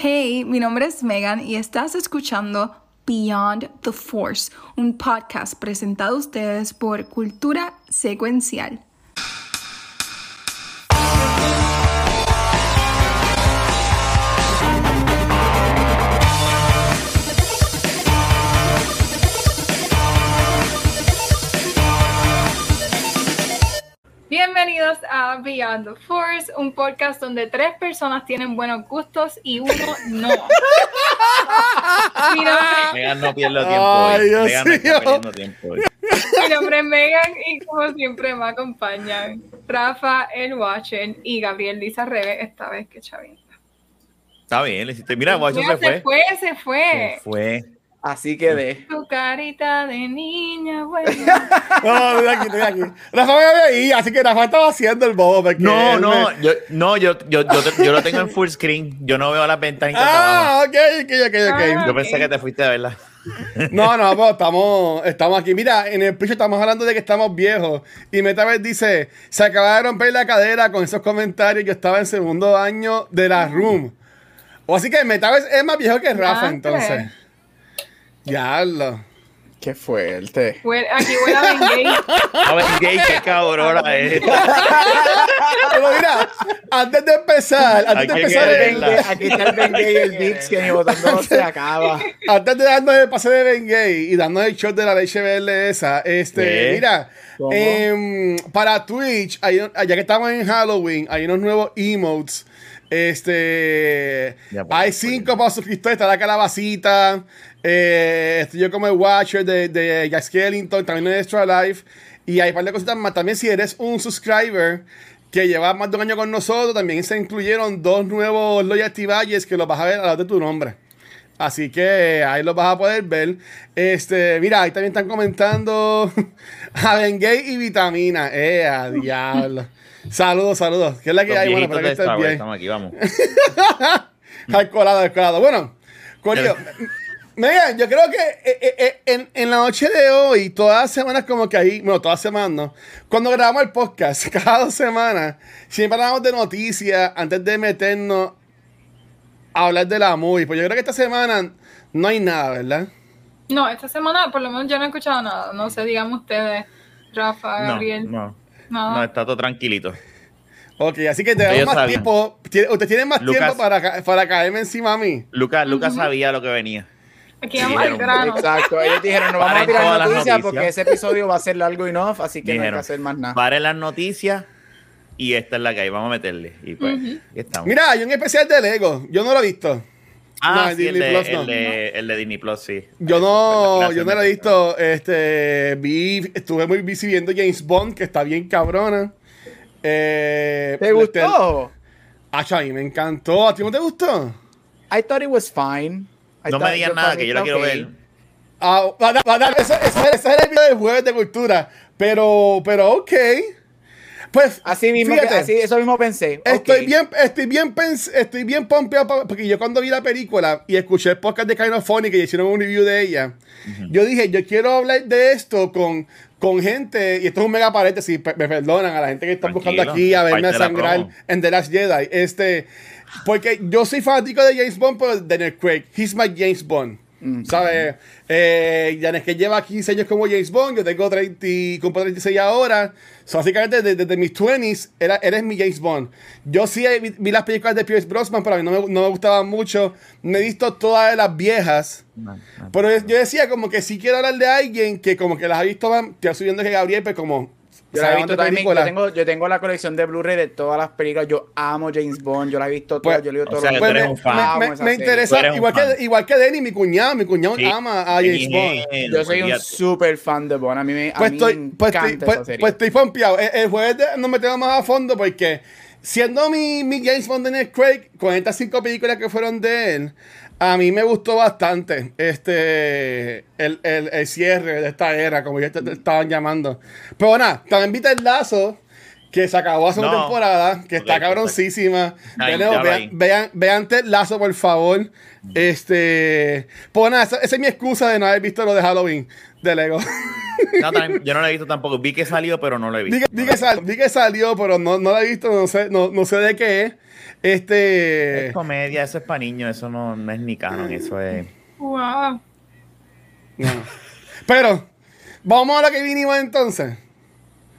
Hey, mi nombre es Megan y estás escuchando Beyond the Force, un podcast presentado a ustedes por Cultura Secuencial. Bienvenidos a Beyond the Force, un podcast donde tres personas tienen buenos gustos y uno no. mi, nombre, Megan no pierde tiempo. Ay. Dios Megan no está tiempo. hoy. mi nombre es Megan y como siempre me acompañan Rafa, el Watcher y Gabriel Lisa Rebe, esta vez que Chavín. Está bien, le hiciste. Mira, Guacho Mira, se fue. se fue. Se fue. Así quedé. Tu carita de niña, buena. No, no, estoy aquí, estoy aquí. Rafa me veía, así que Rafa estaba haciendo el bobo. porque No, no, me- yo, no, yo, yo, yo, te- yo lo tengo en full screen. Yo no veo las ventanitas de. Ah, ok, ok, ok, Ah. ok. Yo pensé que te fuiste a verla. No, no, pues estamos, estamos aquí. Mira, en el piso estamos hablando de que estamos viejos. Y Metavez dice: Se acaba de romper la cadera con esos comentarios. Yo estaba en segundo año de la room. O así que Metavez es más viejo que Rafa, Ah, entonces. Ya lo. Qué fuerte. Huele- Aquí huele a Ben Gay. A ver, gay, qué cabrona es. Pero mira, antes de empezar, antes de empezar el. Aquí está el Ben Gay y el Dix que ni votando se acaba. Antes de darnos el pase de Ben Gay y darnos el shot de la leche verde esa, este, ¿Qué? mira, em, para Twitch, hay ya que estamos en Halloween, hay unos nuevos emotes. Este, Ya, pues, hay pues, cinco para suscriptores, está la calabacita, eh, estoy yo como el Watcher de, de Jack Skellington, también de Extra Life, y hay un par de cositas más. También si eres un subscriber que lleva más de un año con nosotros, también se incluyeron dos nuevos loyalty badges que los vas a ver a la de tu nombre. Así que ahí los vas a poder ver. Este, mira, ahí también están comentando a Bengay y vitamina. Eh, a diablo. Saludos, saludos. ¿Qué es la que Los hay? Bueno, para que estés bien. estamos aquí, vamos. Al colado, al colado. Bueno, Corillo, Megan, yo creo que eh, eh, eh, en, en la noche de hoy, todas las semanas como que ahí, bueno, todas las semanas, ¿no? Cuando grabamos el podcast, cada dos semanas, siempre hablamos de noticias antes de meternos a hablar de la movie. Pues yo creo que esta semana no hay nada, ¿verdad? No, esta semana por lo menos yo no he escuchado nada. No sé, digamos ustedes, Rafa, No, Gabriel. no, nada. no, está todo tranquilito. Ok, así que tenemos Ellos más sabían. tiempo. Tiene- Usted tiene más Lucas. tiempo para, para caerme encima a mí. Lucas, Lucas sabía lo que venía. Aquí vamos al grano. Exacto. Ellos dijeron, no vamos a Paren tirar todas las noticias noticias. porque ese episodio va a ser largo enough, así que no hay que hacer más nada. pare las noticias y esta es la que hay. Vamos a meterle. Y pues, estamos. Mira, hay un especial de Lego. Yo no lo he visto. ah, no, sí, el Disney de, Plus no. el, de, el de Disney Plus, sí. Yo no, Gracias, yo no lo he visto. Este, vi, estuve muy busy viendo James Bond, que está bien cabrona. Eh, ¿Te este, gustó? A mí me encantó. ¿A ti no te gustó? I thought it was fine. No me digan nada, que yo la quiero ok. ver. Ah, a a ese, ese- era el video del jueves de cultura. Pero, pero, ok. Pues, Así mismo, fíjate, así, eso mismo pensé. Estoy bien, estoy bien, pens- estoy bien pompeado porque yo cuando vi la película y escuché el podcast de Kind of Funny que hicieron un review de ella, yo dije, yo quiero hablar de esto con, con gente, y esto es un mega paréntesis, me perdonan a la gente que está Tranquilo, buscando aquí a verme la sangrar en The Last Jedi. Este, porque yo soy fanático de James Bond, pero Daniel Craig. He's my James Bond. ¿Sabes? Eh, Janes que lleva 15 años como James Bond, yo tengo 30, y cumplo 36 ahora. So, básicamente, desde, desde mis 20s, era, eres mi James Bond. Yo sí vi, vi las películas de Pierce Brosnan, pero a mí no me, no me gustaban mucho. Me he visto todas las viejas. Pero yo decía como que si quiero hablar de alguien que como que las ha visto estoy subiendo que Gabriel, pues como... Yo, la he visto también, yo, tengo, yo tengo la colección de Blu-ray de todas las películas. Yo amo James Bond. Yo la he visto todas. Pues, yo leo o todos sea, los que tú Pues eres me, fan. me- me- me interesa, igual que, igual que Denny, mi cuñado, mi cuñado Sí. ama a James Bond. Yo soy un super fan de Bond. A mí me, a Pues mí estoy, me pues, encanta estoy, pues, esa serie. pues estoy pompeado. El, el jueves nos metemos más a fondo porque siendo mi, mi James Bond Daniel Craig, con estas cinco películas que fueron de él, a mí me gustó bastante este el, el- el cierre de esta era, como ya te, te estaban llamando. Pero nada, también vi el lazo que se acabó hace una temporada, que está cabroncísima. Vean, vean, vean, vean Ted Lasso, por favor. Este. Pues nada, esa, esa es mi excusa de no haber visto lo de Halloween de Lego. No, también- yo no lo he visto tampoco. Vi que salió, pero no lo he vi, visto. que, vi que sal- vi que salió, pero no, no la he visto, no sé, no, no sé de qué es. Este. Es comedia, eso es para niños, eso no, no es ni canon, eso es. Wow. no. Pero, vamos a lo que vinimos entonces.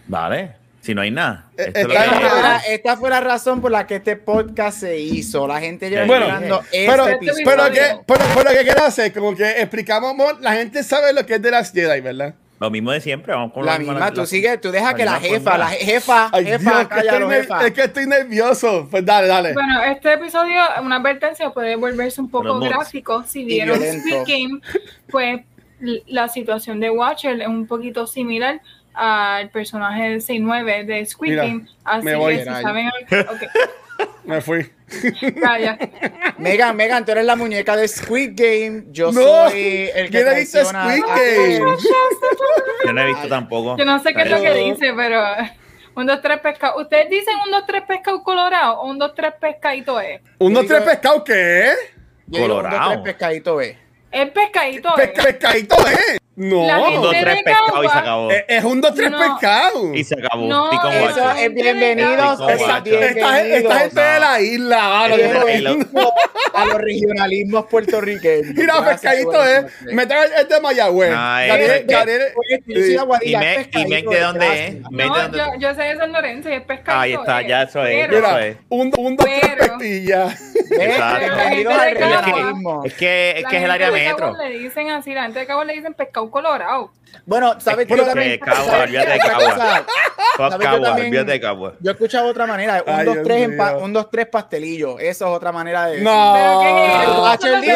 Vale, si no hay nada. Eh, es. Esta, esta fue la razón por la que este podcast se hizo. La gente lleva Bueno, esperando este Pero, episodio. pero, que, pero, pero que quiero hacer, como que explicamos, la gente sabe lo que es de las Jedi, ¿verdad? Lo mismo de siempre, vamos con La lo mismo, misma, la- tú la- sigue, tú deja que la la misma jefa, la jefa, Ay, jefa, Dios, que estoy cállalo, ner- jefa. es que estoy nervioso. Pues dale, dale. Bueno, este episodio, una advertencia, puede volverse un poco gráfico. Si vieron. Squid Game, pues la situación de Watcher es un poquito similar al personaje de 6-9 de Squid Game. Así que si saben... Ok, Me fui. calla. Megan, Megan, tú eres la muñeca de Squid Game. Yo No, soy el que ¿quién ha visto Squid Game? Yo no he visto tampoco. Yo no sé qué es lo que dice, pero... Un, dos, tres pescado. ¿Ustedes dicen un, dos, tres pescado colorado o un, dos, tres pescadito es? ¿Un, dos, tres pescados qué? Yo digo, un, dos, Colorado. tres pescadito B. Es pescadito es. Pesca, pescadito, ¿eh? No. La Un, dos, tres pescados y se acabó. Es, es un, dos, tres No. pescados. Y se acabó. No, eso guacho. es bienvenidos, es. Esta, esta gente de la isla, vale. Bienvenidos a los regionalismos puertorriqueños. Mira, pescadito, buenas ¿eh? noches. Me trae el de Mayagüez. ¿Y es Meg de dónde es? No, dónde- yo, yo soy de San Lorenzo y es pescadito. Ahí está, es. ya eso es. Mira, es. un, dos, tres pestillas. Es que es, es el área metro. le dicen así, la gente de Cabo le dicen pescado colorado. Bueno, ¿sabes que yo de también- Cagua, ¿sabes olvídate de. Yo he escuchado otra manera, un Ay, 2 Dios 3 mío. empa- un 2 3 pastelillo. Eso es otra manera de No. Pero ¿qué es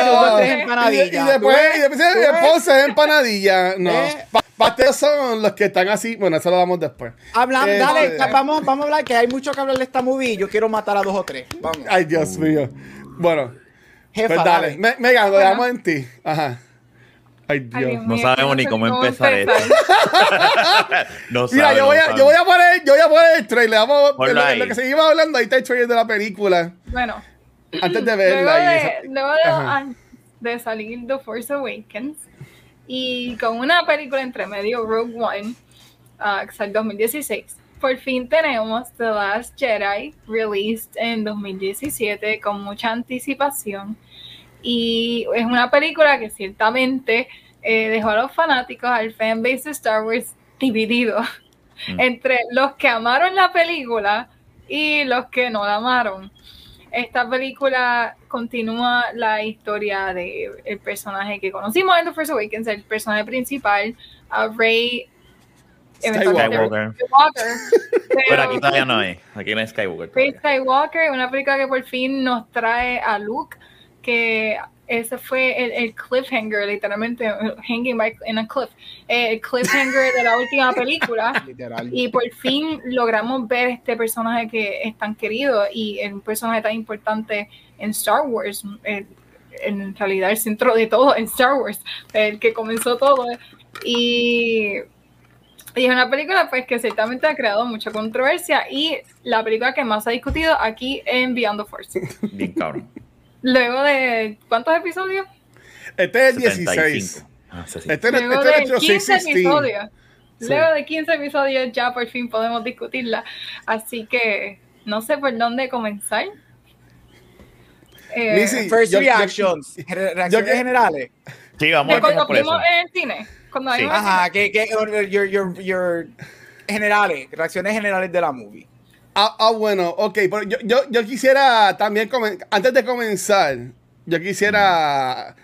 un, dos, tres empanadillas. Y, y después, y después ¿Tú de ves? Ponce es empanadilla. No. ¿Eh? Pa- Pasteles son los que están así. Bueno, eso lo damos después. Habla, Eh, dale, eh, vamos, vamos a hablar que hay mucho que hablar de esta movie. Yo quiero matar a dos o tres. Vamos. Ay, Dios mío. Bueno, Jefa, pues dale. dale. Me, Megan, lo dejamos en ti. Ajá. Ay, Ay, Dios. No sabemos ni cómo empezar esto. no Mira, sabe, yo no voy, a, sabe. yo voy a poner, yo voy a poner el trailer. Vamos, Ponlo en lo, que seguimos hablando, ahí está el trailer de la película. Bueno, Antes de luego verla. y de, luego de, salir The Force Awakens y con una película entre medio, Rogue One, ah, que salió en 2016, por fin tenemos The Last Jedi, released en 2017 con mucha anticipación. Y es una película que ciertamente eh, dejó a los fanáticos, al fanbase de Star Wars dividido Mm. entre los que amaron la película y los que no la amaron. Esta película continúa la historia de el personaje que conocimos en The Force Awakens, el personaje principal, a Rey Skywalker. Skywalker, Pero pero- aquí todavía no es. Aquí no es Skywalker. Rey. Skywalker, una película que por fin nos trae a Luke, que ese fue el, el cliffhanger, literalmente, hanging by, in a cliff, eh, el cliffhanger de la última película. Literal. Y por fin logramos ver este personaje que es tan querido y un personaje tan importante en Star Wars, eh, en realidad el centro de todo en Star Wars, el que comenzó todo. Y, y es una película pues que ciertamente ha creado mucha controversia y la película que más se ha discutido aquí en Beyond the Force. Bien cabrón. Luego de, ¿cuántos episodios? Este es el 75. 16. Ah, sí. Este es Luego este es de nuestro 15 616. episodios. Sí. Luego de 15 episodios ya por fin podemos discutirla. Así que no sé por dónde comenzar. Eh, Lizzy, First yo- yo- reactions. Re- reacciones que- generales. Sí, vamos de a empezar cuando por eso. fuimos en el cine. Cuando Sí. vimos Ajá, que, que, your, your, your generales, reacciones generales de la movie. Ah, ah, bueno, ok. Pero yo, yo, yo quisiera también, antes de comenzar, yo quisiera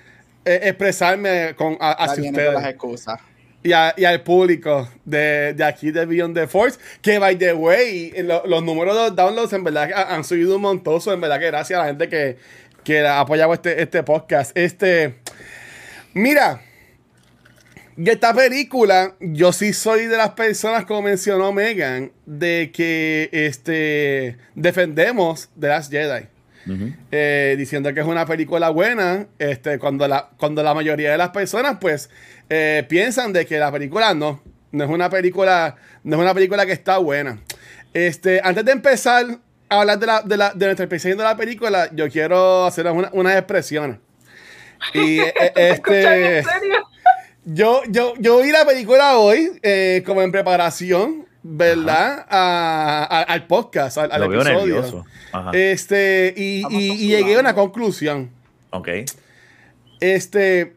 eh, expresarme con, a- hacia con las ustedes excusas. y, a- y al público de, de aquí de Beyond the Force. Que, by the way, lo- los números de los downloads en verdad han subido un montoso. En verdad que gracias a la gente que, que ha apoyado este, este podcast. Este, mira. Y esta película, yo sí soy de las personas, como mencionó Megan, de que este, defendemos The Last Jedi. Eh, diciendo que es una película buena, este, cuando, la, cuando la mayoría de las personas pues eh, piensan de que la película no, no es una película, no es una película que está buena. Este, antes de empezar a hablar de, la, de, la, de nuestra experiencia de la película, yo quiero hacer una- unas expresiones. Y eh, eh, ¿Escuchan este, en serio? Yo, yo, yo vi la película hoy eh, como en preparación, ¿verdad? A- a- al podcast, al, episodio. nervioso. Ajá. Este, y, llegué a una conclusión. ok. Este.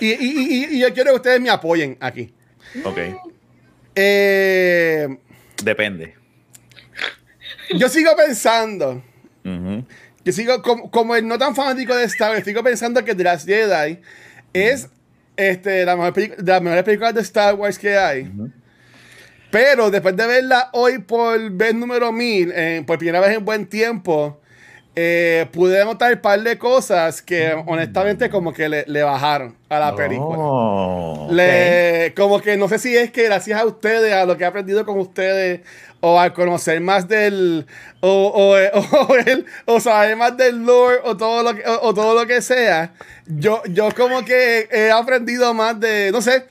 Y, yo quiero que ustedes me apoyen aquí. Ok. Eh, Depende. yo sigo pensando. Ujú. Yo sigo como, como el no tan fanático de Star Wars, sigo pensando que The Last Jedi es este, la mejor de las mejores películas de Star Wars que hay. Pero después de verla hoy por vez número 1000, eh, por primera vez en buen tiempo, eh, pude notar un par de cosas que honestamente como que le, le bajaron a la película. Oh, ok. Le- como que no sé si es que gracias a ustedes, a lo que he aprendido con ustedes, o al conocer más del, o, o, o, el- o saber más del lore, o todo lo que, o, todo lo que sea, yo, yo como que he aprendido más de, no sé,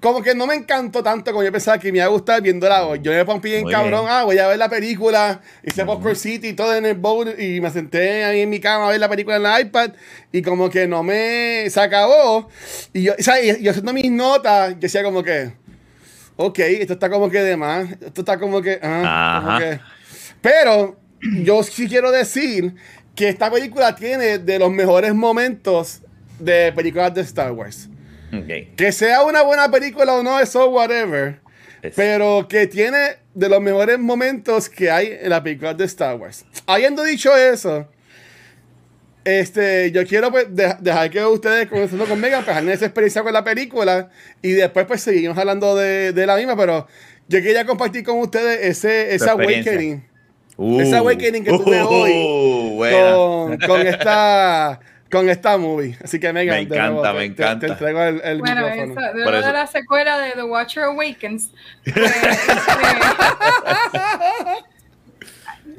como que no me encantó tanto como yo pensaba que me iba a gustar viéndola hoy. Yo me pompí Muy cabrón, bien. ah, voy a ver la película, hice Popcorn City y todo en el bowl y me senté ahí en mi cama a ver la película en la iPad y como que no me... se acabó. Y yo, ¿sabes? Yo haciendo mis notas, yo decía como que, ok, esto está como que de más, esto está como que... ah, como que- Pero yo sí quiero decir que esta película tiene de los mejores momentos de películas de Star Wars. Ok. Que sea una buena película o no, eso whatever. Es- Pero que tiene de los mejores momentos que hay en la película de Star Wars. Habiendo dicho eso, este, yo quiero pues, de- dejar que ustedes comenzando con Megan, pues esa experiencia con la película y después pues seguimos hablando de, de la misma, pero yo quería compartir con ustedes ese, ese awakening Uh, Ese awakening que tuve hoy uh, buena. con, con esta con esta movie. Así que Megan, Me nuevo, encanta, te- me te- Te, encanta. entrego el, el Bueno, micrófono. esa- de, eso- de la secuela de The Watcher Awakens. pues, este,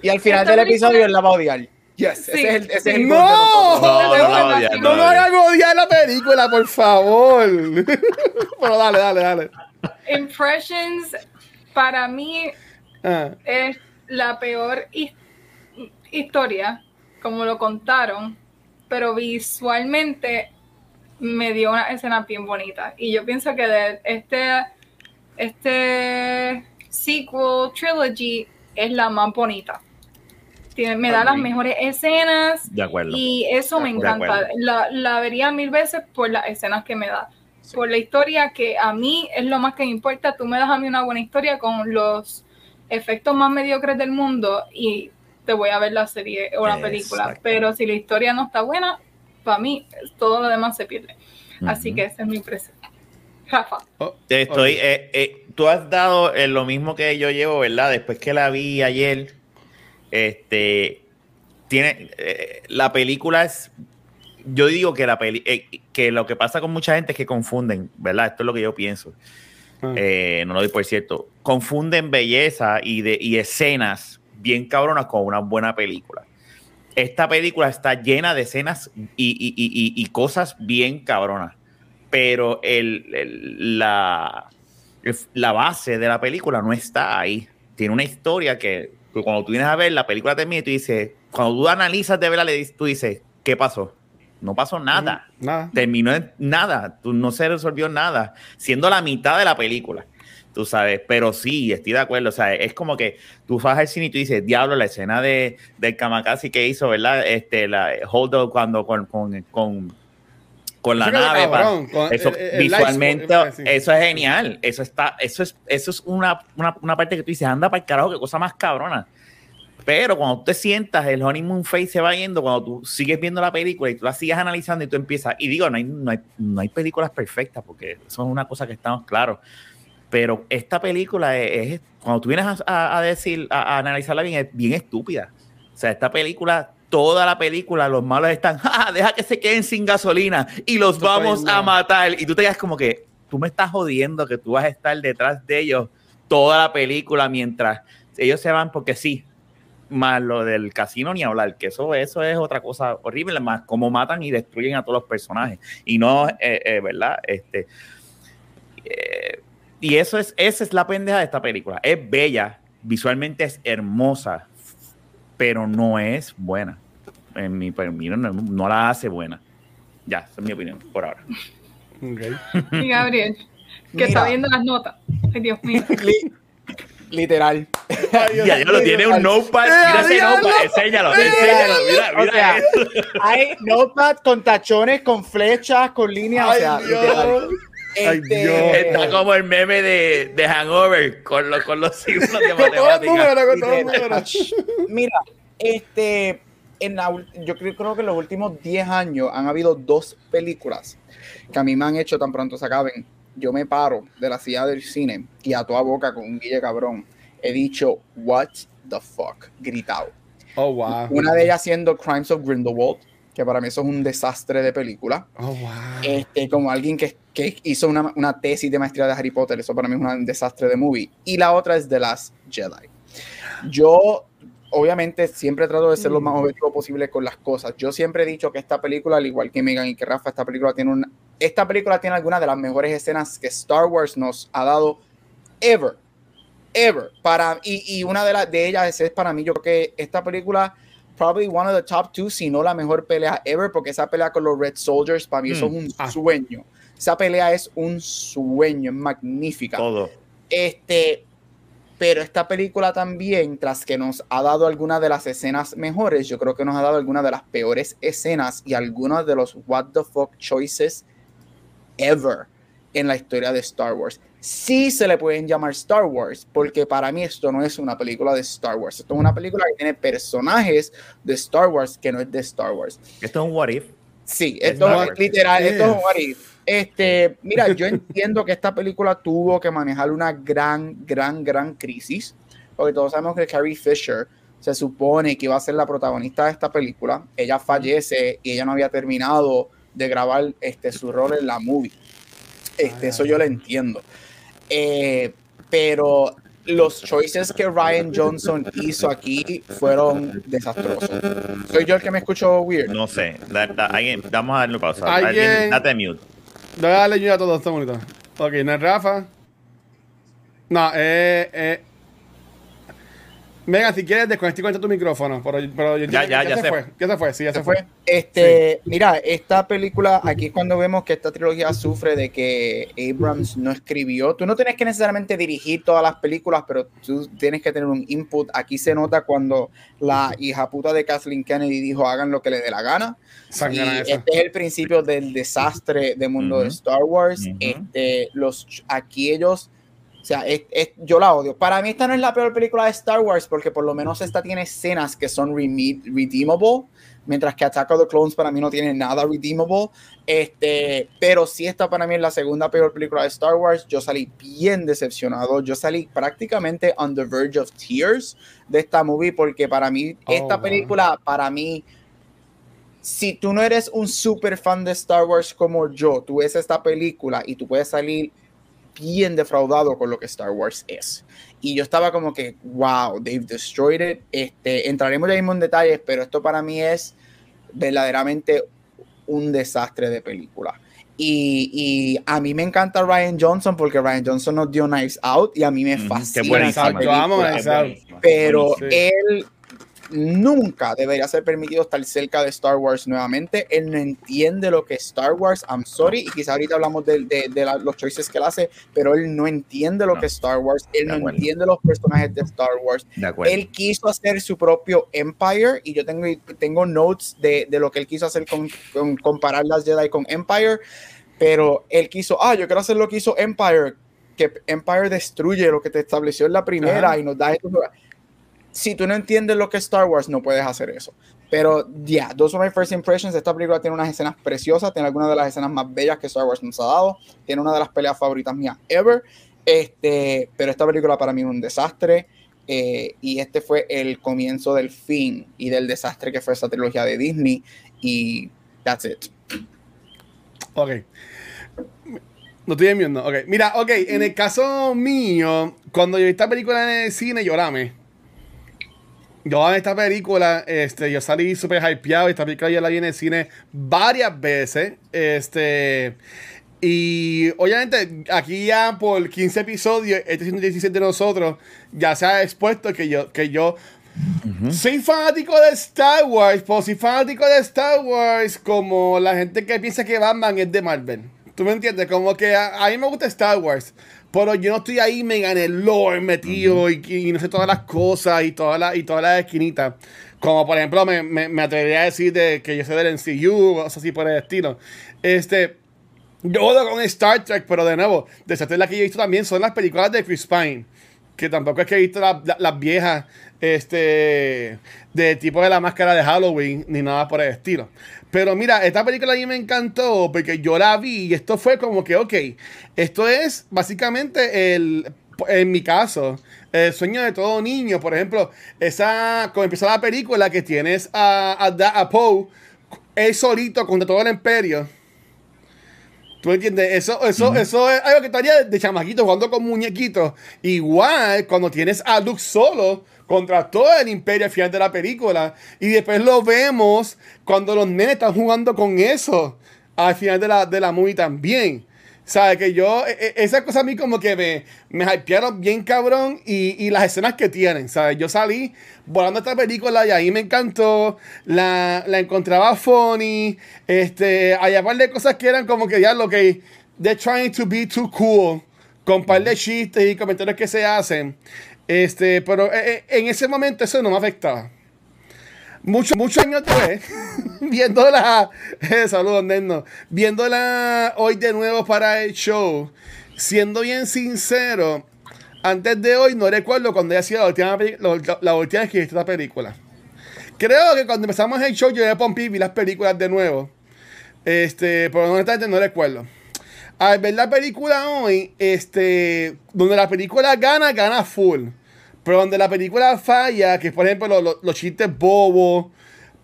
Y al final del episodio él la va a odiar. Yes, Sí, ese es el, ese es el sí. punto de nosotros. ¡No! No, no, no, hagan odiar la película, por favor. Pero dale, dale, dale. Impressions, para mí, Ah, es la peor his- historia, como lo contaron, pero visualmente me dio una escena bien bonita. Y yo pienso que de este, este sequel trilogy es la más bonita. Tiene- me da las mejores escenas De acuerdo. y eso me encanta. La, la vería mil veces por las escenas que me da. Por la historia que a mí es lo más que me importa. Tú me das a mí una buena historia con los efectos más mediocres del mundo y te voy a ver la serie o la película. Pero si la historia no está buena, para mí todo lo demás se pierde. Así que esa es mi impresión. Rafa. oh, Estoy, eh, eh, tú has dado eh, lo mismo que yo llevo, ¿verdad? Después que la vi ayer, este, tiene, eh, la película es, yo digo que la peli, eh, que lo que pasa con mucha gente es que confunden, ¿verdad? Esto es lo que yo pienso. Ah. Eh, no lo doy por cierto. Confunden belleza y, de, y escenas bien cabronas con una buena película. Esta película está llena de escenas y, y- y- y- cosas bien cabronas. Pero el, el- la, el- la base de la película no está ahí. Tiene una historia que, cuando tú vienes a ver la película termina y tú dices, cuando tú analizas de dices- tú dices, ¿qué pasó? No pasó nada Nada. terminó en nada, no se resolvió nada, siendo la mitad de la película, tú sabes, pero sí, estoy de acuerdo, o sea, es como que tú vas al cine y tú dices, diablo, la escena de, del Kamakasi que hizo, ¿verdad? Este, la Hold Up cuando con, con, con, con la nave, cabrón, con eso el- el- visualmente, eso es genial, eso está, eso es, eso es una, una, una parte que tú dices, anda para el carajo, qué cosa más cabrona. Pero cuando tú te sientas, el honeymoon face se va yendo, cuando tú sigues viendo la película y tú la sigues analizando y tú empiezas, y digo, no hay, no hay, no hay películas perfectas, porque eso es una cosa que estamos claros. Pero esta película es, es- cuando tú vienes a, a- a decir, a, a analizarla bien, es bien estúpida. O sea, esta película, toda la película, los malos están, "Ja, deja que se queden sin gasolina y los Esto vamos a matar. Y tú te quedas como que, tú me estás jodiendo que tú vas a estar detrás de ellos toda la película mientras ellos se van porque sí. Más lo del casino ni hablar, que eso, eso es otra cosa horrible, más cómo matan y destruyen a todos los personajes. Y no, eh, eh, ¿verdad? Este, eh, y eso es, esa es la pendeja de esta película. Es bella, visualmente es hermosa, pero no es buena. En mi opinión, no, no la hace buena. Ya, esa es mi opinión por ahora. Y Gabriel, que Mira. está viendo las notas. Ay, Dios mío. Li- literal. Ay, Dios Ya, ya lo tiene un notepad. Mira ese notepad, enséñalo, enséñalo. Mira, O mira sea, eso. Hay notepad con tachones, con flechas, con líneas. o sea, Ay, literal. Dios. Ay, Este, Dios. Está como el meme de, de Hangover con los, con los símbolos de Con todos los matemáticas. números, con todos los Literal. números. Mira, este, en la yo creo, creo que en los últimos 10 años han habido dos películas que a mí me han hecho tan pronto se acaben. Yo me paro de la silla del cine y a toda boca con un guille cabrón he dicho, what the fuck, gritado. Oh, wow. Una de ellas siendo Crimes of Grindelwald, que para mí eso es un desastre de película. Oh, wow. Este, como alguien que, que hizo una, una tesis de maestría de Harry Potter, eso para mí es un desastre de movie. Y la otra es The Last Jedi. Yo, obviamente, siempre trato de ser lo más objetivo posible con las cosas. Yo siempre he dicho que esta película, al igual que Megan y que Rafa, esta película tiene una, esta película tiene algunas de las mejores escenas que Star Wars nos ha dado ever. Ever. Para, y, y una de, las de ellas es para mí, yo creo que esta película probably one of the top two, si no la mejor pelea ever, porque esa pelea con los Red Soldiers, para mí eso es un Ah. sueño. Esa pelea es un sueño, es magnífica. Todo. Este, pero esta película también, tras que nos ha dado algunas de las escenas mejores, yo creo que nos ha dado algunas de las peores escenas y algunos de los what the fuck choices ever en la historia de Star Wars. Sí se le pueden llamar Star Wars, porque para mí esto no es una película de Star Wars. Esto es una película que tiene personajes de Star Wars que no es de Star Wars. Esto es un what if. Sí, Es esto es literal, esto es un what if. Este, mira, yo entiendo que esta película tuvo que manejar una gran, gran, gran crisis, porque todos sabemos que Carrie Fisher se supone que iba a ser la protagonista de esta película. Ella fallece y ella no había terminado de grabar este, su rol en la movie. Este, eso yo lo entiendo. Eh, pero los choices que Ryan Johnson hizo aquí fueron desastrosos. Soy yo el que me escucho weird. No sé. Da- da- alguien- vamos a darle pausa. Alguien- Alguien, date mute. Darle ayuda a todos, está bonito. Ok, no es Rafa. No, eh, eh. Megan, si quieres, desconecta y conecta tu micrófono. Pero, pero Ya, ya, que ya se, se- fue. Ya se fue, sí, ya se, se fue. fue. Este, mira, esta película, aquí es cuando vemos que esta trilogía sufre de que Abrams no escribió. Tú no tienes que necesariamente dirigir todas las películas, pero tú tienes que tener un input. Aquí se nota cuando la hija puta de Kathleen Kennedy dijo hagan lo que le dé la gana. Y este es el principio del desastre del mundo de Ujú. Star Wars. Ujú. este, los, aquí ellos, o sea, es- es- yo la odio. Para mí esta no es la peor película de Star Wars porque por lo menos esta tiene escenas que son redeemable, mientras que Attack of the Clones para mí no tiene nada redeemable. Este, pero sí esta para mí es la segunda peor película de Star Wars. Yo salí bien decepcionado. Yo salí prácticamente on the verge of tears de esta movie porque para mí Oh, esta película para mí si tú no eres un super fan de Star Wars como yo, tú ves esta película y tú puedes salir bien defraudado con lo que Star Wars es. Y yo estaba como que, wow, they've destroyed it. Este, entraremos ya mismo en detalles, pero esto para mí es verdaderamente un desastre de película. Y, y a mí me encanta Ryan Johnson porque Ryan Johnson nos dio Knives Out y a mí me fascina. qué esa buenísima. Yo amo película. Knives Out. Pero. Sí. él nunca debería ser permitido estar cerca de Star Wars nuevamente. Él no entiende lo que es Star Wars. I'm sorry. Y quizá ahorita hablamos de, de- de la- los choices que él hace, pero él no entiende lo No. que es Star Wars. Él De no acuerdo. entiende los personajes de Star Wars. Él quiso hacer su propio Empire y yo tengo, tengo notes de, de lo que él quiso hacer con, con comparar las Jedi con Empire, pero él quiso, ah, yo quiero hacer lo que hizo Empire, que Empire destruye lo que te estableció en la primera Ajá. y nos da esto. Si tú no entiendes lo que es Star Wars, no puedes hacer eso. Pero ya, yeah, those are my first impressions. Esta película tiene unas escenas preciosas, tiene algunas de las escenas más bellas que Star Wars nos ha dado, tiene una de las peleas favoritas mías ever. Este, pero esta película para mí es un desastre. eh, y este fue el comienzo del fin y del desastre que fue esa trilogía de Disney. Y that's it. Ok. No estoy viendo. Ok. Mira, ok. En el caso mío, cuando yo vi esta película en el cine, amé. Yo amé esta película. Este, yo salí súper hypeado. Esta película yo la vi en el cine varias veces. Este. Y obviamente, aquí ya por 15 episodios, este 117 de nosotros, ya se ha expuesto que yo, que yo soy fanático de Star Wars, pues soy fanático de Star Wars como la gente que piensa que Batman es de Marvel. ¿Tú me entiendes? Como que a, a mí me gusta Star Wars, pero yo no estoy ahí mega en el lore metido y, y no sé todas las cosas y todas las, y todas las esquinitas. Como por ejemplo, me, me, me atrevería a decir de que yo soy del MCU, cosas así por el estilo. Este, yo jodo con Star Trek, pero de nuevo, de esa la que yo he visto también son las películas de Chris Pine. Que tampoco es que he visto la- la- las viejas, este, de tipo de la máscara de Halloween, ni nada por el estilo. Pero mira, esta película a mí me encantó porque yo la vi y esto fue como que, ok, esto es básicamente el, en mi caso, el sueño de todo niño. Por ejemplo, esa, cuando empieza la película que tienes a, a, a Poe, él solito contra todo el imperio. ¿Tú entiendes? Eso, eso, eso es algo que estaría de chamaquito jugando con muñequitos. Igual cuando tienes a Luke solo contra todo el imperio al final de la película. Y después lo vemos cuando los nenes están jugando con eso al final de la, de la movie también. ¿Sabes? Que yo, e- e- esas cosas a mí como que me, me hypearon bien cabrón y, y las escenas que tienen, ¿sabes? Yo salí volando esta película y ahí me encantó, la, la encontraba funny, este, hay un par de cosas que eran como que ya lo que, they're trying to be too cool, con un par de chistes y comentarios que se hacen, este, pero eh, eh, en ese momento eso no me afectaba. Muchos muchos años después, viéndola, eh, saludos, Neno, viéndola hoy de nuevo para el show, siendo bien sincero, antes de hoy no recuerdo cuando haya sido la última, la, la última vez que vi esta película. Creo que cuando empezamos el show yo de Pompi vi las películas de nuevo, este, pero honestamente no recuerdo. Al ver la película hoy, este, donde la película gana, gana full. Pero donde la película falla, que por ejemplo lo- lo- los chistes bobos,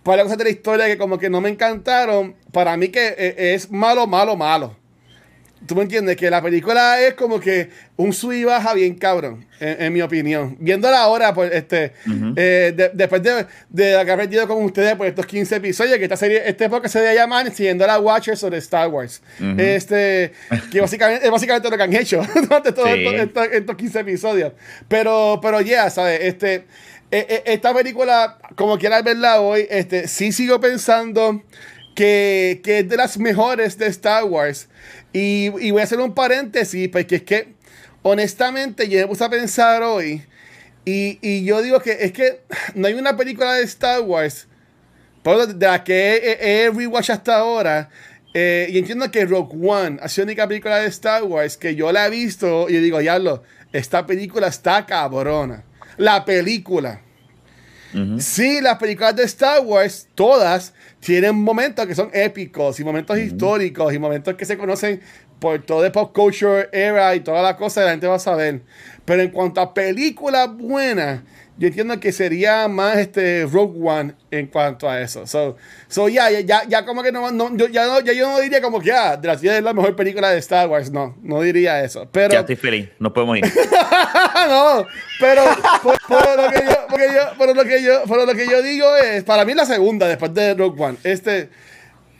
para cosas de la historia que como que no me encantaron, para mí que eh, es malo, malo, malo. ¿Tú me entiendes? Que la película es como que un sub y baja bien cabrón, en, en mi opinión. Viéndola ahora, pues, este, eh, de- después de, de haber perdido con ustedes por estos 15 episodios, que esta serie, este época se debe llamar Siguiendo la Watchers o de Star Wars. Este, que básicamente, es básicamente lo que han hecho durante todos Sí. estos, estos- estos 15 episodios. Pero, pero ya, ¿sabes? Este, eh, eh, esta película, como quieras verla hoy, este, sí sigo pensando que, que es de las mejores de Star Wars. Y, y voy a hacer un paréntesis, porque es que, honestamente, yo me puse a pensar hoy. Y, y yo digo que es que no hay una película de Star Wars pero de la que he, he- he rewatch hasta ahora. eh, y entiendo que Rogue One ha sido la única película de Star Wars que yo la he visto y yo digo, diablo, esta película está cabrona. La película. Sí, las películas de Star Wars, todas, tienen momentos que son épicos y momentos históricos y momentos que se conocen por todo el pop culture era y toda la cosa, la gente va a saber. Pero en cuanto a películas buenas, yo entiendo que sería más este Rogue One en cuanto a eso. So, so ya, ya, ya, ya como que no, no- yo, ya, no, ya yo no diría como que ah, de las 10 es la mejor película de Star Wars. No, no diría eso. Pero, Ya estoy feliz, nos podemos ir. no, pero, por- por lo que yo, porque yo- por lo que yo, por lo que yo digo es, para mí la segunda después de Rogue One. Este,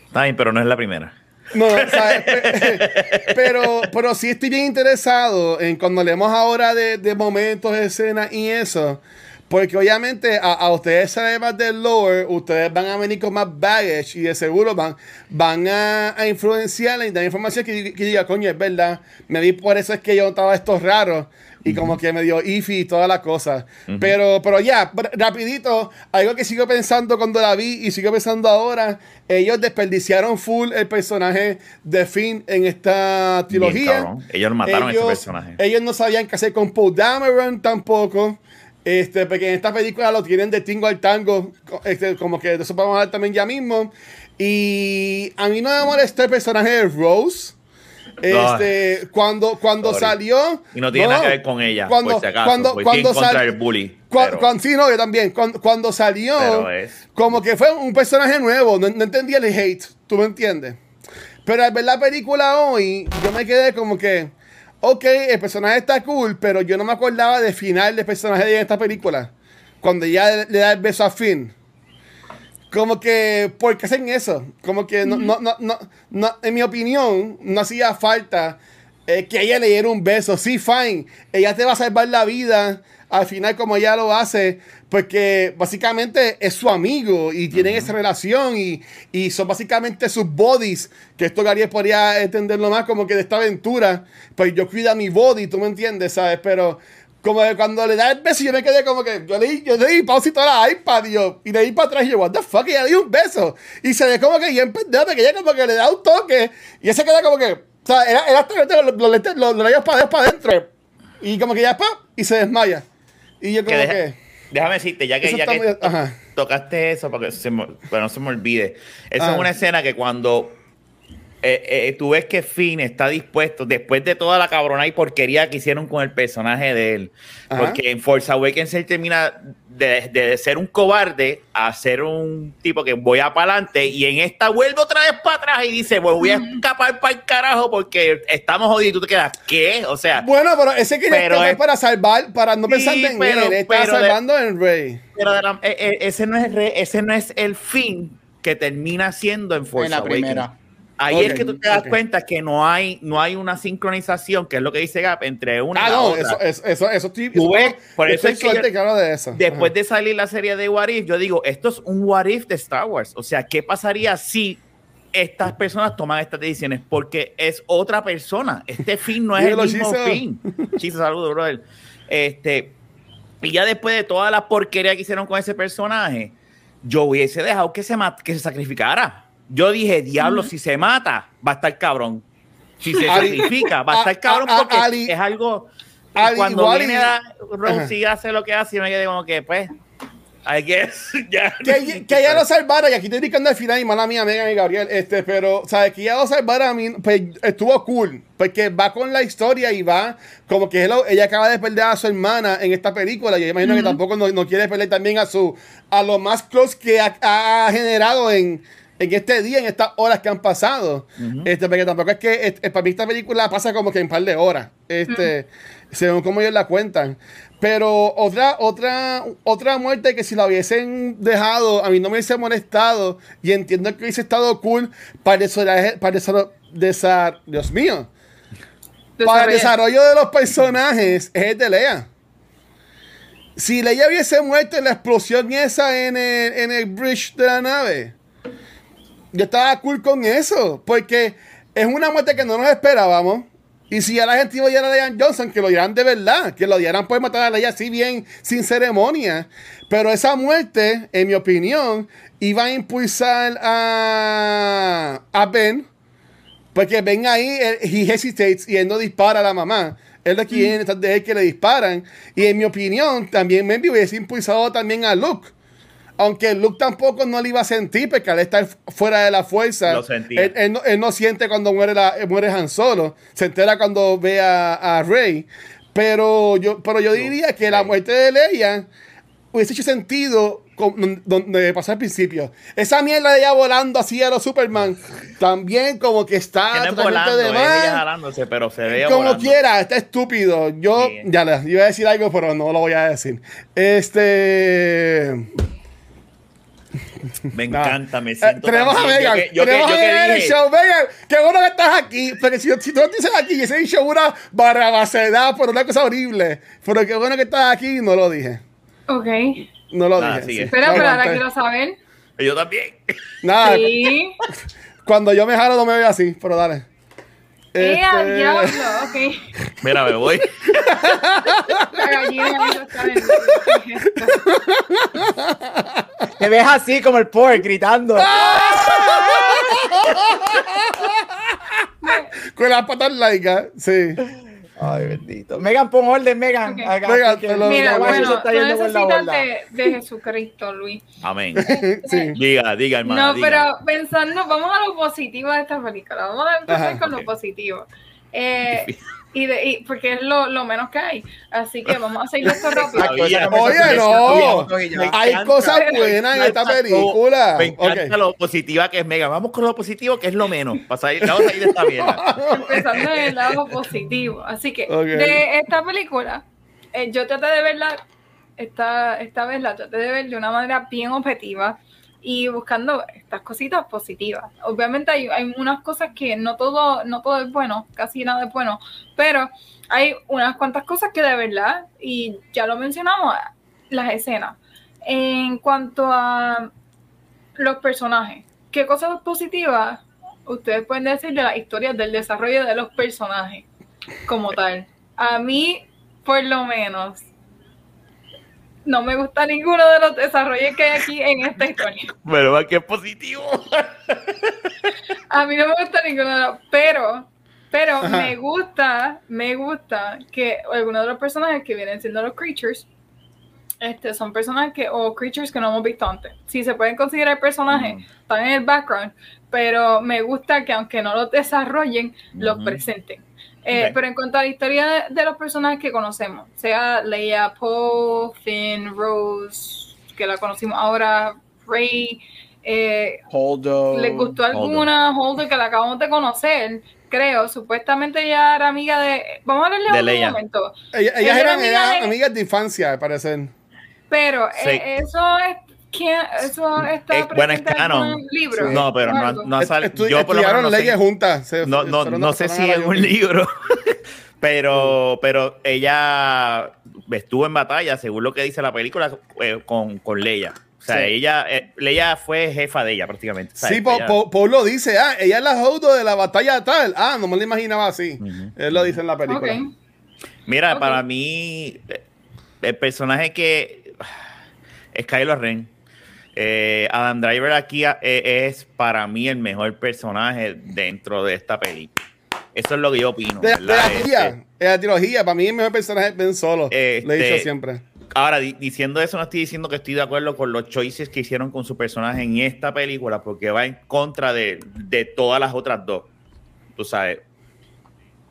Está bien, pero no es la primera. no, ¿sabes? Pe- pero, pero sí estoy bien interesado en cuando leemos ahora de, de momentos, escenas y eso. Porque obviamente a, a ustedes saben más del lore, ustedes van a venir con más baggage y de seguro van, van a, a influenciar y dar información que, que diga, coño, es verdad. Me vi por eso es que yo notaba esto raro y como que me dio ifi y todas las cosas. Pero, pero ya, rapidito, algo que sigo pensando cuando la vi y sigo pensando ahora, ellos desperdiciaron full el personaje de Finn en esta trilogía. Ellos mataron a ese personaje. Ellos no sabían qué hacer con Paul Dameron tampoco. Este, porque en esta película lo tienen de tingo al tango. Este, como que de eso vamos a hablar también ya mismo. Y a mí no me molestó el personaje de Rose. Este, cuando, cuando Sorry. salió. Y no tiene nada que ver con ella, Cuando, por si acaso. cuando, cuando estoy en contra sal- del bully, cua- pero- cuando- sí, no, yo también. Cuando, cuando salió, es- como que fue un personaje nuevo. No, no entendía el hate. ¿Tú me entiendes? Pero al ver la película hoy, yo me quedé como que. Ok, el personaje está cool, pero yo no me acordaba del final del personaje de esta película. Cuando ya le, da el beso a Finn. como que, ¿por qué hacen eso? Como que no, no, no, no, no, en mi opinión, no hacía falta eh, que ella le diera un beso. Sí, fine, ella te va a salvar la vida. Al final, como ella lo hace, porque básicamente es su amigo y tienen esa relación y, y son básicamente sus bodies, que esto Gary podría entenderlo más como que de esta aventura, pues yo cuido a mi body, tú me entiendes, ¿sabes? Pero como que cuando le da el beso, yo me quedé como que. Yo le di, yo le di pausa y toda la iPad y, yo, y le di para atrás y yo, what the fuck, y le di un beso. Y se ve como que bien pendejo, que ella como que le da un toque y ese queda como que. O sea, era, era hasta que los, lentes- los, los labios para, adentro. Y como que ya, pa, y se desmaya. Y yo como Que que. Déjame decirte, ya que, Eso ya que muy- tocaste eso, para que se me- para no se me olvide. Esa Ah. es una escena que cuando eh, eh, tú ves que Finn está dispuesto, después de toda la cabrona y porquería que hicieron con el personaje de él, Ajá. porque en Force Awakens él termina de, de ser un cobarde a ser un tipo que voy a para adelante y en esta vuelve otra vez para atrás y dice, pues voy a escapar para el carajo porque estamos jodidos y tú te quedas, ¿qué? O sea, Bueno, pero ese quería Pero es- para salvar, para no Sí, pensar en pero- él, él estaba pero de- salvando en Rey. Pero la- eh, eh, ese, no es re- ese no es el fin que termina siendo en Force en la Awakens. primera. Ahí es que tú te das cuenta que no hay, no hay una sincronización, que es lo que dice Gap, entre una Ah, y la no, otra. eso, eso, eso, estoy, Tú ves, por eso es que yo- de eso. Después Ajá. de salir la serie de What If, yo digo, esto es un What If de Star Wars. O sea, ¿qué pasaría si estas personas toman estas decisiones? Porque es otra persona. Este fin no es el mismo Chizo. fin. Chizo, saludos, brother. Este, y ya después de toda la porquería que hicieron con ese personaje, yo hubiese dejado que se, que se sacrificara. Yo dije, diablo, si se mata, va a estar cabrón. Si se Ali- sacrifica, va a a- estar cabrón a- porque Ali- es algo... y Ali- cuando igual viene y- a Rose y hace lo que hace, yo me quedé como que, pues, I guess, ya. que, que ella lo salvara, y aquí estoy indicando al final, y mala mía, Megan y Gabriel, este, pero, ¿sabes? Que ella lo salvara a mí, pues estuvo cool, porque va con la historia y va como que ella acaba de perder a su hermana en esta película, y yo imagino que tampoco no, no quiere perder también a su, a lo más close que ha, ha generado en, en este día, en estas horas que han pasado. este, porque tampoco es que, este, para mí esta película pasa como que en un par de horas, este, según como ellos la cuentan. Pero otra, otra, otra muerte que si la hubiesen dejado, a mí no me hubiese molestado y entiendo que hubiese estado cool para desarrollar, para desarrollar, desar- Dios mío, para el desarrollo de los personajes es el de Lea. Si Leia hubiese muerto en la explosión esa en el, en el bridge de la nave, yo estaba cool con eso, porque es una muerte que no nos esperábamos. Y si ya la gente iba a a Leia Johnson, que lo dieran de verdad, que lo dieran por matar a Leia así bien, sin ceremonia. Pero esa muerte, en mi opinión, iba a impulsar a, a Ben porque ven ahí, él, he hesitates y él no dispara a la mamá. Él de quien detrás de él que le disparan. Y en mi opinión, también maybe hubiese impulsado también a Luke. Aunque Luke tampoco no le iba a sentir, porque al estar fuera de la fuerza, Lo sentía. él, él no, él no siente cuando muere, la, muere Han Solo. Se entera cuando ve a, a Rey. Pero yo, pero yo diría que la muerte de Leia hubiese hecho sentido con- donde pasó al principio. Esa mierda de ella volando así a los Superman, también como que está Que no es volando, de jalándose, pero se ve Como volando. quiera, está estúpido. Yo, ya le iba a decir algo, pero no lo voy a decir. Este. Me encanta, me Eh, siento tenemos a. Megan. Yo que- yo que- yo el show. Megan, qué bueno que estás aquí. Porque si, si tú no dices aquí, ese show una barrabacedad por una cosa horrible. Pero qué bueno que estás aquí, no lo dije. Ok. No lo Nada, dije. sí. Espera, No pero ahora quiero saber. Yo también. Nada, Sí. cuando yo me jalo no me veo así, pero dale. ¡Eh, al Este- diablo! Ok. Mira, me voy. Te ves así como el pork gritando. Con las patas laicas, sí. Ay, bendito. Megan, pon orden, Megan. Ok. Acá, Megan, que- te lo- Mira, no, bueno, está tú yendo por la necesitas de, de Jesucristo, Luis. Amén. sí. Diga, diga, hermano. No, diga. pero pensando, vamos a lo positivo de esta película. Vamos a empezar Ajá, con lo positivo. Eh, y de, y- porque es lo, lo menos que hay. Así que vamos a seguir esto rápido. Oye, no. Hay cosas buenas en esta película. Me encanta Ok. lo positiva que es Mega. Vamos con lo positivo que es lo menos. Vamos a salir de esta mierda. Empezando en el lado positivo. Así que de esta película, eh, yo traté de verla, esta, esta vez la traté de ver de una manera bien objetiva. Y buscando estas cositas positivas. Obviamente hay, hay unas cosas que no todo, no todo es bueno, casi nada es bueno, pero hay unas cuantas cosas que de verdad, y ya lo mencionamos, las escenas. En cuanto a los personajes, ¿qué cosas positivas ustedes pueden decir de la historia del desarrollo de los personajes como tal? A mí, por lo menos, no me gusta ninguno de los desarrollos que hay aquí en esta historia. Pero va que es positivo. A mí no me gusta ninguno de los, pero, pero me gusta, me gusta que algunos de los personajes que vienen siendo los creatures, este, son personajes que, o creatures que no hemos visto antes. Si se pueden considerar personajes, Mm. están en el background, pero me gusta que aunque no los desarrollen, los presenten. Eh. Pero en cuanto a la historia de, de los personajes que conocemos, sea Leia, Poe, Finn, Rose, que la conocimos ahora, Rey, eh, Holdo. ¿les gustó alguna Holdo que la acabamos de conocer? Creo, supuestamente ella era amiga de. Vamos a hablarle De un Leia. momento. Ellas, ellas Ella era eran, amiga eran de- amigas de infancia, al parecer. Pero Sí. eh, eso es. ¿Quién- Eso está Eh, bueno, es en canon. algún libro. Sí. No, pero no, no ha salido. Estu- Yo por lo menos no sé. leyes juntas. se- No, no, no sé si la un libro, pero, pero ella estuvo en batalla, según lo que dice la película, eh, con, con Leia. O sea, Sí. ella, eh, Leia fue jefa de ella prácticamente. O sea, Sí, Po- ella- Po- Paul lo dice, ah, ella es la Holdo de la batalla tal. Ah, no me lo imaginaba así. Él lo dice en la película. Mira, para mí, el personaje que es Kylo Ren. Eh, Adam Driver aquí eh, es para mí el mejor personaje dentro de esta película. Eso es lo que yo opino. De, de la Este, trilogía, de la trilogía, para mí el mejor personaje es Ben Solo. Lo he Este- dicho siempre. Ahora, di- diciendo eso, no estoy diciendo que estoy de acuerdo con los choices que hicieron con su personaje en esta película, porque va en contra de, de todas las otras dos. Tú sabes.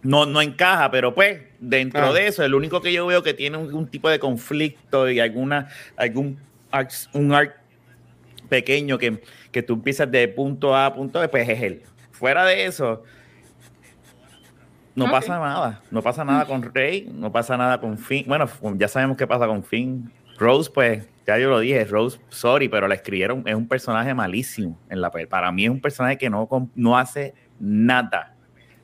No, no encaja, pero pues, dentro Ah. de eso, el único que yo veo que tiene un, un tipo de conflicto y alguna, algún un arc pequeño que, que tú empiezas de punto A a punto B, pues es él. Fuera de eso, no pasa nada. No pasa nada con Rey, no pasa nada con Finn. Bueno, ya sabemos qué pasa con Finn. Rose, pues, ya yo lo dije, Rose, sorry, pero la escribieron, es un personaje malísimo en la Para mí es un personaje que no, no hace nada.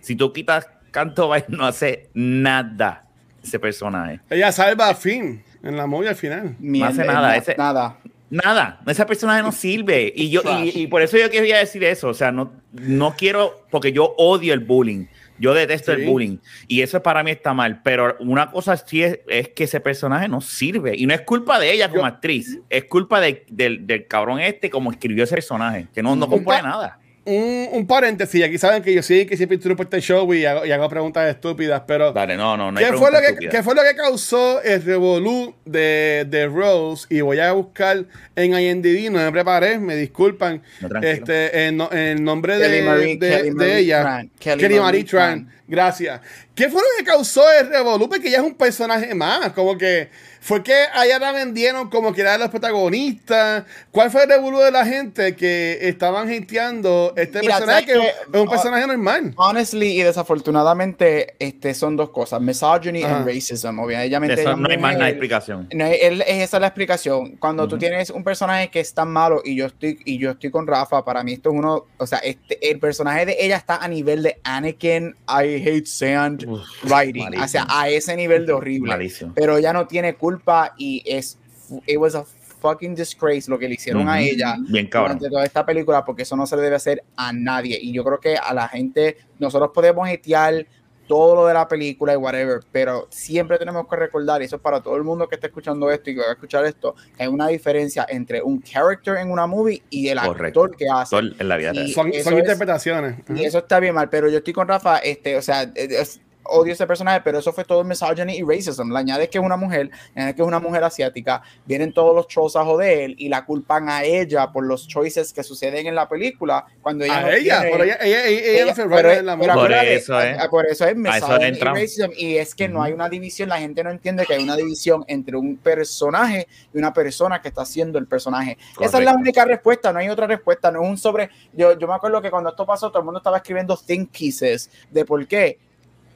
Si tú quitas Canto Bay, no hace nada ese personaje. Ella salva a Finn en la movie al final. Mierda, hace nada, na- ese- Nada. Nada, ese personaje no sirve. Y yo, y, y por eso yo quería decir eso. O sea, no, no quiero, porque yo odio el bullying. Yo detesto Sí. el bullying. Y eso para mí está mal. Pero una cosa sí es, es que ese personaje no sirve. Y no es culpa de ella como Yo- actriz. Es culpa de- del, del cabrón este como escribió ese personaje. Que no, no compone nada. Un, un paréntesis, aquí saben que yo sí que siempre estoy por este show y hago, y hago preguntas estúpidas, pero Dale, no, no, no. hay ¿qué, fue lo que, qué fue lo que causó el revolú de, de Rose? Y voy a buscar en IMDb, no me preparé, me disculpan, No, tranquilo. este, el, no- el nombre de, Kelly Marie- de- Kelly de Marie ella. Tran. Kelly, Kelly Marie Marie Tran. Tran. Gracias. ¿Qué fue lo que causó el revolú? Porque ella es un personaje más, como que fue que allá la vendieron como que eran los protagonistas. ¿Cuál fue el revolú de la gente que estaban hateando este Mira, personaje que ¿sabes es un personaje normal? Honestly y desafortunadamente, este, son dos cosas: misogyny and racism. Obviamente, Eso ella no hay más de explicación. No, él- esa es la explicación. Cuando tú Ujú. tienes un personaje que es tan malo y yo estoy y yo estoy con Rafa, para mí esto es uno, o sea, este, el personaje de ella está a nivel de Anakin, I hate sand Uf, writing, malísimo. o sea, a ese nivel de horrible. Malísimo. Pero ella no tiene culpa y es it was a fucking disgrace lo que le hicieron a ella Bien cabrón. durante toda esta película porque eso no se le debe hacer a nadie y yo creo que a la gente nosotros podemos hatear todo lo de la película y whatever, pero siempre tenemos que recordar, y eso es para todo el mundo que está escuchando esto y que va a escuchar esto, que hay una diferencia entre un character en una movie y el Correcto. actor que hace. En la vida. Son, son es- interpretaciones. Y eso está bien mal, pero yo estoy con Rafa, este, o sea, eh, es- odio ese personaje, pero eso fue todo misogyny y racism. Le añades que es una mujer, le añades que es una mujer asiática, vienen todos los trolls a joder y la culpan a ella por los choices que suceden en la película cuando ella A no ella, tiene- por ella, ella, ella, ella no fue pero- en la pero movie. Por eso es. ah, por eso es A eso misogyny y racism, y es que no hay una división, la gente no entiende que hay una división entre un personaje y una persona que está haciendo el personaje. Esa es la Correcto. única respuesta, no hay otra respuesta, no es un sobre. Yo, yo me acuerdo que cuando esto pasó, todo el mundo estaba escribiendo think pieces de por qué.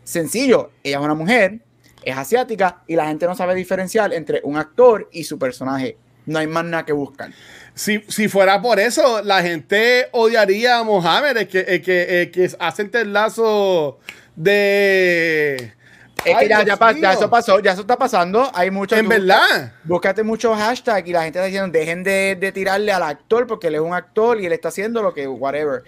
Sencillo, ella es una mujer, es asiática y la gente no sabe diferenciar entre un actor y su personaje. No hay más nada que buscar. Si, si fuera por eso, la gente odiaría a Mohamed, el que, el que, el que hace este lazo de. Es Ay, que ya, ya, ya eso pasó, ya eso está pasando. Hay muchos. En verdad. Búscate muchos hashtags y la gente está diciendo dejen de, de tirarle al actor porque él es un actor y él está haciendo lo que, whatever.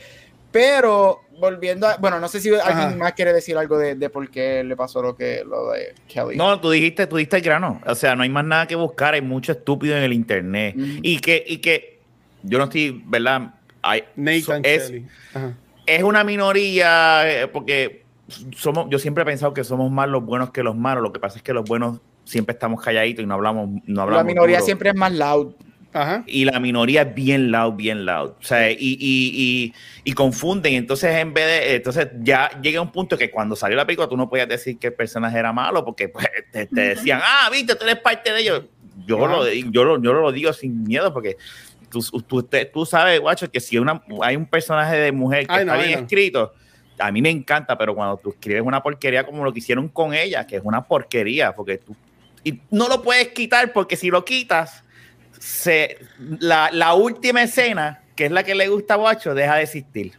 Pero volviendo a. Bueno, no sé si Ajá. alguien más quiere decir algo de, de por qué le pasó lo que lo de Kelly. No, tú dijiste, tú diste el grano. O sea, no hay más nada que buscar, hay mucho estúpido en el internet. Y que, y que yo no estoy, ¿verdad? Hay, Nathan es, es una minoría, eh, porque somos, yo siempre he pensado que somos más los buenos que los malos. Lo que pasa es que los buenos siempre estamos calladitos y no hablamos, no hablamos. la minoría duro. siempre es más loud. Ajá. y la minoría es bien loud, bien loud. O sea, y, y, y, y confunden. Entonces, en vez de. Entonces, ya llega un punto que cuando salió la película, tú no podías decir que el personaje era malo, porque pues, te, te decían, ah, viste, tú eres parte de ellos. Yo, Ajá. lo, yo, lo, yo lo digo sin miedo, porque tú, tú, usted- tú sabes, guacho, que si una, hay un personaje de mujer que Ay, está no, bien escrito. A mí me encanta, pero cuando tú escribes una porquería como lo que hicieron con ella, que es una porquería, porque tú y no lo puedes quitar porque si lo quitas, se, la, la última escena, que es la que le gusta a Guacho, deja de existir.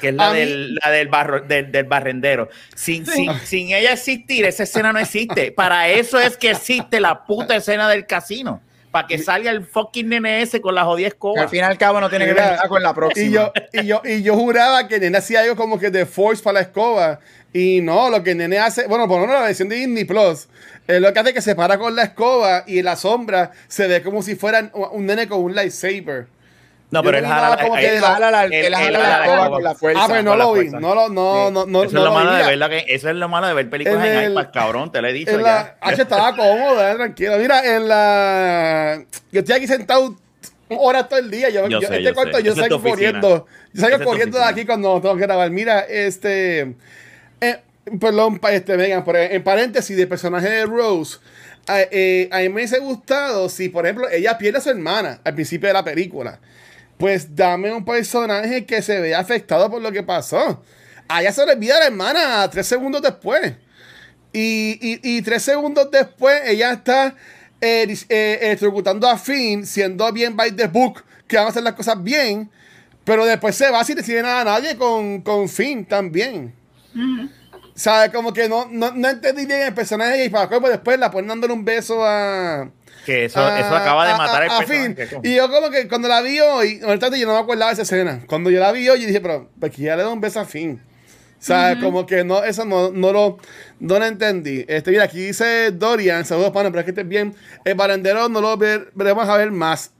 Que es la, del, la del, barro, del, del barrendero. Sin, sin, sin ella existir, esa escena no existe. Para eso es que existe la puta escena del casino. Para que salga el fucking nene ese con la jodida escoba. al fin y al cabo no tiene que ver nada con la próxima. Y yo, y yo, y yo juraba que nene hacía algo como que de force para la escoba. Y no, lo que el nene hace, bueno, por lo menos la versión de Disney Plus, es lo que hace que se para con la escoba y en la sombra se ve como si fuera un, un nene con un lightsaber. No, yo pero él jala como él que él jala- la, él- él jala la escoba con la fuerza. Ah, pero no lo vi, no lo, no, Sí. no, no, Eso no es lo lo malo vi. de verla que eso es lo malo de ver películas En en, el- iPad, cabrón, te lo he dicho En ya. la, H estaba cómodo, eh, tranquilo. Mira, en la. Yo estoy aquí sentado horas todo el día. Yo, Yo yo- sé, este yo cuarto sé. yo es salgo corriendo. Yo salgo es corriendo de aquí cuando tengo que grabar. Mira, este. Perdón, este, Megan, pero en paréntesis, del personaje de Rose. A, eh, a mí me hubiese gustado si, por ejemplo, ella pierde a su hermana al principio de la película. Pues dame un personaje que se vea afectado por lo que pasó. A ella se le olvida a la hermana tres segundos después. Y, y- y tres segundos después, ella está eh, eh, a Finn, siendo bien by the book, que van a hacer las cosas bien. Pero después se va sin decir nada a nadie con, con Finn también. Sea, como que no, no, no entendí bien el personaje y para pues después la ponen dándole un beso a. Que eso, a- eso acaba de a- matar a- el personaje. ¿cómo? Y yo como que cuando la vi hoy, ahorita yo no me acordaba de esa escena. Cuando yo la vi hoy, yo dije, pero porque ya le da un beso a Finn. O sea, como que no, eso no, no lo, no lo entendí. Este, mira, aquí dice Dorian, saludos pana, pero es que estés bien. El barrendero no lo ver- veremos a ver más.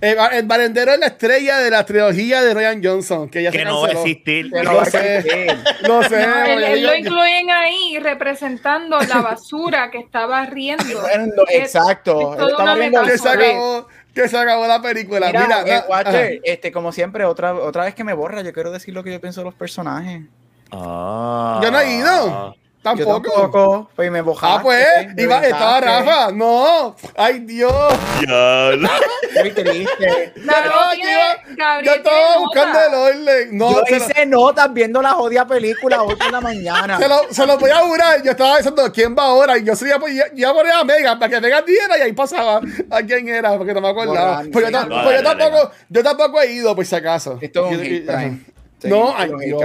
El, ba- el barrendero es la estrella de la trilogía de Ryan Johnson, que ya se no va a existir. Que no Lo va a sé. existir. Lo sé. No, él, lo incluyen ahí representando la basura que estaba riendo. Bueno, Exacto. es una viendo el que se acabó, que se acabó la película. Mira, Mira, eh, Watcher, ajá. este, como siempre, otra, otra vez que me borra, yo quiero decir lo que yo pienso de los personajes. Ah. Yo no he ido. Yo Tampoco. tampoco, pues me bojaste. Ah, pues, iba, estaba. Rafa. No. Ay, Dios. Muy triste. No, yo- Yo estaba buscando el orden. No, yo se lo, hice notas viendo la jodida película hoy por la mañana. se, lo, se lo voy a jurar. Yo estaba pensando quién va ahora. Y yo sería, pues, yo iba a poner a Megan para que Megan diera y ahí pasaba a quién era, porque no me acordaba. Pues yo, pues tampoco, yo tampoco he ido, por si acaso. Esto es un No, ay, Dios.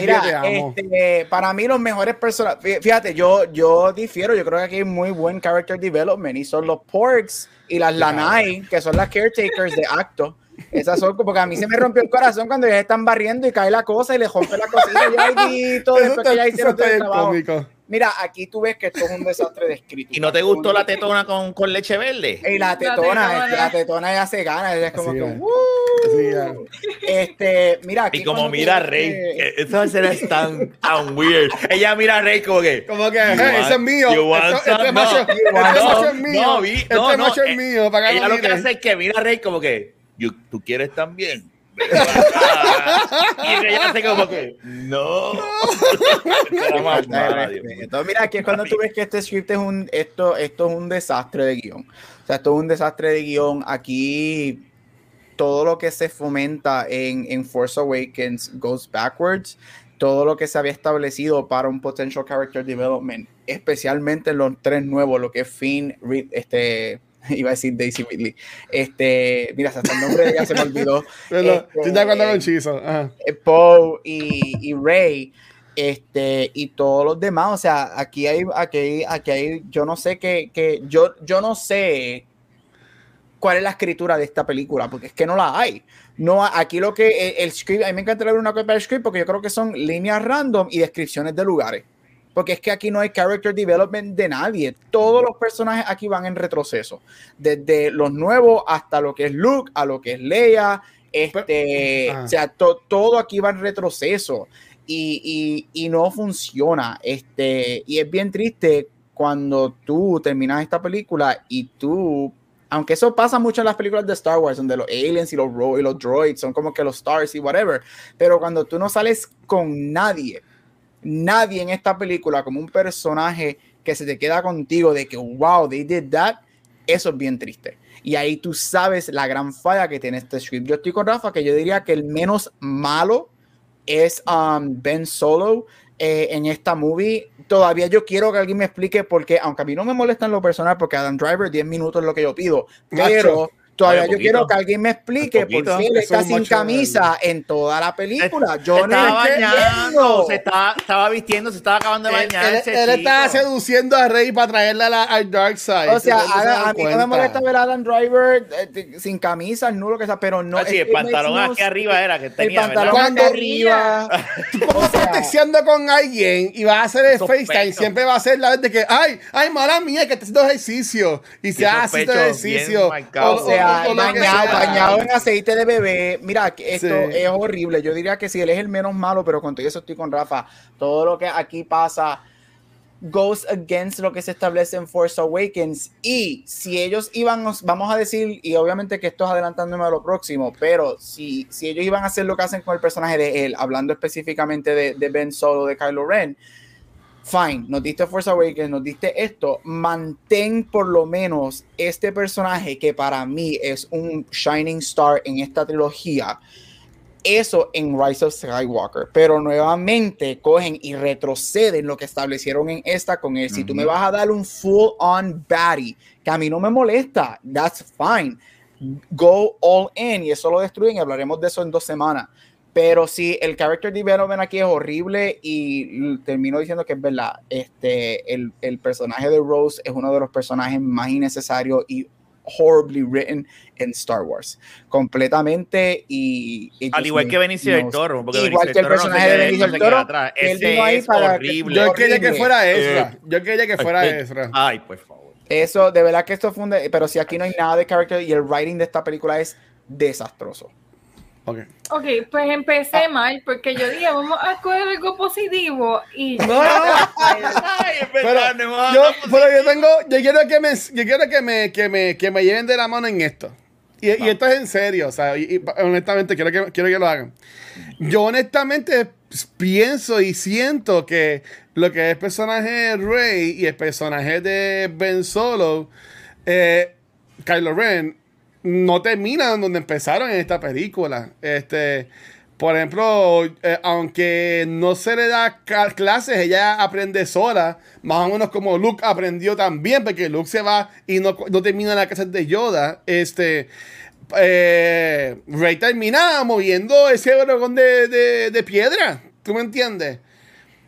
Mira, este, para mí los mejores personajes, fíjate, yo, yo difiero, yo creo que aquí hay muy buen character development y son los Porks y las Lanai, que son las caretakers de acto. Esas son porque a mí se me rompió el corazón cuando ellos están barriendo y cae la cosa y le rompe la cosita y todo después que ya hicieron todo el trabajo. cómico. Mira, aquí tú ves que esto es un desastre de escritura. ¿Y no te gustó la tetona con, con leche verde? Y la La tetona, tetona. este, la tetona ya se gana, ella es como Así que. "Uh". Sí, este, mira, aquí Y como mira a Rey, que- esa escena es tan, tan weird. Ella mira a Rey como que. Como que, "Eh, want- ese es mío. you want Esto- Este some? macho, No, este macho no, es mío. no, vi- Este no, no, macho es eh, mío. Para que Ella no lo que hace es que mira a Rey como que. "You- ¿Tú quieres también? Y ella hace como que. No. Respeto. Mira, aquí es cuando tú ves que este script es un, esto, esto es un desastre de guion. O sea, esto es un desastre de guion. Aquí todo lo que se fomenta en, en Force Awakens goes backwards. Todo lo que se había establecido para un potential character development, especialmente en los tres nuevos, lo que es Finn, Reed- este, Iba a decir Daisy Ridley. Este, mira, hasta el nombre de ella se me olvidó. Pero, Este, estoy de acuerdo con Chizo. Ajá. eh, Poe y, y Ray, este, y todos los demás. O sea, aquí hay, aquí hay, aquí hay, yo no sé qué, que yo, yo no sé cuál es la escritura de esta película, porque es que no la hay. No, aquí lo que el, el script, a mí me encantaría ver una copia del script porque yo creo que son líneas random y descripciones de lugares. Porque es que aquí no hay character development de nadie. Todos los personajes aquí van en retroceso. Desde los nuevos hasta lo que es Luke, a lo que es Leia. Este, Ajá. o sea, to- todo aquí va en retroceso. Y, y- y no funciona. Este, y es bien triste cuando tú terminas esta película y tú aunque eso pasa mucho en las películas de Star Wars, donde los aliens y los, y los droids son como que los stars y whatever, pero cuando tú no sales con nadie, nadie en esta película como un personaje que se te queda contigo de que, wow, they did that, eso es bien triste. Y ahí tú sabes la gran falla que tiene este script. Yo estoy con Rafa, que yo diría que el menos malo es um, Ben Solo eh, en esta movie. Todavía yo quiero que alguien me explique por qué, aunque a mí no me molesta en lo personal, porque Adam Driver 10 minutos es lo que yo pido, pero. Todavía yo quiero que alguien me explique por qué él está sin camisa en toda la película. Yo se no estaba bañando, se estaba, estaba vistiendo, se estaba acabando de Él, él- estaba seduciendo a Rey para traerla a la- al Dark Side. O sea, a, mí no me molesta ver a Adam Driver eh, sin camisa, el nulo que sea, pero no. Ah, sí, es el pantalón no aquí arriba era que El tenía, pantalón ¿verdad? Cuando- arriba. ¿Cómo estás texteando con alguien y vas a hacer el. FaceTime? Siempre va a ser la vez de que, ay, ay, mala mía, que está haciendo ejercicio. Y se hace ejercicio. O sea, bañado, bañado en aceite de bebé. Mira, que esto Sí. es horrible. Yo diría que sí, él es el menos malo, pero con todo eso estoy con Rafa. Todo lo que aquí pasa goes against lo que se establece en Force Awakens. Y si ellos iban, vamos a decir, y obviamente que esto es adelantándome a lo próximo, pero si, si ellos iban a hacer lo que hacen con el personaje de él, hablando específicamente de, de Ben Solo, de Kylo Ren, fine, nos diste Force Awakens, nos diste esto, mantén por lo menos este personaje que para mí es un shining star en esta trilogía, eso en Rise of Skywalker, pero nuevamente cogen y retroceden lo que establecieron en esta con él. Si tú me vas a dar un full on baddie, que a mí no me molesta, that's fine. Go all in y eso lo destruyen y hablaremos de eso en dos semanas. Pero sí, el character development aquí es horrible y termino diciendo que es verdad. Este, el, el personaje de Rose es uno de los personajes más innecesarios y horribly written en Star Wars. Completamente y... y Al igual que Benicio del Toro. Porque Igual Benicio que el Toro personaje de Benicio del Toro, atrás. él Ese vino ahí es para- horrible. Yo quería que fuera Ezra. Eh, Yo quería que fuera eh, Ezra. Ay, por favor. Eso, de verdad que esto fue un... de- pero si aquí no hay nada de character y el writing de esta película es desastroso. Ok. Ok, pues empecé mal porque yo dije, vamos a coger algo positivo y... No, Ay, Pero no yo, pero yo tengo, yo quiero que me, yo quiero que me, que me, que me lleven de la mano en esto. Y, y esto es en serio, o sea, y, y honestamente quiero que, quiero que lo hagan. Yo honestamente pienso y siento que lo que es el personaje de Rey y el personaje de Ben Solo, eh, Kylo Ren, no terminan donde empezaron en esta película. Este, por ejemplo, eh, aunque no se le da clases, ella aprende sola, más o menos como Luke aprendió también, porque Luke se va y no, no termina la clase de Yoda. Este, eh, Rey termina moviendo ese dragón de, de, de piedra. ¿Tú me entiendes?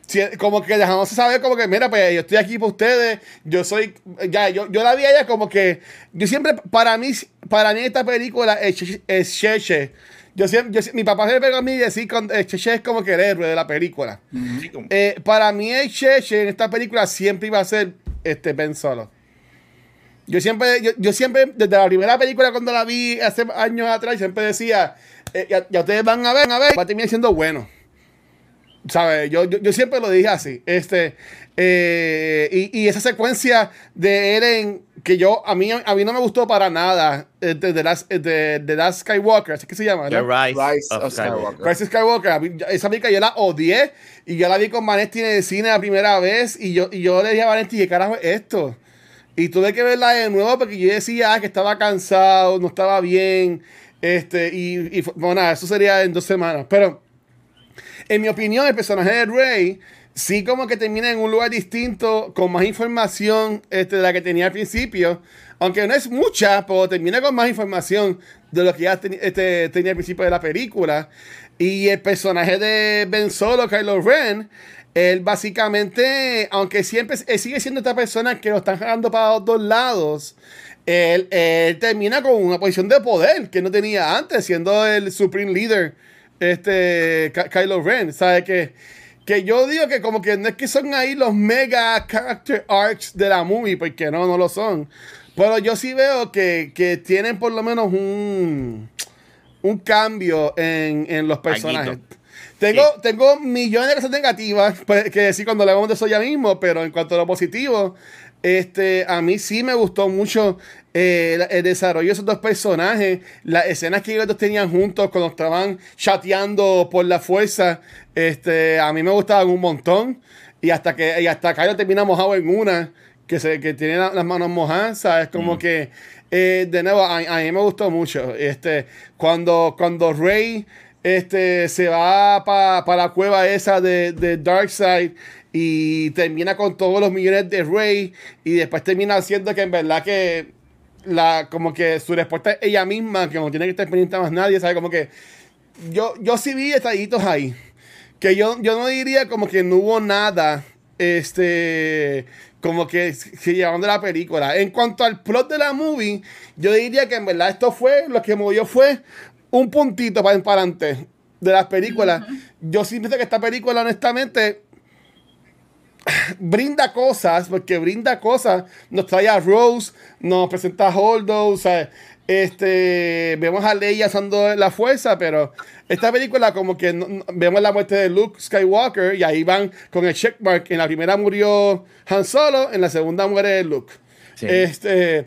Si- como que dejamos saber como que, mira, pues yo estoy aquí para ustedes, yo soy, ya, yo, yo la vi a ella como que, yo siempre, para mí, para mí esta película es, es Cheche. Yo siempre, yo, mi papá se me pegó a mí y decir con eh, Cheche es como que el héroe de la película. Eh, para mí el Cheche en esta película siempre iba a ser este Ben Solo. Yo siempre, yo, yo siempre, desde la primera película cuando la vi hace años atrás, siempre decía, eh, ya, ya ustedes van a ver, van a ver, va a terminar siendo bueno. ¿Sabes? Yo, yo, yo siempre lo dije así. Este, eh, y, y esa secuencia de Eren, que yo, a mí, a mí no me gustó para nada, eh, de, de, las, de, de Last Skywalker, así que se llama, The ¿no? Rise, Rise of of Skywalker. Rise of Skywalker, esa película yo la odié y yo la vi con Vanetti en el cine la primera vez y yo, y yo le dije a Vanetti, ¿qué carajo es esto? Y tuve que verla de nuevo porque yo decía ah, que estaba cansado, no estaba bien, este, y, y bueno, nada, eso sería en dos semanas, pero en mi opinión, el personaje de Rey sí como que termina en un lugar distinto, con más información este, de la que tenía al principio. Aunque no es mucha, pero termina con más información de lo que ya este, tenía al principio de la película. Y el personaje de Ben Solo, Kylo Ren, él básicamente, aunque siempre sigue siendo esta persona que lo están jalando para los dos lados, él, termina con una posición de poder que no tenía antes, siendo el Supreme Leader, este Kylo Ren. ¿Sabe que que yo digo que como que no es que son ahí los mega character arcs de la movie, porque no, no lo son. Pero yo sí veo que, que tienen por lo menos un, un cambio en, en los personajes. Tengo, tengo millones de cosas negativas pues, que decir cuando le vamos de eso ya mismo, pero en cuanto a lo positivo, este, a mí sí me gustó mucho eh, el desarrollo de esos dos personajes, las escenas que ellos dos tenían juntos cuando estaban chateando por la fuerza, este, a mí me gustaban un montón. Y hasta que y hasta Kylo termina mojado en una, que, se, que tiene las manos mojadas, ¿sabes? Como que, eh, de nuevo, a, mí me gustó mucho. Este, cuando, cuando Rey este, se va para la cueva esa de, de Darkseid y termina con todos los millones de Rey y después termina haciendo que en verdad que la como que su respuesta es ella misma que no tiene que estar pendiente a más nadie sabe como que yo yo sí vi detallitos ahí que yo, yo no diría como que no hubo nada este como que, que llevando la película. En cuanto al plot de la movie yo diría que en verdad esto fue lo que movió fue un puntito para, para adelante de las películas. Yo sí pienso que esta película honestamente brinda cosas, porque brinda cosas, nos trae a Rose, nos presenta a Holdo, o sea, este, vemos a Leia usando la fuerza, pero esta película como que vemos la muerte de Luke Skywalker y ahí van con el checkmark, en la primera murió Han Solo, en la segunda muere Luke. Este,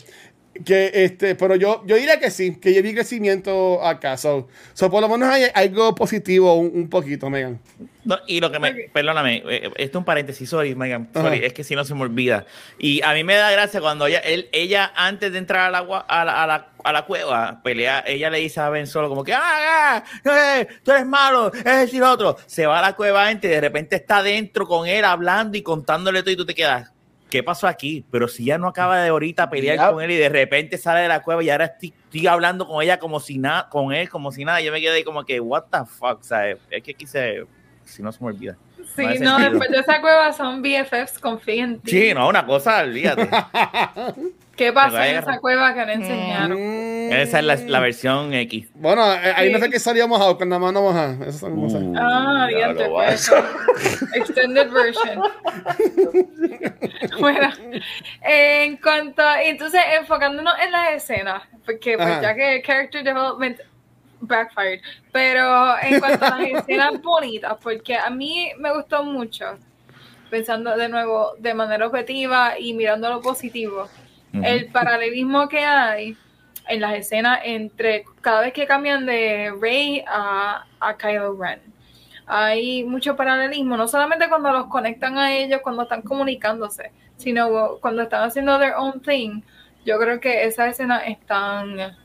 que este, pero yo, yo diría que sí, que yo vi crecimiento acá. So, por lo menos hay algo positivo un, poquito, Megan. No, y lo que me, perdóname, eh, esto es un paréntesis, sorry, Megan, sorry, es que si no se me olvida. Y a mí me da gracia cuando ella, él, ella antes de entrar al agua, a la, a la, a la cueva, pelea, ella le dice a Ben Solo como que, ah, ah eh, tú eres malo, es decir otro. Se va a la cueva antes y de repente está dentro con él hablando y contándole todo y tú te quedas ¿qué pasó aquí? Pero si ya no acaba de ahorita pelear con él y de repente sale de la cueva y ahora estoy, hablando con ella como si nada, con él como si nada, yo me quedé como que, what the fuck, ¿sabes? Es que quise, si no se me olvida. Sí, no, después de esa cueva son BFFs, confíen en ti. Sí, no, una cosa, olvídate. ¿Qué pasó en esa cueva que le enseñaron? Mm. Esa es la, versión X. Bueno, eh, ahí no sé qué salía mojado, con la mano mojada. Eso son uh, Ah, diante, pues. Extended version. bueno, en cuanto, entonces enfocándonos en las escenas, porque pues ya que character development backfired, pero en cuanto a las escenas bonitas, porque a mí me gustó mucho, pensando de nuevo de manera objetiva y mirando lo positivo el paralelismo que hay en las escenas entre cada vez que cambian de Rey a, a Kylo Ren. Hay mucho paralelismo, no solamente cuando los conectan a ellos, cuando están comunicándose, sino cuando están haciendo their own thing. Yo creo que esas escenas están,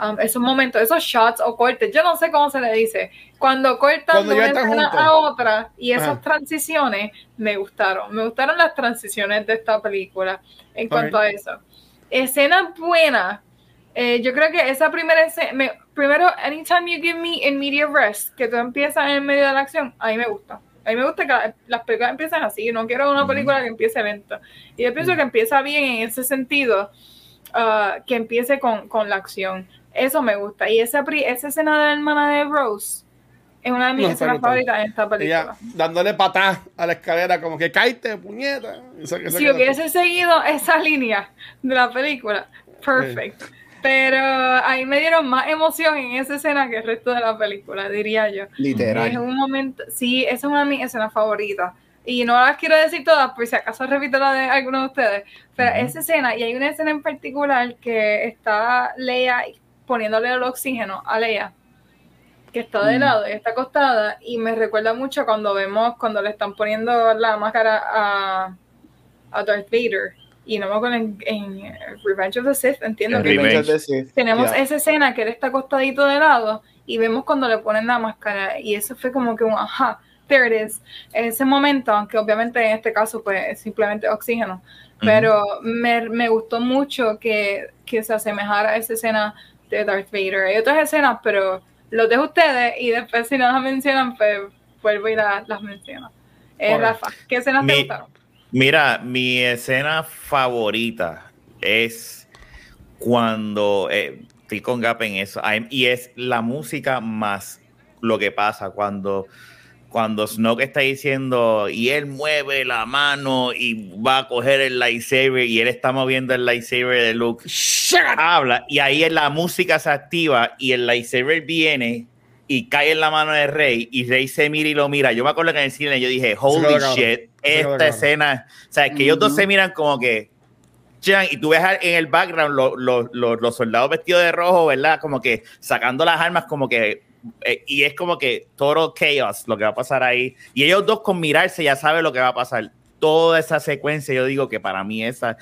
um, esos momentos, esos shots o cortes, yo no sé cómo se le dice, cuando cortan de una escena a otra y esas transiciones me gustaron, me gustaron las transiciones de esta película en cuanto a eso. Escena buena. Eh, yo creo que esa primera escena, primero, anytime you give me in media rest, que tú empiezas en medio de la acción, a mí me gusta. A mí me gusta que las películas empiecen así, no quiero una película que empiece lenta. Y yo pienso que empieza bien en ese sentido, uh, que empiece con, con, la acción. Eso me gusta. Y esa, esa escena de la hermana de Rose, es una de mis escenas favoritas en esta película. dándole patas a la escalera, como que caíste, puñeta. si hubiese seguido esa línea de la película, perfecto. Pero ahí me dieron más emoción en esa escena que el resto de la película, diría yo. Literal. Es un momento, sí, esa es una de mis escenas favoritas. Y no las quiero decir todas, por si acaso repito la de alguno de ustedes. Pero esa escena, y hay una escena en particular que está Leia poniéndole el oxígeno a Leia que está de mm. lado y está acostada y me recuerda mucho cuando vemos cuando le están poniendo la máscara a, a Darth Vader y no me acuerdo en, Revenge of the Sith, entiendo que tenemos esa escena que él está acostadito de lado y vemos cuando le ponen la máscara y eso fue como que un ajá, there it is, ese momento, aunque obviamente en este caso pues es simplemente oxígeno, pero me, me, gustó mucho que, que, se asemejara a esa escena de Darth Vader. Hay otras escenas, pero los dejo ustedes y después si no las mencionan, pues vuelvo y las, las menciono. Eh, Rafa, ¿qué escenas te gustaron? Mira, mi escena favorita es cuando eh, estoy con Gap en eso, y es la música más lo que pasa cuando cuando Snoke está diciendo y él mueve la mano y va a coger el lightsaber y él está moviendo el lightsaber de Luke, habla y ahí la música se activa y el lightsaber viene y cae en la mano de Rey y Rey se mira y lo mira. Yo me acuerdo que en el cine yo dije, holy shit, esta escena, o sea, que ellos dos se miran como que, y tú ves en el background los soldados vestidos de rojo, ¿verdad? Como que sacando las armas, como que eh, y es como que todo chaos lo que va a pasar ahí. Y ellos dos con mirarse ya saben lo que va a pasar. Toda esa secuencia, yo digo que para mí esa,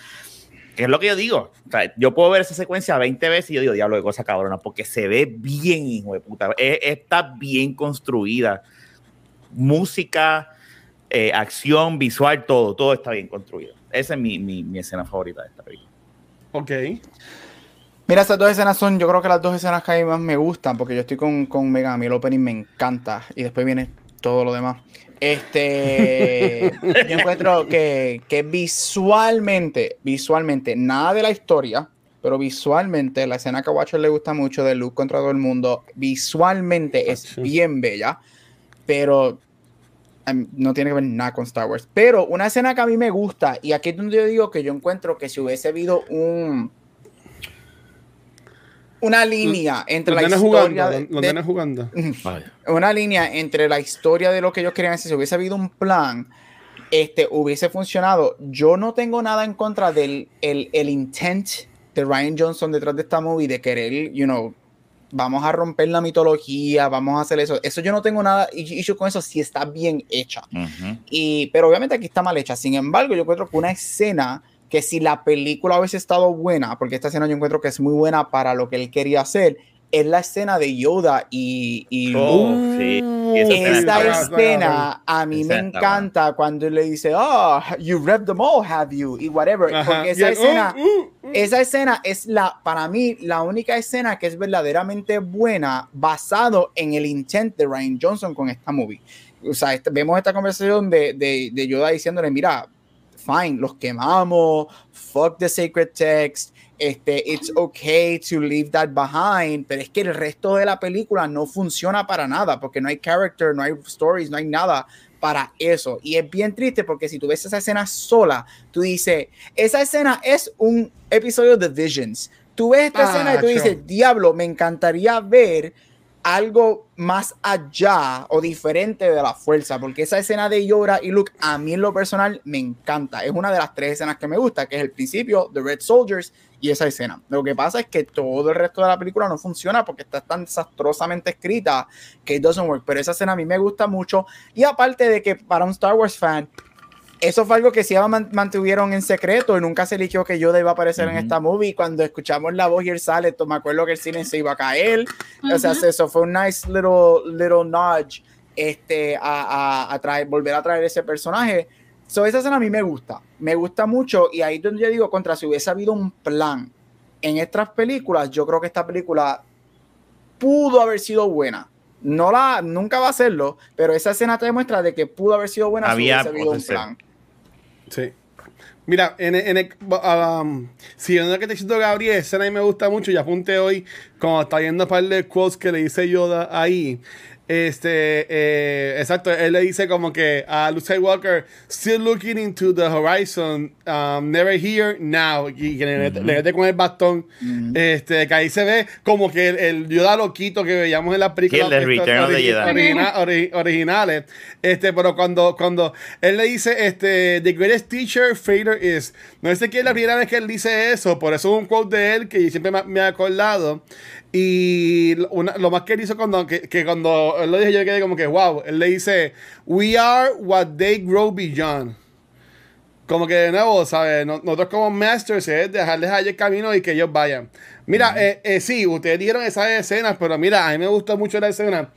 es lo que yo digo. O sea, yo puedo ver esa secuencia 20 veces y yo digo, diablo de cosa cabrona, porque se ve bien, hijo de puta. está bien construida. Música, eh, acción, visual, todo, todo está bien construido. Esa es mi, mi, mi escena favorita de esta película. Ok. Mira, estas dos escenas son, yo creo que las dos escenas que a mí más me gustan, porque yo estoy con, con Megan, a mí el opening me encanta, y después viene todo lo demás. Este, yo encuentro que, que visualmente, visualmente, nada de la historia, pero visualmente, la escena que a Watcher le gusta mucho de Luke contra todo el mundo, visualmente es bien bella, pero em, no tiene que ver nada con Star Wars. Pero una escena que a mí me gusta, y aquí es donde yo digo que yo encuentro que si hubiese habido un una línea entre la historia jugando, una línea entre la historia de lo que ellos querían hacer. Si hubiese habido un plan este hubiese funcionado. Yo no tengo nada en contra del el, el intent de Ryan Johnson detrás de esta movie de querer you know vamos a romper la mitología vamos a hacer eso. Eso yo no tengo nada y yo con eso si está bien hecha. Y pero obviamente aquí está mal hecha. Sin embargo yo encuentro que una escena que si la película hubiese estado buena, porque esta escena yo encuentro que es muy buena para lo que él quería hacer, es la escena de Yoda y, y oh, sí. Esta escena a mí me encanta cuando él le dice, oh, you read them all, have you? Y whatever. Porque esa escena, uh, uh, uh. esa escena es la, para mí, la única escena que es verdaderamente buena basado en el intent de Ryan Johnson con esta movie. O sea, este, vemos esta conversación de, de, de Yoda diciéndole, mira, fine, los quemamos, fuck the sacred text, este, it's okay to leave that behind, pero es que el resto de la película no funciona para nada, porque no hay character, no hay stories, no hay nada para eso. Y es bien triste porque si tú ves esa escena sola, tú dices, esa escena es un episodio de Visions. Tú ves esta escena y tú dices, diablo, me encantaría ver algo más allá o diferente de la fuerza, porque esa escena de Yora y Luke a mí en lo personal me encanta. Es una de las tres escenas que me gusta, que es el principio, The Red Soldiers y esa escena. Lo que pasa es que todo el resto de la película no funciona porque está tan desastrosamente escrita que it doesn't work, pero esa escena a mí me gusta mucho y aparte de que para un Star Wars fan eso fue algo que sí mantuvieron en secreto y nunca se eligió que Yoda iba a aparecer en esta movie. Cuando escuchamos la voz y él sale, me acuerdo que el cine se iba a caer. O sea, eso fue un nice little, little nudge este, a, a, traer, volver a traer ese personaje. So, esa escena a mí me gusta, me gusta mucho y ahí donde yo digo, contra si hubiese habido un plan en estas películas, yo creo que esta película pudo haber sido buena. No la, nunca va a serlo, pero esa escena te demuestra de que pudo haber sido buena si hubiese habido un plan. Sí. Mira, en, en el, um, siguiendo lo que te diciendo Gabriel, esa a me gusta mucho y apunté hoy, como está viendo un par de quotes que le dice Yoda ahí, este, eh, exacto, él le dice como que a Luke Skywalker, still looking into the horizon, um, never here, now. Y que le, mete con el bastón. Este, que ahí se ve como que el, el Yoda loquito que veíamos en las películas originales. Este, pero cuando, cuando él le dice, este, the greatest teacher Vader is. No sé quién es la primera vez que él dice eso, por eso es un quote de él que siempre me, me ha acordado. Y lo más que él hizo cuando, que, que, cuando él lo dijo, yo quedé como que, wow, él le dice, we are what they grow beyond. Como que de nuevo, ¿sabes? Nosotros como masters es dejarles allí el camino y que ellos vayan. Mira, eh, eh, sí, ustedes dijeron esas escenas, pero mira, a mí me gustó mucho la escena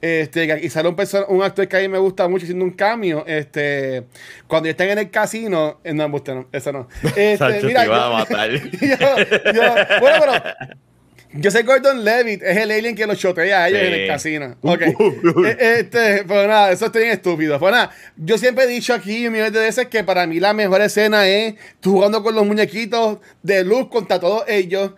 Este, y sale un, un actor que a mí me gusta mucho haciendo un cambio. Este, cuando están en el casino, eh, no, usted no, eso no. Este, Sacho, mira, te iba yo- a matar. yo- yo- bueno, pero yo sé Gordon Levitt, es el alien que los chotea a ellos Sí. en el casino. Ok. Eh, este, pero nada, eso está bien estúpido. Pues nada, yo siempre he dicho aquí millones de veces que para mí la mejor escena es tú jugando con los muñequitos de luz contra todos ellos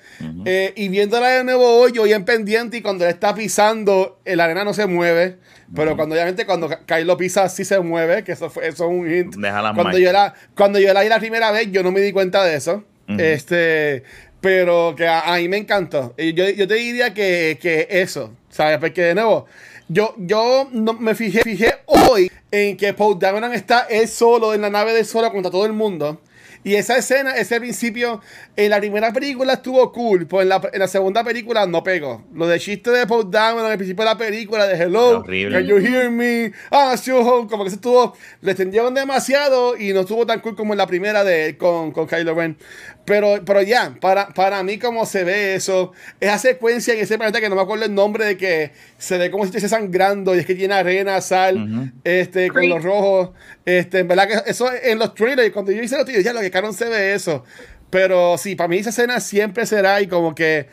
eh, y viéndola de nuevo hoy, yo bien pendiente y cuando está pisando, eh, la arena no se mueve. Pero cuando obviamente cuando Kylo pisa sí se mueve, que eso, fue, eso es un hint. Deja las Cuando yo, la, cuando yo la vi la primera vez, yo no me di cuenta de eso. Este, pero que a, mí me encantó. Yo, yo te diría que, que eso, ¿sabes? Porque de nuevo, yo, yo me fijé, fijé hoy en que Paul Dameron está él solo en la nave de solo contra todo el mundo. Y esa escena, ese principio, en la primera película estuvo cool, pues en la, en la segunda película no pegó. Lo de chiste de Paul Dameron al principio de la película, de Hello, can you hear me? Ah, home. Como que se estuvo, le extendieron demasiado y no estuvo tan cool como en la primera de con, con Kylo Ren. Pero, pero ya, para, para mí como se ve eso, esa secuencia en ese planeta que no me acuerdo el nombre de que se ve como si estuviese sangrando y es que tiene arena, sal, Ujú. este, con los rojos. Este, en verdad que eso en los trailers, cuando yo hice los trailers, ya lo que cabrón se ve eso. Pero sí, para mí esa escena siempre será y como que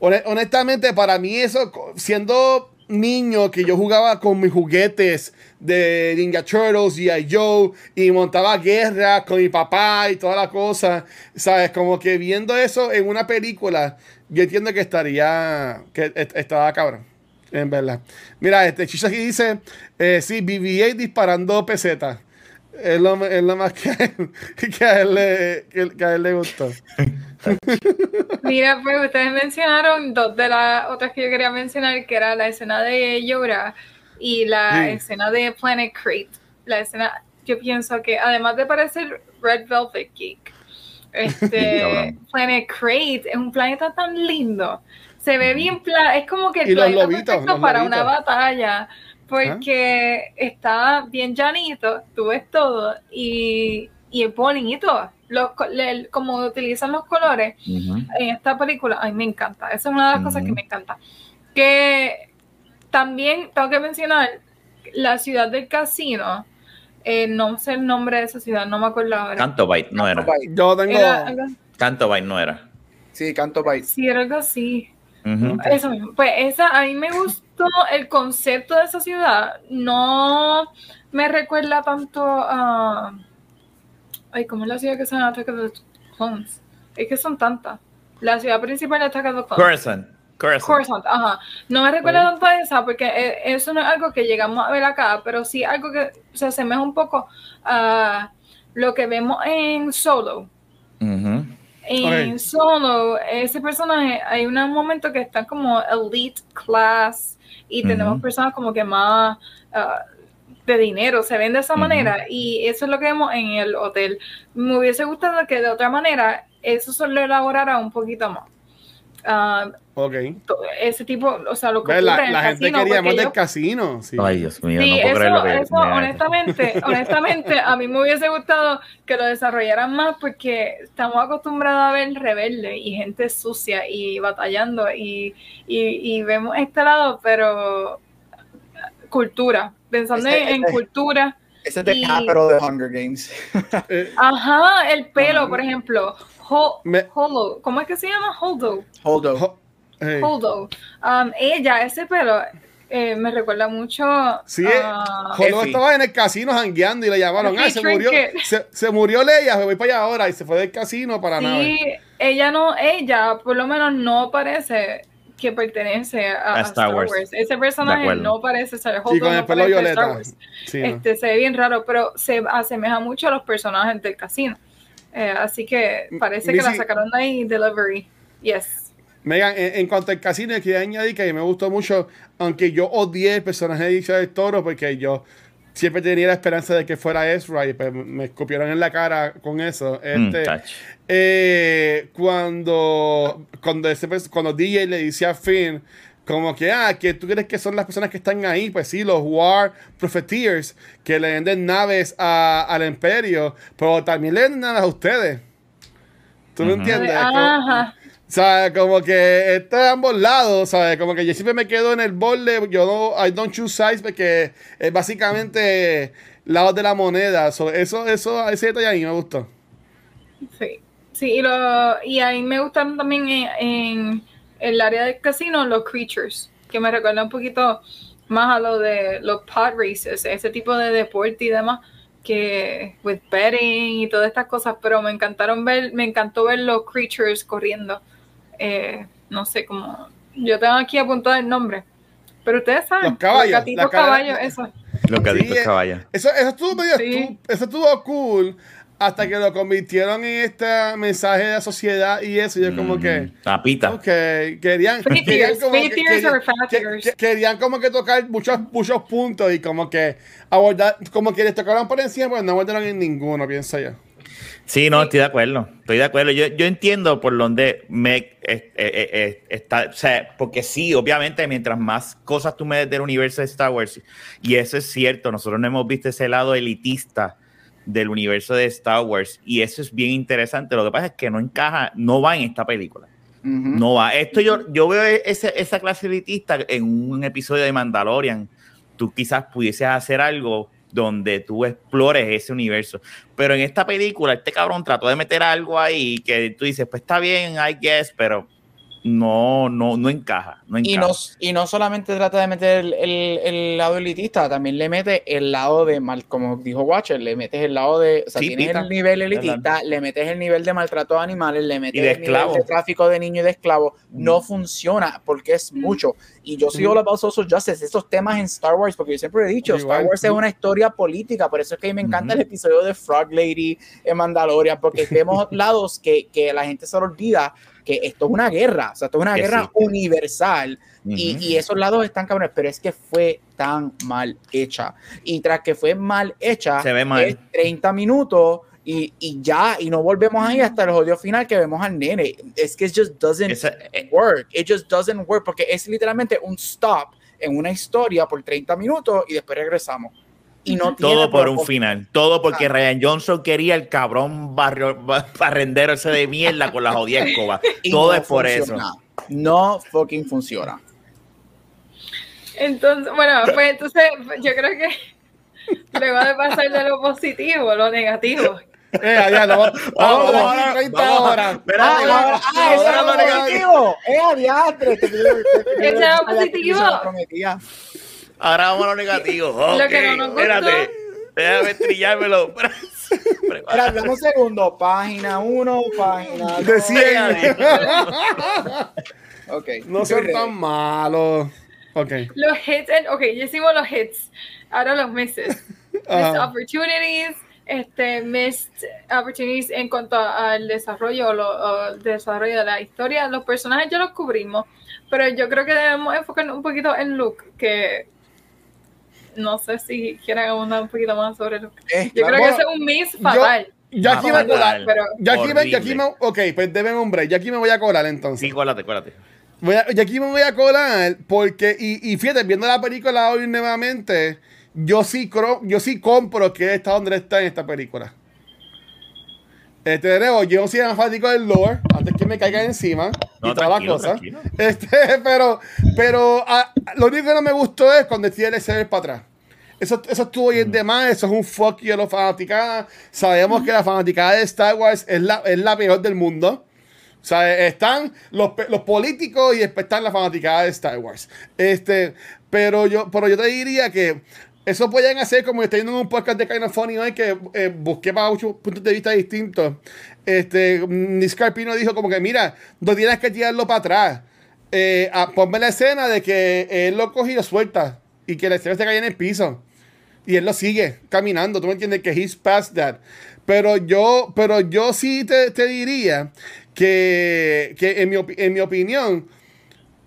Hone- honestamente, para mí eso, siendo niño que yo jugaba con mis juguetes de Ninja Turtles y Joe y montaba guerra con mi papá y toda la cosa, ¿sabes? Como que viendo eso en una película, yo entiendo que estaría, que est- estaba cabrón. En verdad. Mira, este Chicho aquí dice, eh, sí, BB-8 disparando pesetas. Es lo, es lo más que, a él- que a él le, que, que a él le gustó. Mira, pues ustedes mencionaron dos de las otras que yo quería mencionar, que era la escena de Yora y la Sí. escena de Planet Crate. La escena, yo pienso que además de parecer Red Velvet Geek, este. Planet Crate es un planeta tan lindo. Se ve bien es como que el Y los planeta lobitos, los para lobitos. una batalla, porque está bien llanito, tú ves todo y, y es bonito. Los, como utilizan los colores, en esta película, a mí me encanta. Esa es una de las cosas que me encanta. Que también tengo que mencionar la ciudad del casino. eh, no sé el nombre de esa ciudad, no me acuerdo ahora. Canto Bite no era. Yo tengo... Era algo, Canto Bite no era. Sí, Canto Bite. sí, era algo así. Eso mismo. Pues esa, a mí me gustó el concepto de esa ciudad. No me recuerda tanto a. Ay, ¿cómo es la ciudad que se llama Attack of the Clones? Es que son tantas. La ciudad principal de Attack of the Clones. Coruscant. Coruscant. Coruscant, ajá. No me recuerda tanto a esa porque eh, eso no es algo que llegamos a ver acá, pero sí algo que se asemeja un poco a lo que vemos en Solo. En. Solo, ese personaje, hay un momento que está como elite class y tenemos personas como que más ah, de dinero, se ven de esa manera y eso es lo que vemos en el hotel. Me hubiese gustado que de otra manera eso se lo elaborara un poquito más. Ok. ese tipo, o sea, lo que La, ocurre en la el gente casino, quería más del casino. Sí. Ay, Dios mío, Sí, no puedo creer lo eso, que eso, me- honestamente, honestamente, a mí me hubiese gustado que lo desarrollaran más porque estamos acostumbrados a ver rebelde y gente sucia y batallando y, y, y vemos este lado, pero cultura, pensando Ese- en, en ese- cultura, Ese es de Y- Capital de Hunger Games. Eh, ajá, el pelo, por ejemplo, Ho- Me- Holo, ¿cómo es que se llama? Holdo. Holdo. Eh, Holdo. Um, ella, ese pelo, eh, me recuerda mucho Sí, a- Jolo Effie. estaba en el casino jangueando y le llamaron. Ah, se murió, se, se murió Leia, me voy para allá ahora. Y se fue del casino para nada. Sí, ella no, ella por lo menos no parece que pertenece a, A a Star Star, Wars. Wars. Ese personaje no parece ser Sí, con no el pelo parece Star violeta. Este se ve bien raro, pero se asemeja mucho a los personajes del casino. Eh, así que parece que la sacaron de ahí delivery. Yes. Megan, en, en cuanto al casino, quería añadir que a mí me gustó mucho, aunque yo odié el personaje de Isha del Toro, porque yo siempre tenía la esperanza de que fuera Ezra y pues me escupieron en la cara con eso. Mm, Este, eh, cuando, cuando, ese cuando DJ le dice a Finn, como que, ah, que tú crees que son las personas que están ahí, pues sí, los War Profiteers, que le venden naves a- al Imperio, pero también le venden naves a ustedes. ¿Tú me Ujú. entiendes? Como- Ajá. Sea, como que está de ambos lados, ¿sabes? Como que yo siempre me quedo en el borde, yo no, I don't choose sides porque es básicamente lados de la moneda. So, eso, eso, ese detalle a mí me gustó. Sí, sí, y, lo, y a mí me gustaron también en, en el área del casino los creatures, que me recuerda un poquito más a lo de los pod races, ese tipo de deporte y demás que with betting y todas estas cosas, pero me encantaron ver, me encantó ver los creatures corriendo. Eh, no sé cómo, yo tengo aquí apuntado el nombre, pero ustedes saben, Los caballos, gatitos las cabras- caballos, eso. Los gatitos Sí, caballos. Eso, eso estuvo medio Sí. eso estuvo cool hasta que lo convirtieron en este mensaje de la sociedad y eso. Y yo como que, La pita. ok, querían, Free querían tears, como free que, tears querían- que- querían como que tocar muchos, muchos puntos y como que abordar, como que les tocaron por encima, pues no abordaron en ninguno, pienso yo. Sí, no, Sí. estoy de acuerdo. Estoy de acuerdo. Yo, yo entiendo por donde me eh, eh, eh, está. O sea, porque sí, obviamente, mientras más cosas tú me des del universo de Star Wars, y eso es cierto, nosotros no hemos visto ese lado elitista del universo de Star Wars, y eso es bien interesante. Lo que pasa es que no encaja, no va en esta película. Ujú. No va. Esto yo, yo veo ese, esa clase elitista en un episodio de Mandalorian. Tú quizás pudieses hacer algo donde tú explores ese universo. Pero en esta película, este cabrón trató de meter algo ahí que tú dices, pues está bien, I guess, pero no, no, no encaja. No Y encaja. no, y no solamente trata de meter el, el- el lado elitista, también le mete el lado de mal, como dijo Watcher, le metes el lado de, o sea, Sí, tienes pita. el nivel elitista, le metes el nivel de maltrato a animales, le metes Y de el nivel de tráfico de niños y de esclavos, no Mm. funciona porque es Mm. mucho. Y yo soy all about social justice, estos temas en Star Wars, porque yo siempre he dicho, Igual. Star Wars es una historia política, por eso es que a mí me encanta Ujú. el episodio de Frog Lady en Mandalorian, porque vemos lados que, que la gente se le olvida que esto es una guerra, o sea, esto es una Que guerra sí. universal y, y esos lados están cabrones, pero es que fue tan mal hecha. Y tras que fue mal hecha, Se ve mal. es 30 minutos y, y ya, y no volvemos ahí hasta el jodido final que vemos al nene. Es que it just doesn't Esa- work. It just doesn't work porque es literalmente un stop en una historia por 30 minutos y después regresamos. Y no tiene todo por un final. Todo porque Ah. Ryan Johnson quería el cabrón barrio, ba- barrendero ese de mierda con la jodida escoba. Todo no es por funciona. eso. No fucking funciona. Entonces, bueno, pues entonces yo creo que luego de pasar de lo positivo a lo negativo. Eh, no, vamos, vamos, vamos, ahora, 30 vamos. horas. Ah, ah, ah, eso era lo lo negativo. Eh. Este este Ese era sabía que positivo. Lo. Ahora vamos a lo negativo. Ok, que no nos espérate. Déjame trillármelo. Espera, dame un segundo. Página 1, página 2. De 100. Ok. No son ready. tan malos. Ok. Los hits, en- ok, ya hicimos los hits. Ahora los misses. Missed Ajá. opportunities, este, missed opportunities en cuanto al desarrollo o, lo, o el desarrollo de la historia. Los personajes ya los cubrimos, pero yo creo que debemos enfocarnos un poquito en Luke, que no sé si quieren abundar un poquito más sobre Luke. Eh, Yo claro. creo que Bueno, es un miss fatal. Ya aquí me Fatal. colar. Pero Ya aquí, me, ya aquí me. Ok, pues deben break. Ya aquí me voy a colar entonces. Sí, cuélate, cuélate. Voy a- y aquí me voy a colar porque, y, y fíjate, viendo la película hoy nuevamente, yo sí, cro- yo sí compro que está donde está en esta película. Este, de nuevo, yo soy más fanático del lore, antes que me caiga encima No, y todas las cosas. Este, pero, pero ah, lo único que no me gustó es cuando tiene el ser para atrás. Eso, eso estuvo bien de más, eso es un fuck you a los fanaticadas. Sabemos que la fanaticada de Star Wars es la, es la peor del mundo. O sea, están los, los políticos y están la fanaticada de Star Wars. Este, pero yo, pero yo te diría que eso pueden hacer como estoy en un podcast de Kind of Funny hoy que eh, busqué para muchos puntos de vista distintos. Este, Nick Carpino dijo como que mira, no tienes que tirarlo para atrás. Eh, ah, ponme la escena de que él lo coge y lo suelta y que la escena se cae en el piso y él lo sigue caminando. Tú me entiendes que he's past that. Pero yo, pero yo sí te, te diría que, que en, mi, en mi opinión,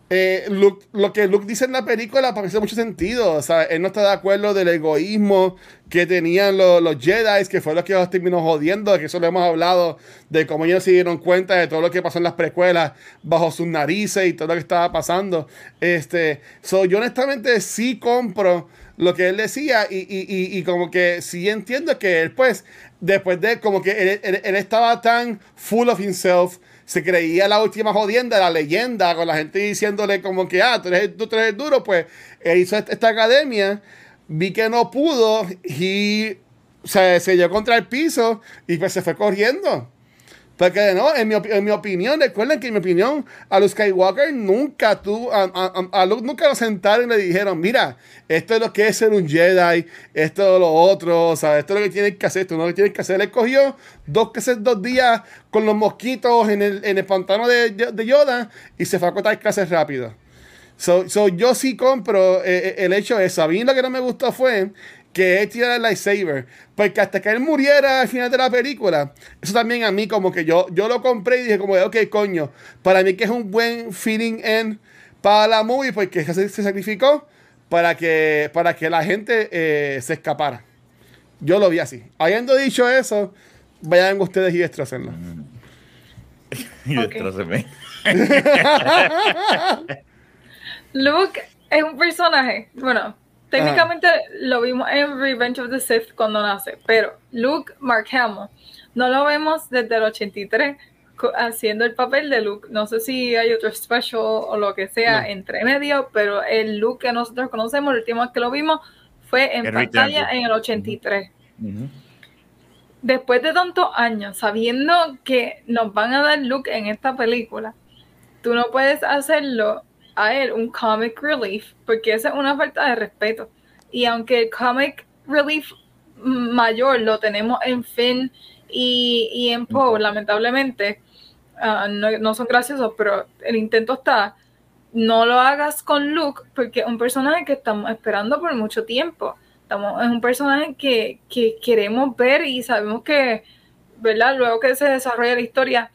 eh, Luke- lo que Luke dice en la película parece mucho sentido. O sea, él no está de acuerdo del egoísmo que tenían los, los Jedi, que fue lo que los terminó jodiendo, que eso lo hemos hablado, de cómo ellos se dieron cuenta de todo lo que pasó en las precuelas bajo sus narices y todo lo que estaba pasando. Este, so, yo honestamente sí compro lo que él decía y, y, y, y como que sí entiendo que él pues después de como que él, él- él estaba tan full of himself se creía la última jodienda, la leyenda, con la gente diciéndole como que, ah, tú eres, tú eres duro, pues él hizo esta academia, vi que no pudo y se selló contra el piso y pues se fue corriendo. Porque no, en mi, en mi, opinión, recuerden que en mi opinión, a Luke Skywalker nunca tú, a, a, a, Luke nunca lo sentaron y le dijeron, mira, esto es lo que es ser un Jedi, esto es lo otro, sea, esto es lo que tienes que hacer, esto no lo que tienes que hacer. Él cogió dos, que dos días con los mosquitos en el, en el pantano de, de Yoda y se fue a cortar clases rápido. So, so, yo sí compro eh, el hecho de eso. A mí lo que no me gustó fue que él tirara el lightsaber. Porque hasta que él muriera al final de la película, eso también a mí como que yo, yo lo compré y dije como, ok, coño, para mí que es un buen feeling en para la movie porque se, se sacrificó para que, para que la gente eh, se escapara. Yo lo vi así. Habiendo dicho eso, vayan ustedes y destrocenlo. y destrócenme. Luke es un personaje, bueno, Técnicamente lo vimos en Revenge of the Sith cuando nace, pero Luke Mark Hamill no lo vemos desde el 83 haciendo el papel de Luke. No sé si hay otro special o lo que sea entre medio, pero el Luke que nosotros conocemos, el último que lo vimos, fue en pantalla en el 83. Después de tantos años, sabiendo que nos van a dar Luke en esta película, tú no puedes hacerlo a él un comic relief, porque esa es una falta de respeto. Y aunque el comic relief mayor lo tenemos en Finn y, en Poe, lamentablemente, ah, no, son graciosos, pero el intento está. No lo hagas con Luke, porque es un personaje que estamos esperando por mucho tiempo. Estamos, es un personaje que, que queremos ver y sabemos que, ¿verdad? Luego que se desarrolla la historia,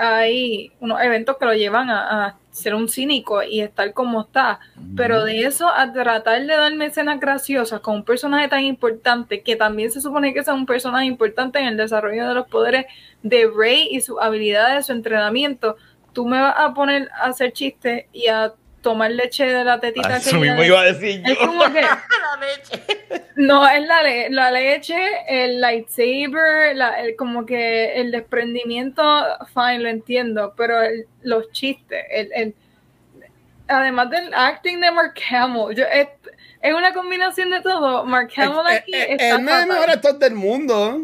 hay unos eventos que lo llevan a, ser un cínico y estar como está. Pero de eso a tratar de darme escenas graciosas con un personaje tan importante, que también se supone que es un personaje importante en el desarrollo de los poderes de Rey y sus habilidades, su entrenamiento, tú me vas a poner a hacer chistes y a tomar leche de la tetita. Eso mismo iba a decir yo. Es como que, la leche. No, es la, la leche, el lightsaber, la, el, como que el desprendimiento, fine, lo entiendo, pero los chistes, el, el, además del acting de Mark Hamill, yo, es, es, una combinación de todo. Mark Hamill aquí es, está el mejor actor del mundo.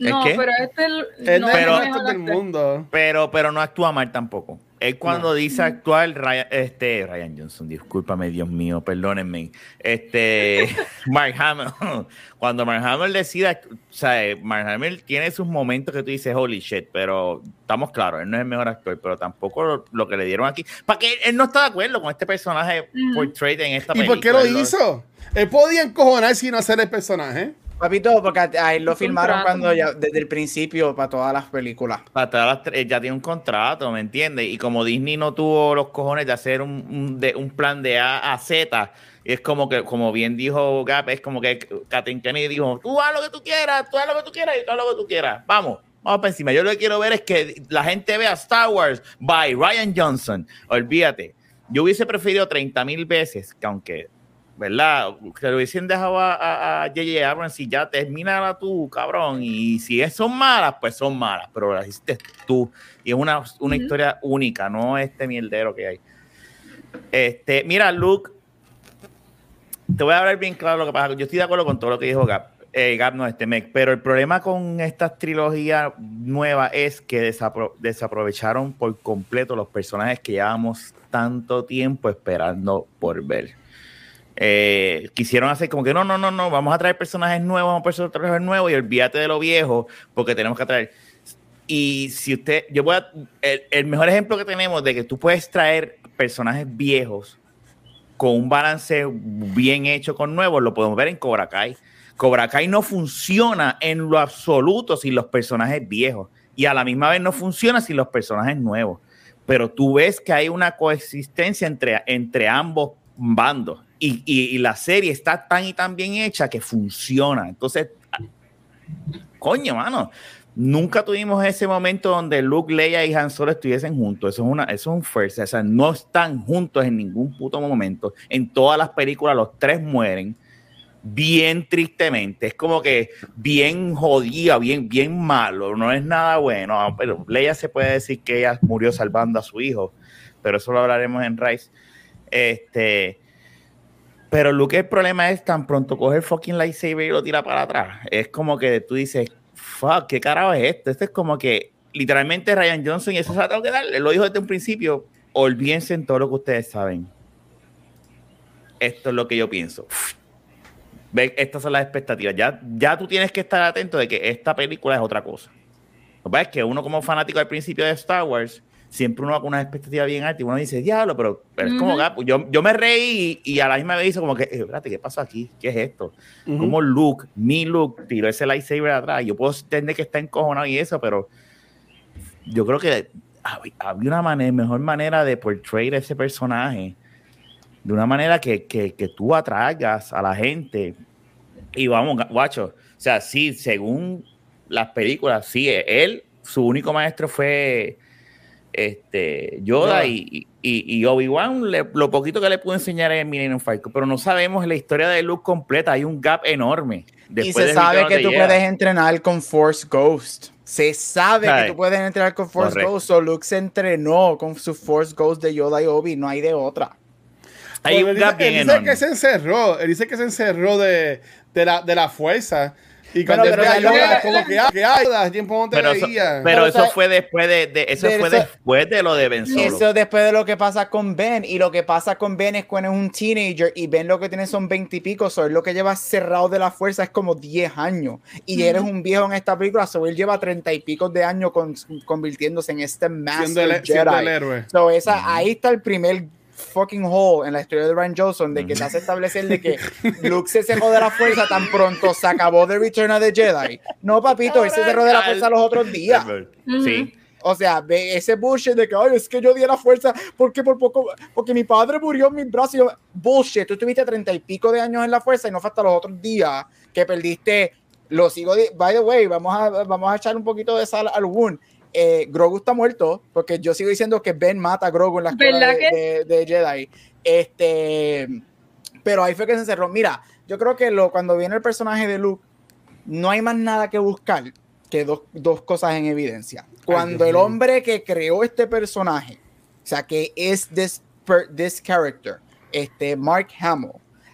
No, pero este es no el mejor del mundo. Pero, pero no actúa mal tampoco. Él cuando dice actual, Ryan, este, Ryan Johnson, discúlpame, Dios mío, perdónenme. Este, Mark Hamill, cuando Mark Hamill decida, o sea, Mark Hamill tiene sus momentos que tú dices, holy shit, pero estamos claros, él no es el mejor actor, pero tampoco lo, que le dieron aquí. Para que él no está de acuerdo con este personaje portrayed en esta película. ¿Y por qué lo hizo? Él podía encojonar sin hacer el personaje. Papito, porque ahí lo filmaron cuando ya, desde el principio, para todas las películas. Para todas las, ya tiene un contrato, ¿me entiendes? Y como Disney no tuvo los cojones de hacer un, de, un plan de A a Z, es como que, como bien dijo Gap, es como que Kathleen Kennedy dijo, tú haz lo que tú quieras, tú haz lo que tú quieras y tú haz lo que tú quieras. Vamos, vamos para encima. Yo lo que quiero ver es que la gente vea Star Wars by Ryan Johnson. Olvídate. Yo hubiese preferido 30 mil veces que aunque ¿verdad? Que lo hubiesen dejado a J.J. Abrams y ya termina tú, cabrón. Y si son malas, pues son malas, pero las hiciste tú. Y es una, una historia única, no este mierdero que hay. Este, mira, Luke, te voy a hablar bien claro lo que pasa. Yo estoy de acuerdo con todo lo que dijo Gap. Eh, Gap no, este Mec, pero el problema con esta trilogía nueva es que desaprovecharon por completo los personajes que llevamos tanto tiempo esperando por ver. Eh, quisieron hacer como que no, no, no, no, vamos a traer personajes nuevos, vamos a traer personajes nuevos y olvídate de lo viejo porque tenemos que traer. Y si usted, yo voy a, el, mejor ejemplo que tenemos de que tú puedes traer personajes viejos con un balance bien hecho con nuevos, lo podemos ver en Cobra Kai. Cobra Kai no funciona en lo absoluto sin los personajes viejos y a la misma vez no funciona sin los personajes nuevos. Pero tú ves que hay una coexistencia entre, entre ambos bandos y, la serie está tan y tan bien hecha que funciona. Entonces, coño, mano, nunca tuvimos ese momento donde Luke, Leia y Han Solo estuviesen juntos. Eso es, una, eso es un first. O sea, no están juntos en ningún puto momento. En todas las películas los tres mueren. bien tristemente. Es como que bien jodida, bien, bien malo. No es nada bueno. Ah, Pero Leia se puede decir que ella murió salvando a su hijo. Pero eso lo hablaremos en Rise. Este. Pero Luke, el problema es tan pronto coge el fucking lightsaber y lo tira para atrás. Es como que tú dices, fuck, ¿qué carajo es esto? Esto es como que literalmente Ryan Johnson, y eso se lo tengo que dar, él lo dijo desde un principio, olvídense en todo lo que ustedes saben. Esto es lo que yo pienso. Ven, estas son las expectativas. Ya, ya tú tienes que estar atento de que esta película es otra cosa. Lo que pasa es que uno como fanático al principio de Star Wars, siempre uno va con una expectativa bien alta y uno dice, diablo, pero, pero es como, yo, yo me reí y, y a la misma vez hizo como que, espérate, ¿qué pasó aquí? ¿Qué es esto? Ujú. Como Luke, mi Luke, tiró ese lightsaber atrás. Yo puedo entender que está encojonado y eso, pero yo creo que hab- había una manera, mejor manera de portray ese personaje de una manera que, que, que tú atraigas a la gente. Y vamos, guacho, o sea, sí, según las películas, sí, él, su único maestro fue este, Yoda y, y, y Obi-Wan, lo poquito que le pudo enseñar en Millennium Falcon, pero no sabemos la historia de Luke completa, hay un gap enorme. Y se de sabe que tú puedes entrenar con Force Ghost. Se sabe Sabe. que tú puedes entrenar con Force Correcto. Ghost. So Luke se entrenó con su Force Ghost de Yoda y Obi. No hay de otra. Hay un él gap dice, bien él dice enorme. que se encerró, él dice que se encerró de, de, la, de la fuerza. Y cuando pero la- es como que, ah, que hay, hace tiempo no te Pero eso, veía. pero Pero, eso o sea, fue después de, de- eso de fue eso- después de lo de Ben Solo. Eso después de lo que pasa con Ben. Y lo que pasa con Ben es cuando es un teenager y Ben lo que tiene son 20 y pico. So, él lo que lleva cerrado de la fuerza es como 10 años. Y eres un viejo en esta película. So, él lleva 30 y pico de años con- convirtiéndose en este Master siendo, el, Jedi. siendo el héroe. So, esa, Ahí está el primer fucking hole en la historia de Ryan Johnson de que te hace establecer de que Luke se cerró de la fuerza tan pronto se acabó de Return of the Jedi. No, papito, él se cerró de la fuerza los otros días. Sí. O sea, ve ese bullshit de que, ay, es que yo di la fuerza porque por poco, porque mi padre murió en mis brazos. Y yo- bullshit, tú tuviste treinta y pico de años en la fuerza y no fue hasta los otros días que perdiste. Lo sigo, by the way, vamos a, vamos a echar un poquito de sal al wound. Eh, Grogu está muerto, porque yo sigo diciendo que Ben mata a Grogu en la escuela ¿Verdad de, que? de- de Jedi. Este, pero ahí fue que se cerró. Mira, yo creo que lo, cuando viene el personaje de Luke, no hay más nada que buscar que dos, dos cosas en evidencia. Cuando el hombre que creó este personaje, o sea, que es this, per- this character, este Mark Hamill,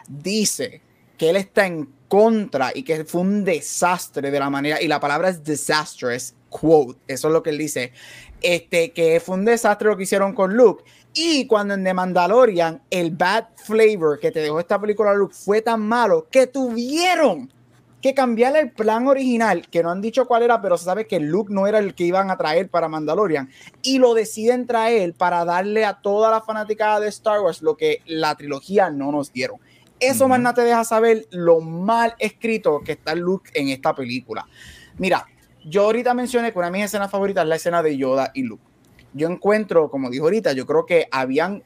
dice que él está en contra y que fue un desastre de la manera, y la palabra es disastrous, quote, eso es lo que él dice, este, que fue un desastre lo que hicieron con Luke. Y cuando en The Mandalorian el bad flavor que te dejó esta película Luke fue tan malo que tuvieron que cambiar el plan original, que no han dicho cuál era, pero se sabe que Luke no era el que iban a traer para Mandalorian, y lo deciden traer para darle a toda la fanaticada de Star Wars lo que la trilogía no nos dieron. Eso más nada te deja saber lo mal escrito que está Luke en esta película. Mira, yo ahorita mencioné que una de mis escenas favoritas es la escena de Yoda y Luke. Yo encuentro, como dijo ahorita, yo creo que habían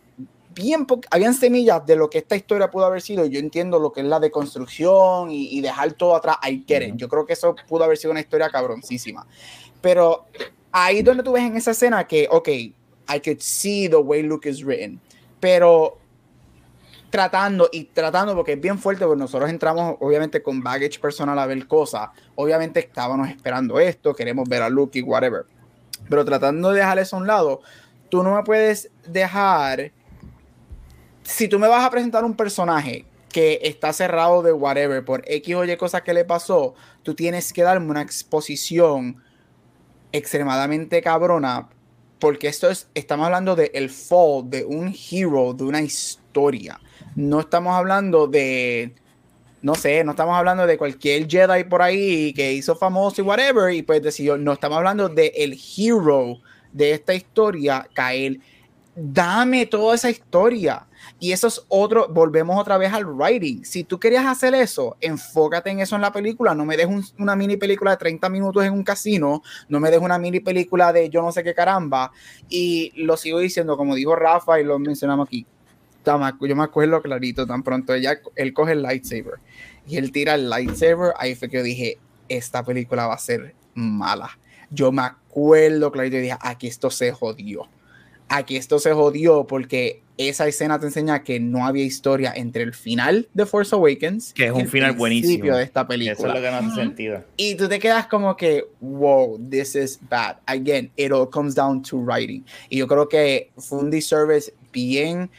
bien habían semillas de lo que esta historia pudo haber sido. Yo entiendo lo que es la deconstrucción y, y dejar todo atrás. It. Ujú. Yo creo que eso pudo haber sido una historia cabroncísima. Pero ahí donde tú ves en esa escena que, ok, I could see the way Luke is written. Pero tratando y tratando, porque es bien fuerte, porque nosotros entramos obviamente con baggage personal a ver cosas. Obviamente estábamos esperando esto, queremos ver a Luke y whatever. Pero tratando de dejar eso a un lado, tú no me puedes dejar. Si tú me vas a presentar un personaje que está cerrado de whatever por X o Y cosas que le pasó, tú tienes que darme una exposición extremadamente cabrona porque esto es, estamos hablando de el fall de un hero, de una historia. No estamos hablando de, no sé, no estamos hablando de cualquier Jedi por ahí que hizo famoso y whatever, y pues decidió, no estamos hablando de el hero de esta historia, Kael. Dame toda esa historia. Y eso es otro, volvemos otra vez al writing. Si tú querías hacer eso, enfócate en eso en la película. No me dejes un- una mini película de 30 minutos en un casino, no me dejes una mini película de yo no sé qué caramba. Y lo sigo diciendo, como dijo Rafa y lo mencionamos aquí. Tama- Yo me acuerdo clarito, tan pronto ella, él coge el lightsaber y él tira el lightsaber. Ahí fue que yo dije, esta película va a ser mala. Yo me acuerdo clarito y dije, aquí esto se jodió. Aquí esto se jodió porque esa escena te enseña que no había historia entre el final de Force Awakens, que es y un el final principio buenísimo. de esta Eso película. es lo que no hace sentido. Y tú te quedas como que, wow, this is bad. Again, it all comes down to writing. Y yo creo que fue un disservice bien,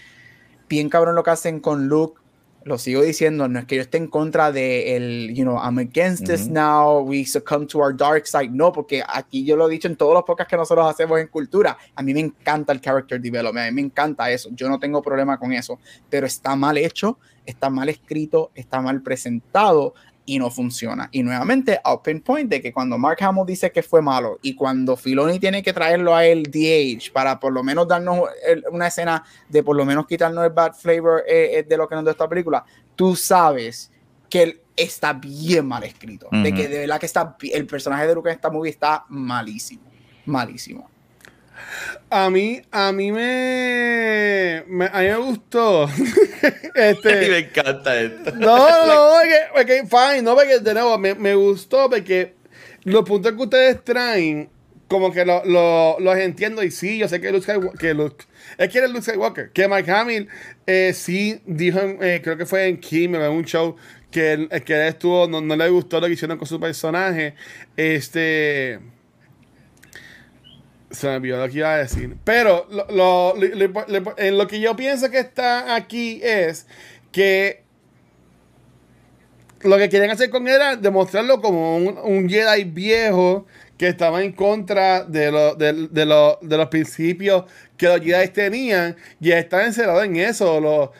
bien cabrón lo que hacen con Luke. Lo sigo diciendo, no es que yo esté en contra de el, you know, I'm against this now, we succumb to our dark side. No, porque aquí yo lo he dicho en todos los podcasts que nosotros hacemos en cultura. A mí me encanta el character development, a mí me encanta eso. Yo no tengo problema con eso, pero está mal hecho, está mal escrito, está mal presentado y no funciona. Y nuevamente, I'll pinpoint de que cuando Mark Hamill dice que fue malo y cuando Filoni tiene que traerlo a él DH para por lo menos darnos una escena de por lo menos quitarnos el bad flavor eh, eh, de lo que nos da esta película, tú sabes que él está bien mal escrito. De que de verdad que está, el personaje de Luke en esta movie está malísimo. Malísimo. A mí, a mí me, me- a mí me gustó. Y me este, encanta esto. no, no, porque, porque fine, no, porque de nuevo me, me gustó porque los puntos que ustedes traen, como que lo- lo- los entiendo y sí, yo sé que Luke que Luke, es que era Luke Skywalker, que Mark Hamill eh, sí dijo, eh, creo que fue en Kim, en un show, que él, que él estuvo, no, no le gustó lo que hicieron con su personaje, este... Se me olvidó lo que iba a decir. Pero lo, lo- lo- en lo que yo pienso que está aquí es que lo que querían hacer con él era demostrarlo como un, Jedi viejo que estaba en contra de, lo- de, lo- de los principios que los Jedi tenían y estaba encerrado en eso. Lo-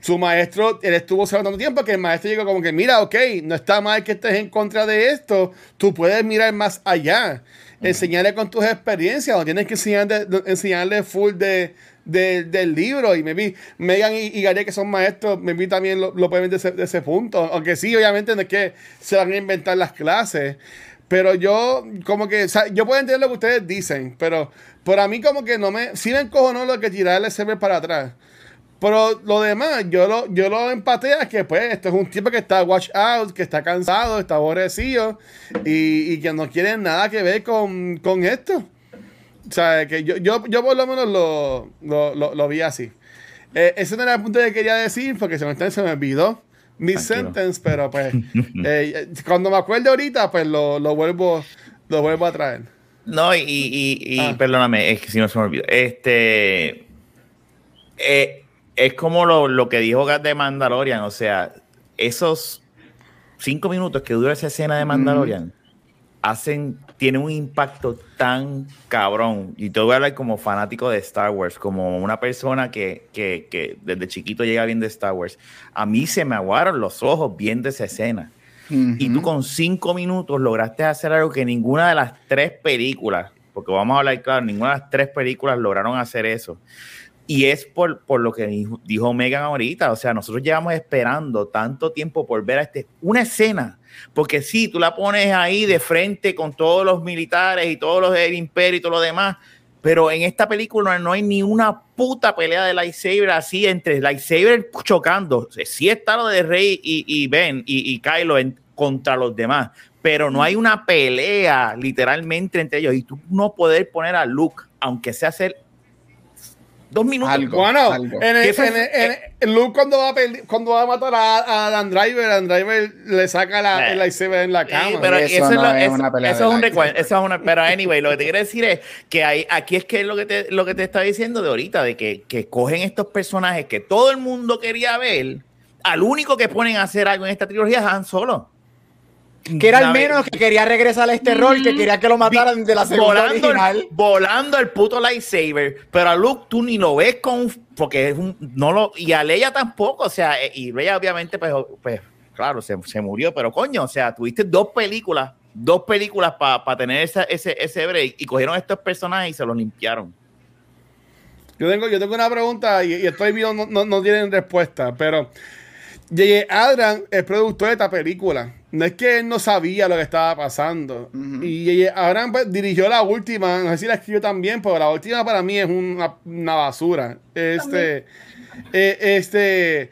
su maestro, él estuvo cerrado tanto tiempo que el maestro llegó como que, mira, ok, no está mal que estés en contra de esto, tú puedes mirar más allá. Enseñarle con tus experiencias, no tienes que enseñarle, enseñarle full de, de- del libro. Y maybe Megan y, y Gary, que son maestros, maybe también lo, pueden ver de ese, punto. Aunque sí, obviamente no es que se van a inventar las clases. Pero yo, como que, yo puedo entender lo que ustedes dicen, pero por a mí como que no me, sí me encojonó lo que tirarle ese para atrás. Pero lo demás, yo lo, yo lo empaté a que pues esto es un tipo que está watch out, que está cansado, está aborrecido y, y que no quiere nada que ver con, con esto. O sea, que yo, yo, yo por lo menos lo, lo, lo- lo vi así. Eh, ese no era el punto que quería decir porque se me, se me olvidó mi Tranquilo. sentence, pero pues eh, cuando me acuerde ahorita, pues lo, lo vuelvo lo vuelvo a traer. No, y, y, y Ah. perdóname, es que si no se me olvidó. Este. eh, es como lo, lo que dijo Gat de Mandalorian, o sea, esos cinco minutos que dura esa escena de Mandalorian hacen, tiene un impacto tan cabrón. Y te voy a hablar como fanático de Star Wars, como una persona que, que, que desde chiquito llega viendo Star Wars. A mí se me aguaron los ojos viendo esa escena. Y tú con cinco minutos lograste hacer algo que ninguna de las tres películas, porque vamos a hablar claro, ninguna de las tres películas lograron hacer eso. Y es por, por lo que dijo, Megan ahorita, o sea, nosotros llevamos esperando tanto tiempo por ver a este, una escena, porque si tú la pones ahí de frente con todos los militares y todos los del imperio y todo lo demás, pero en esta película no hay ni una puta pelea de lightsaber así entre lightsaber chocando. Sí está lo de Rey y, Ben y, y Kylo en- contra los demás, pero no hay una pelea literalmente entre ellos. Y tú no poder poner a Luke, aunque sea hacer dos minutos. Algo. Bueno, algo. en el, en el- en el- Luke cuando va a, cuando va a matar a, a Dan Driver, Dan Driver le saca la, Eh. el lightsaber en la Sí, cama. pero Eso eso, es, no lo- es eso- una pelea eso es un recuerdo, eso es una, pero anyway, lo que te quiero decir es que hay, aquí es que es lo que te, lo que te estaba diciendo de ahorita, de que, que cogen estos personajes que todo el mundo quería ver, al único que ponen a hacer algo en esta trilogía es Han Solo. Que era el menos que quería regresar a este rol, que quería que lo mataran de la segunda volando, original. el, volando el puto lightsaber, pero a Luke tú ni lo ves con porque es un no lo y a Leia tampoco, o sea, eh, y Leia obviamente pues, pues claro, se, se murió, pero coño, o sea, tuviste dos películas, dos películas para tener esa- ese, ese break y cogieron estos personajes y se los limpiaron. Yo tengo, yo tengo una pregunta y, y estoy viendo, no, no, no tienen respuesta, pero J.J. Adran es productor de esta película. No es que él no sabía lo que estaba pasando. Y. Adran pues, dirigió la última, no sé si la escribió también, pero la última para mí es una, una basura. Este, eh, este,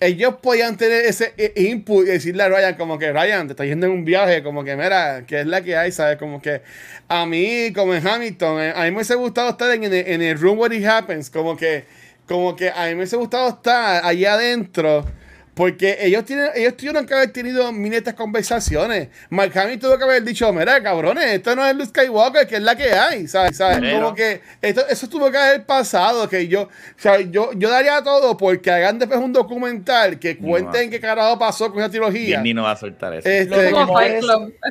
ellos podían tener ese input y decirle a Ryan como que Ryan, te estás yendo en un viaje, como que mira, que es la que hay, ¿sabes? Como que a mí, como en Hamilton, eh, a mí me hubiese gustado estar en, el- en el room where it happens, como que como que a mí me hubiese gustado estar allá adentro. Porque ellos tienen, ellos tuvieron que haber tenido miles de conversaciones. Mark Hamill tuvo que haber dicho, mira, cabrones, esto no es Luke Skywalker, que es la que hay, ¿sabes? ¿Sabes? Pero- Como que esto, eso tuvo que haber pasado, que yo, o sea, yo, yo daría todo porque hagan después un documental que No. cuenten qué carajo pasó con esa trilogía. Disney no va a soltar eso. Este, Como rumores-.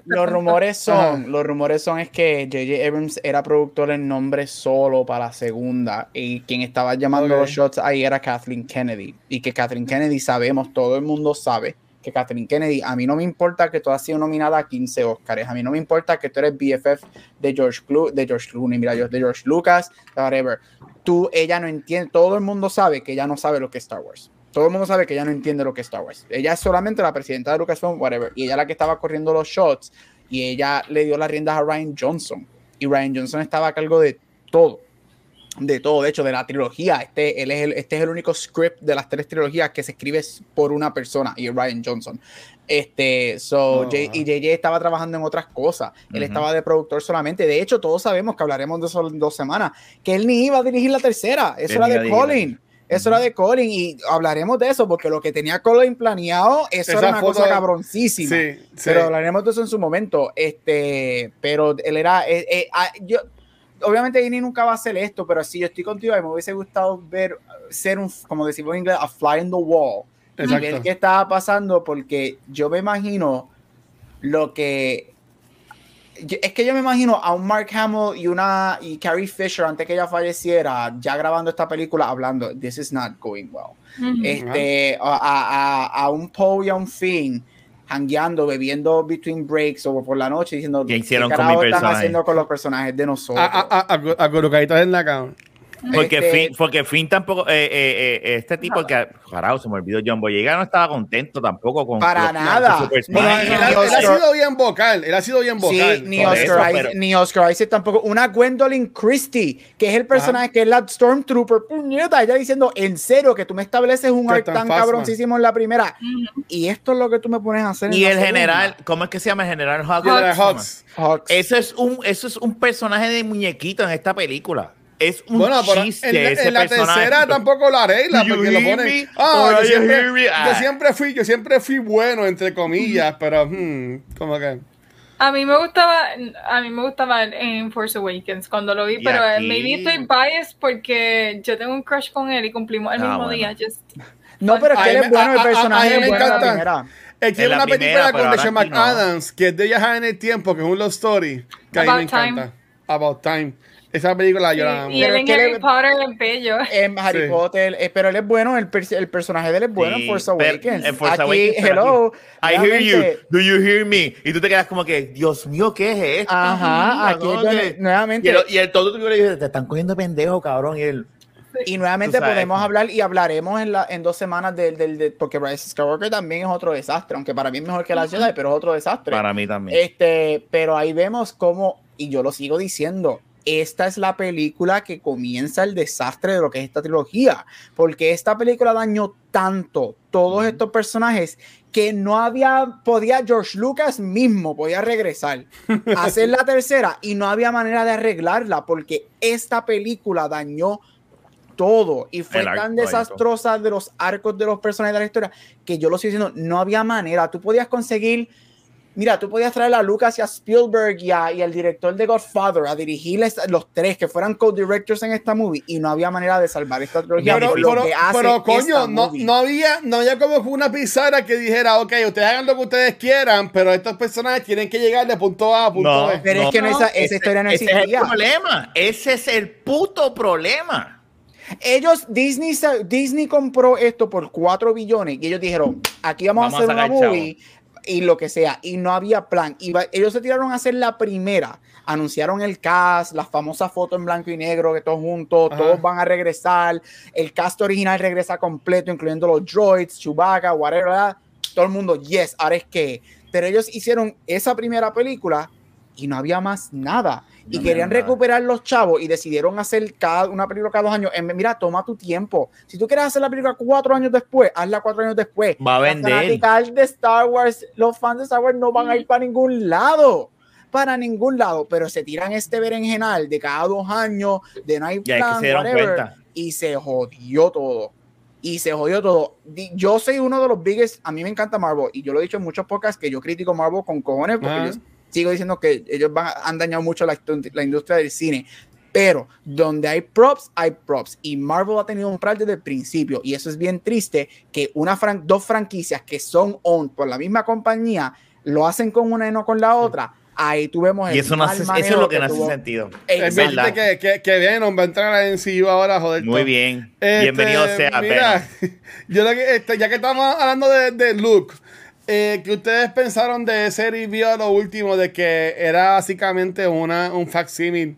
Los rumores son, Ajá. los rumores son es que J.J. Abrams era productor en nombre solo para la segunda y quien estaba llamando los shots ahí era Kathleen Kennedy y que Kathleen Kennedy sabemos, todo el mundo sabe que Kathleen Kennedy, a mí no me importa que tú has sido nominada a 15 Oscars, a mí no me importa que tú eres BFF de George Clo de George Clooney, mira de George Lucas, whatever. Tú, ella no entiende, todo el mundo sabe que ella no sabe lo que es Star Wars. Todo el mundo sabe que ella no entiende lo que es Star Wars. Ella es solamente la presidenta de Lucasfilm, whatever. Y ella la que estaba corriendo los shots y ella le dio las riendas a Ryan Johnson. Y Ryan Johnson estaba a cargo de todo. De todo, de hecho, de la trilogía. Este, él es el, este es el único script de las tres trilogías que se escribe por una persona y Ryan Johnson. Este, so, Oh, J- y JJ estaba trabajando en otras cosas. Él estaba de productor solamente. De hecho, todos sabemos que hablaremos de eso en dos semanas. Que él ni iba a dirigir la tercera. Eso era de Colin. Eso era de Colin y hablaremos de eso porque lo que tenía Colin planeado, eso Esa era una cosa cabroncísima. Sí, sí. Pero hablaremos de eso en su momento. Este, pero él era. eh, eh, ah, yo, obviamente Disney nunca va a hacer esto, pero si yo estoy contigo, me hubiese gustado ver ser un, como decimos en inglés, a fly in the wall. Y ver Exacto. qué estaba pasando, porque yo me imagino lo que. yo- Es que yo me imagino a un Mark Hamill y una y Carrie Fisher antes que ella falleciera, ya grabando esta película, hablando, this is not going well este, a, a- a- a un Poe y a un Finn hangueando, bebiendo between breaks o por la noche diciendo ¿Qué hicieron ¿qué con mi están personaje? haciendo con los personajes de nosotros. A, a, a, a, a en la cama. Porque, Este- Finn, porque Finn tampoco, eh, eh, eh, este tipo que, carajo, se me olvidó, John Boyega no estaba contento tampoco con Para nada. él, Ni ha- él ha Oscar- sido bien vocal. Él ha sido bien vocal. Sí, ni Oscar, eso, Isaac, pero- ni Oscar Isaac tampoco. Una Gwendolyn Christie, que es el personaje que es la Stormtrooper, puñeta, ella diciendo, en serio, que tú me estableces un arc Captain tan cabroncísimo en la primera. Y esto es lo que tú me pones a hacer. Y el general, ¿cómo es que se llama el general Hawks? General Hawks. Hawks. Eso es un, eso es un personaje de muñequito en esta película. Es un Bueno, pero chiste en, la- ese en la personaje. tercera tampoco lo arregla Do you porque lo ponen. Ah, Or yo siempre, yo Ah. siempre fui, yo siempre fui bueno entre comillas, pero hmm, como que. A mí me gustaba, a mí me gustaba en Force Awakens cuando lo vi, Y pero eh, aquí- maybe estoy biased porque yo tengo un crush con él y cumplimos el Ah, mismo bueno. día. Just, No, pero es A que él me- es bueno, a- el a- a personaje mí es me la encanta. Es que es la una primera, película con aquí no. McAdams, que es de viajar en el tiempo, que es un love story. Que a mí me About Time. encanta. About Time. Esa película yo la amo. y, él en Harry le- Potter es bello. En Harry Sí. Potter, eh, pero él es bueno, el, per- el personaje de él es bueno Sí, en Force Awakens. en Force Aquí, Awakens, hello. I hear you. Do you hear me? Y tú te quedas como que, Dios mío, ¿qué es esto? Ajá, aquí ¿no? es nuevamente. Y el, y el todo tú le dices, te están cogiendo pendejo, cabrón. Y él, Y nuevamente podemos hablar y hablaremos en, la, en dos semanas del, del, del- porque Rise Skywalker también es otro desastre, aunque para mí es mejor que la Jedi, pero es otro desastre. para mí también. Este, pero ahí vemos cómo, y yo lo sigo diciendo, esta es la película que comienza el desastre de lo que es esta trilogía, porque esta película dañó tanto todos estos personajes que no había, podía George Lucas mismo, podía regresar a hacer la tercera y no había manera de arreglarla porque esta película dañó todo y fue arco tan desastrosa de los arcos de los personajes de la historia que yo lo estoy diciendo, no había manera, tú podías conseguir Mira, tú podías traer a Lucas y a Spielberg y, a- y al director de Godfather a dirigirles los tres que fueran co-directors en esta movie y no había manera de salvar esta trilogía. Pero, lo pero- que hace pero, coño, no, no había, no había como una pizarra que dijera, ok, ustedes hagan lo que ustedes quieran, pero estos personajes tienen que llegar de punto A a punto No, B. Pero es que no, esa, esa historia no ese es el existía. problema. Ese es el puto problema. Ellos, Disney, Disney compró esto por 4 billones y ellos dijeron, aquí vamos, Vamos a hacer a una movie y lo que sea. Y no había plan. Y ellos se tiraron a hacer la primera. Anunciaron el cast, la famosa foto en blanco y negro, que todos juntos, Ajá. todos van a regresar. El cast original regresa completo, incluyendo los droids, Chewbacca, whatever. ¿verdad? Todo el mundo, yes, ahora es que. Pero ellos hicieron esa primera película y no había más nada. Y No querían recuperar los chavos y decidieron hacer cada, una película cada dos años. En- mira, toma tu tiempo. Si tú quieres hacer la película cuatro años después, hazla cuatro años después. Va a vender. de Star Wars, los fans de Star Wars no van a ir para ningún lado. Para ningún lado, pero se tiran este berenjenal de cada dos años, de no hay plan, se dieron whatever. cuenta. y se jodió todo. Y se jodió todo. Yo soy uno de los biggest, a mí me encanta Marvel y yo lo he dicho en muchos podcasts que yo critico Marvel con cojones porque Ajá. yo sigo diciendo que ellos van, han dañado mucho la, la industria del cine. Pero donde hay props, hay props. Y Marvel ha tenido un plan desde el principio. Y eso es bien triste que una fran dos franquicias que son owned por la misma compañía lo hacen con una y no con la otra. Ahí tuvemos el Y eso, no hace, eso es lo que no hace tuvo- sentido. Es verdad que, que, que Venom va a entrar a la MCU ahora, joder. Muy todo. bien. Este, Bienvenido sea mira, yo lo que, este, ya que estamos hablando de, de Luke, eh, que ustedes pensaron de ese review a lo último de que era básicamente una, un facsímil,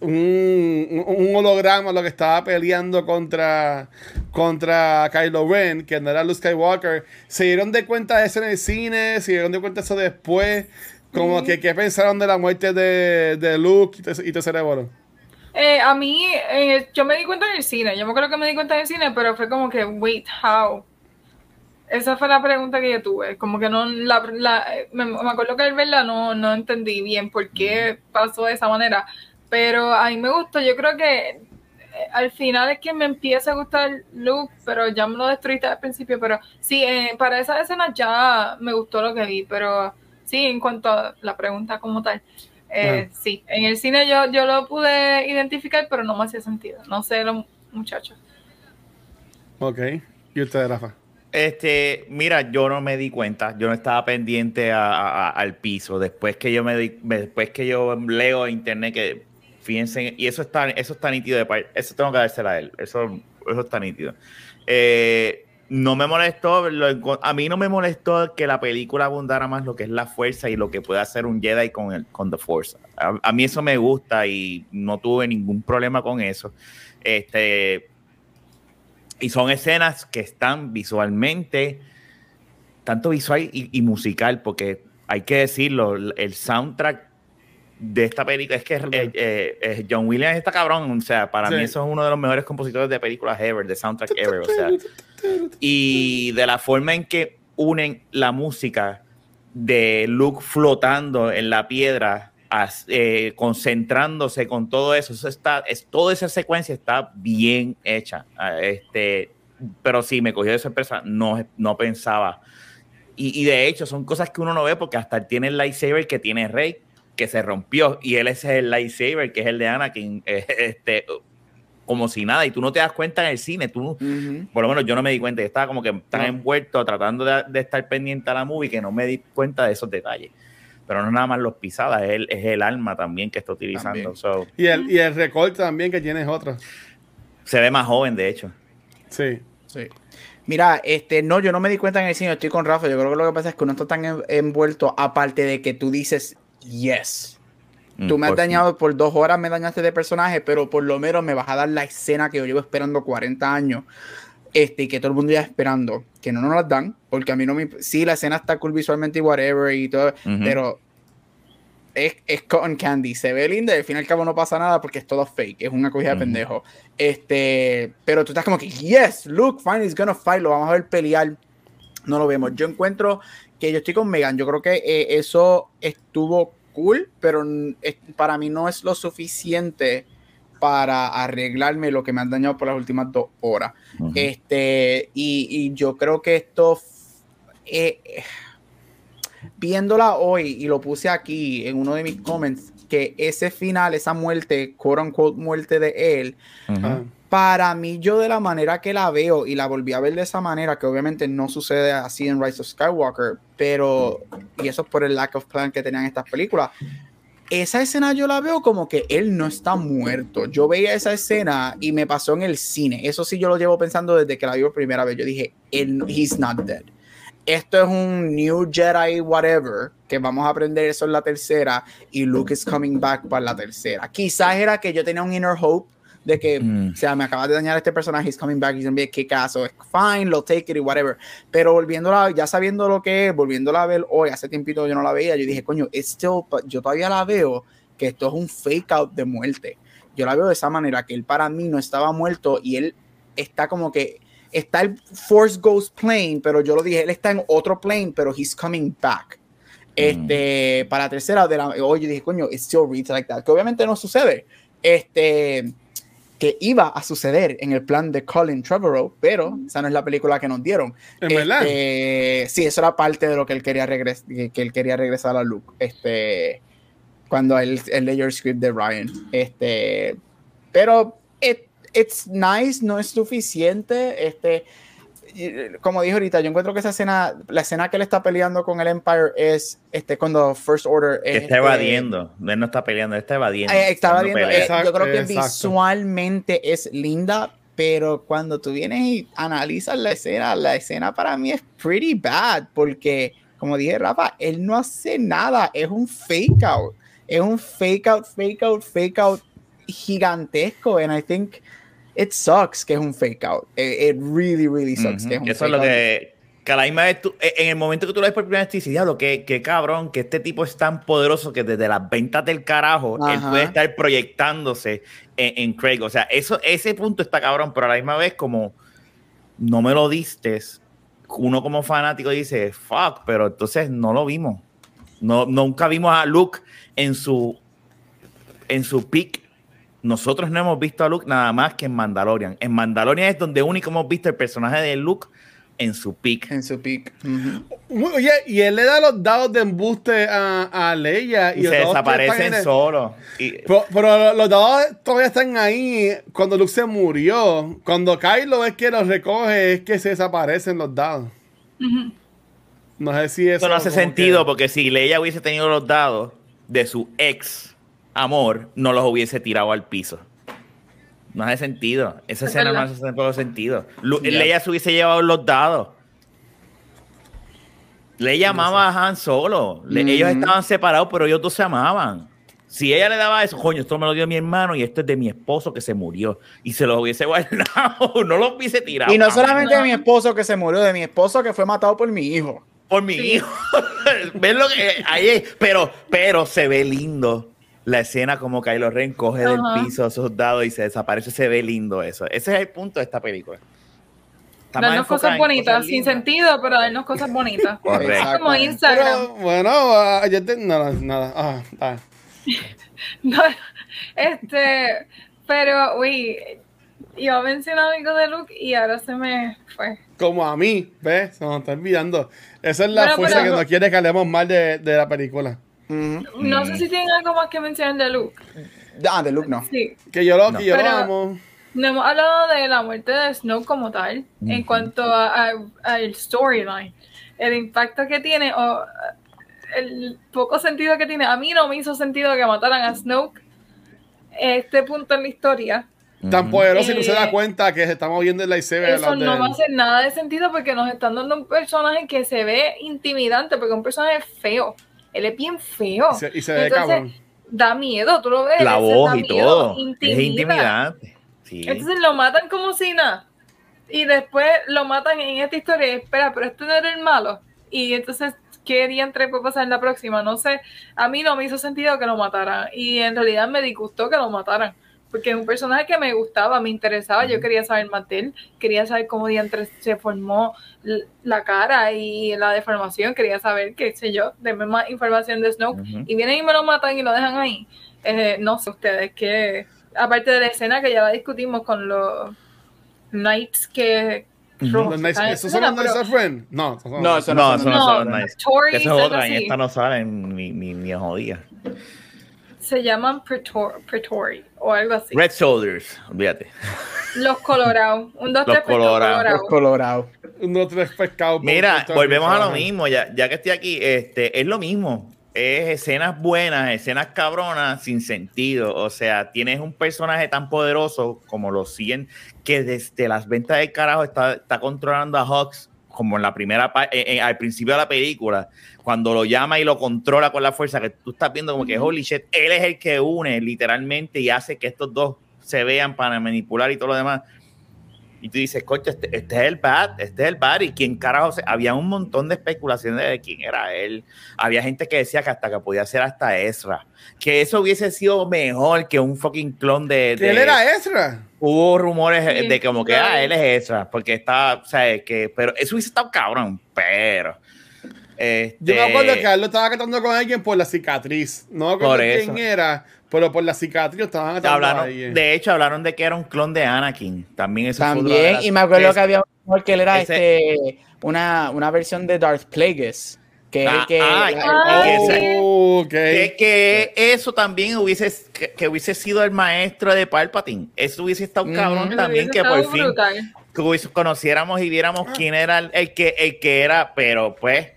un, un holograma lo que estaba peleando contra, contra Kylo Ren, que no era Luke Skywalker. ¿Se dieron de cuenta de eso en el cine? ¿Se dieron de cuenta de eso después? Como que, ¿qué pensaron de la muerte de, de Luke y te cerebro? Eh, a mí, eh, yo me di cuenta en el cine, yo me acuerdo que me di cuenta en el cine, pero fue como que, wait, how? Esa fue la pregunta que yo tuve, como que no, la, la- me, me acuerdo que al verla no, no entendí bien por qué pasó de esa manera, pero a mí me gustó, yo creo que eh, al final es que me empieza a gustar Luke, pero ya me lo destruiste al principio, pero sí, eh, para esa escena ya me gustó lo que vi, pero sí, en cuanto a la pregunta como tal. Eh, Sí, en el cine yo, yo lo pude identificar, pero no me hacía sentido. No sé, los muchachos. Ok. ¿Y usted, Rafa? Este, mira, yo no me di cuenta, yo no estaba pendiente al piso. Después que yo me después que yo leo en internet que fíjense, y eso está, eso está nítido de eso tengo que dársela a él, eso, eso está nítido. Eh, no me molestó, a mí no me molestó que la película abundara más lo que es la fuerza y lo que puede hacer un Jedi con el con The Force. A, a mí eso me gusta y no tuve ningún problema con eso. Este, y son escenas que están visualmente, tanto visual y, y musical, porque hay que decirlo, el soundtrack de esta película es que eh, eh, eh, John Williams está cabrón, o sea, para Sí. mí eso es uno de los mejores compositores de películas ever, de soundtrack ever, o sea, y de la forma en que unen la música de Luke flotando en la piedra, as- eh, concentrándose con todo eso, eso está, es, toda esa secuencia está bien hecha. Ah, Este, pero sí, me cogió de sorpresa, no, no pensaba. Y, y de hecho, son cosas que uno no ve porque hasta él tiene el lightsaber que tiene Rey, que se rompió, y él es el lightsaber que es el de Anakin, este, como si nada, y tú no te das cuenta en el cine, tú por lo menos yo no me di cuenta, yo estaba como que tan envuelto tratando de, de estar pendiente a la movie que no me di cuenta de esos detalles. Pero no es nada más los pisadas, es el, es el alma también que está utilizando. So, Y el, y el recorte también que tienes otro. se ve más joven, de hecho. Sí. Sí. Mira, este, no, yo no me di cuenta en el cine, estoy con Rafa. Yo creo que lo que pasa es que uno está tan en- envuelto, aparte de que tú dices yes. Tú Mm, me has por- dañado por dos horas, me dañaste de personaje, pero por lo menos me vas a dar la escena que yo llevo esperando 40 años. Este, y que todo el mundo ya esperando, que no nos las dan, porque a mí no me. Sí, la escena está cool visualmente y whatever y todo, pero es, es cotton candy. Se ve linda y al fin y al cabo no pasa nada porque es todo fake, es una cogida de pendejo. Este, pero tú estás como que, yes, look, finally he's gonna fight, lo vamos a ver pelear. No lo vemos. Yo encuentro que yo estoy con Megan. Yo creo que eh, eso estuvo cool, pero es- para mí no es lo suficiente para arreglarme lo que me han dañado por las últimas dos horas. Este, y, y yo creo que esto, eh, viéndola hoy, y lo puse aquí en uno de mis comments, que ese final, esa muerte, quote unquote muerte de él, para mí, yo de la manera que la veo y la volví a ver de esa manera, que obviamente no sucede así en Rise of Skywalker, pero, y eso es por el lack of plan que tenían estas películas. Esa escena yo la veo como que él no está muerto. Yo veía esa escena y me pasó en el cine. Eso sí, yo lo llevo pensando desde que la vi por primera vez. Yo dije, él, he's not dead. Esto es un New Jedi, whatever, que vamos a aprender eso en la tercera y Luke is coming back para la tercera. Quizás era que yo tenía un inner hope de que, Mm. o sea, me acaba de dañar este personaje, he's coming back, he's gonna be a kick-ass, so it's fine, lo take it y whatever. Pero volviéndola, ya sabiendo lo que es, volviéndola a ver hoy, hace tiempito yo no la veía, yo dije, coño, it's still, yo todavía la veo que esto es un fake out de muerte. Yo la veo de esa manera, que él para mí no estaba muerto y él está como que, está el Force Ghost plane, pero yo lo dije, él está en otro plane, pero he's coming back. Este, para la tercera de la, hoy yo dije, coño, it still reads like that, que obviamente no sucede. Este, que iba a suceder en el plan de Colin Trevorrow, pero esa no es la película que nos dieron. ¿En verdad? Este, sí, eso era parte de lo que él quería, regres que, que él quería regresar a Luke. Este, cuando él, él leyó el script de Ryan. Este, pero it, it's nice, no es suficiente. Este, como dije ahorita, yo encuentro que esa escena, la escena que él está peleando con el Empire es este, cuando First Order. Es, está este, evadiendo. Él no está peleando, él está evadiendo. eh, está evadiendo. Eh, Exacto, yo creo que exacto. visualmente es linda, pero cuando tú vienes y analizas la escena, la escena para mí es pretty bad, porque, como dije Rafa, él no hace nada, es un fake out. Es un fake out, fake out, fake out gigantesco. And I think it sucks que es un fake out. It, it really, really sucks Ujú, que es un Eso es lo out. que, que a la misma vez tú- eh, en el momento que tú lo ves por primera vez, tú dices, diablo, qué, qué cabrón, que este tipo es tan poderoso que desde las ventas del carajo, él puede estar proyectándose en, en Craig. O sea, eso, ese punto está cabrón, pero a la misma vez, como no me lo diste, uno como fanático dice, fuck, pero entonces no lo vimos. No, nunca vimos a Luke en su, en su peak. Nosotros no hemos visto a Luke nada más que en Mandalorian. En Mandalorian es donde único hemos visto el personaje de Luke en su peak. En su peak. Ujú. Oye, y él le da los dados de embuste a, a Leia. Y, se desaparecen en el- solos. Y- Pero, pero los dados todavía están ahí cuando Luke se murió. Cuando Kylo es que los recoge, es que se desaparecen los dados. No sé si eso. eso no hace sentido que- porque si Leia hubiese tenido los dados de su ex amor, no los hubiese tirado al piso. No hace sentido. Esa Es escena no hace todo sentido. Ya. Leia se hubiese llevado los dados. Leia amaba a Han solo. Le-. Ellos estaban separados, pero ellos dos se amaban. Si ella le daba eso, coño, esto me lo dio mi hermano y esto es de mi esposo que se murió. Y se lo hubiese guardado, no lo hubiese tirado. Y no solamente de mi esposo que se murió, de mi esposo que fue matado por mi hijo. por mi Sí. hijo. ¿Ves lo que ahí es? Pero, pero se ve lindo la escena como Kylo Ren coge del piso esos dados y se desaparece. Se ve lindo eso. Ese es el punto de esta película. Está Darnos cosas bonitas, cosas sin sentido, pero darnos cosas bonitas. Correcto. Como Instagram. Pero bueno, ah, ayer te- nada, nada. Ah, ah. No, este, pero, uy, iba a algo de Luke y ahora se me fue. Como a mí, ¿ves? Se nos está olvidando. Esa es la Bueno, fuerza pero- que no quiere que hablemos mal de, de la película. No Mm. sé si tienen algo más que mencionar de Luke. Ah, de Luke no. Sí. Que yo lo, No. que yo lo Pero- amo. No hemos hablado de la muerte de Snow como tal, en cuanto a- a- al storyline. El impacto que tiene, o el poco sentido que tiene. A mí no me hizo sentido que mataran a Snoke este punto en la historia. Tan poderoso y no se Eh, da cuenta que estamos viendo el lightsaber al Eso no va a hacer nada de sentido porque nos están dando un personaje que se ve intimidante, porque es un personaje feo. Él es bien feo. Y se, y se ve Entonces, cabrón. Da miedo, tú lo ves. La voz y miedo, todo. Es intimida. intimidante. Sí. Entonces lo matan como si nada. Y después lo matan en esta historia. y Espera, pero este no era el malo. Y entonces, ¿qué diantre puede pasar en la próxima? No sé. A mí no me hizo sentido que lo mataran. Y en realidad me disgustó que lo mataran. Porque es un personaje que me gustaba, me interesaba. Yo quería saber más de él. Quería saber cómo diantre se formó la cara y la deformación. Quería saber, qué sé yo, denme más información de Snoke. Y vienen y me lo matan y lo dejan ahí. Eh, no sé ustedes que aparte de la escena que ya la discutimos con los Knights que Los Knights- ¿Esos son los Knights of Ren? No, No, eso No, no, eso no no, son en así. esta no salen ni, ni, ni jodida. Se llaman Pretor, Pretori o algo así. Red Shoulders, olvídate. Los Colorados. Un, dos, Los Colorados. Los colorados. Unos tres pescados. Mira, volvemos a lo mismo, ya, ya que estoy aquí, este, es lo mismo. Es escenas buenas, escenas cabronas, sin sentido. O sea, tienes un personaje tan poderoso como lo siguen, que desde las ventas del carajo está, está controlando a Hawks, como en la primera pa- eh, eh, al principio de la película, cuando lo llama y lo controla con la fuerza, que tú estás viendo como que holy shit, él es el que une literalmente y hace que estos dos se vean para manipular y todo lo demás. Y tú dices, coche, este, este es el bad, este es el bad. Y quién carajo, se- había un montón de especulaciones de quién era él. Había gente que decía que hasta que podía ser hasta Ezra. Que eso hubiese sido mejor que un fucking clon de. ¿Que de- él era Ezra? Hubo rumores Sí, de como que, lo ah, él es Ezra. Porque está, o sea, que, pero eso hubiese estado cabrón, pero. Este, Yo me acuerdo que él lo estaba tratando con alguien por la cicatriz. No me acuerdo Por quién era, pero por la cicatriz lo estaban tratando a hablaron, alguien. de hecho, hablaron de que era un clon de Anakin. También eso También, las- y me acuerdo que había un que él era ese- este, una, una versión de Darth Plagueis. Que Ah, que. ah, ah, que. Oh, ok. que, que eso también hubiese que, que hubiese sido el maestro de Palpatine. Eso hubiese estado Mm. cabrón Eso también que por fin que hubiese- conociéramos y viéramos quién era el, el que el que era, pero pues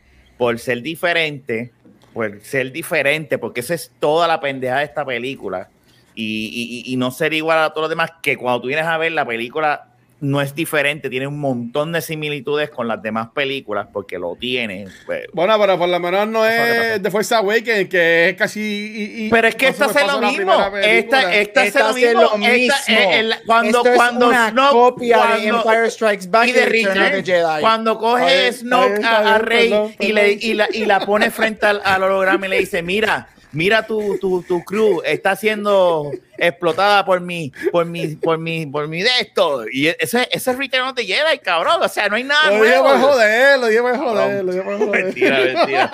por ser diferente, por ser diferente, porque esa es toda la pendeja de esta película. Y, y- y no ser igual a todos los demás, que cuando tú vienes a ver la película no es diferente, tiene un montón de similitudes con las demás películas, porque lo tiene. pues, Bueno, pero por lo menos no Pasó, ¿qué es de Force Awakens, que es casi. y- y- Pero es que esta hace lo mismo. Esta, esta hace Esta lo hace mismo. Esta- eh, el- cuando Esto es cuando una Snoke- copia de cuando- Empire Strikes Back y de Return Jedi. cuando coge Snoke bien, a, Rey perdón, y, le, perdón. y, la, y la pone frente al, al holograma y le dice, mira, mira tu, tu, tu crew está siendo explotada por mi, por mi, por mi, por mi de esto. Y ese, ese es Return of the Jedi, cabrón. O sea, no hay nada Lo dije por nuevo. joder, lo dije por joder, lo dije por joder. Mentira, mentira.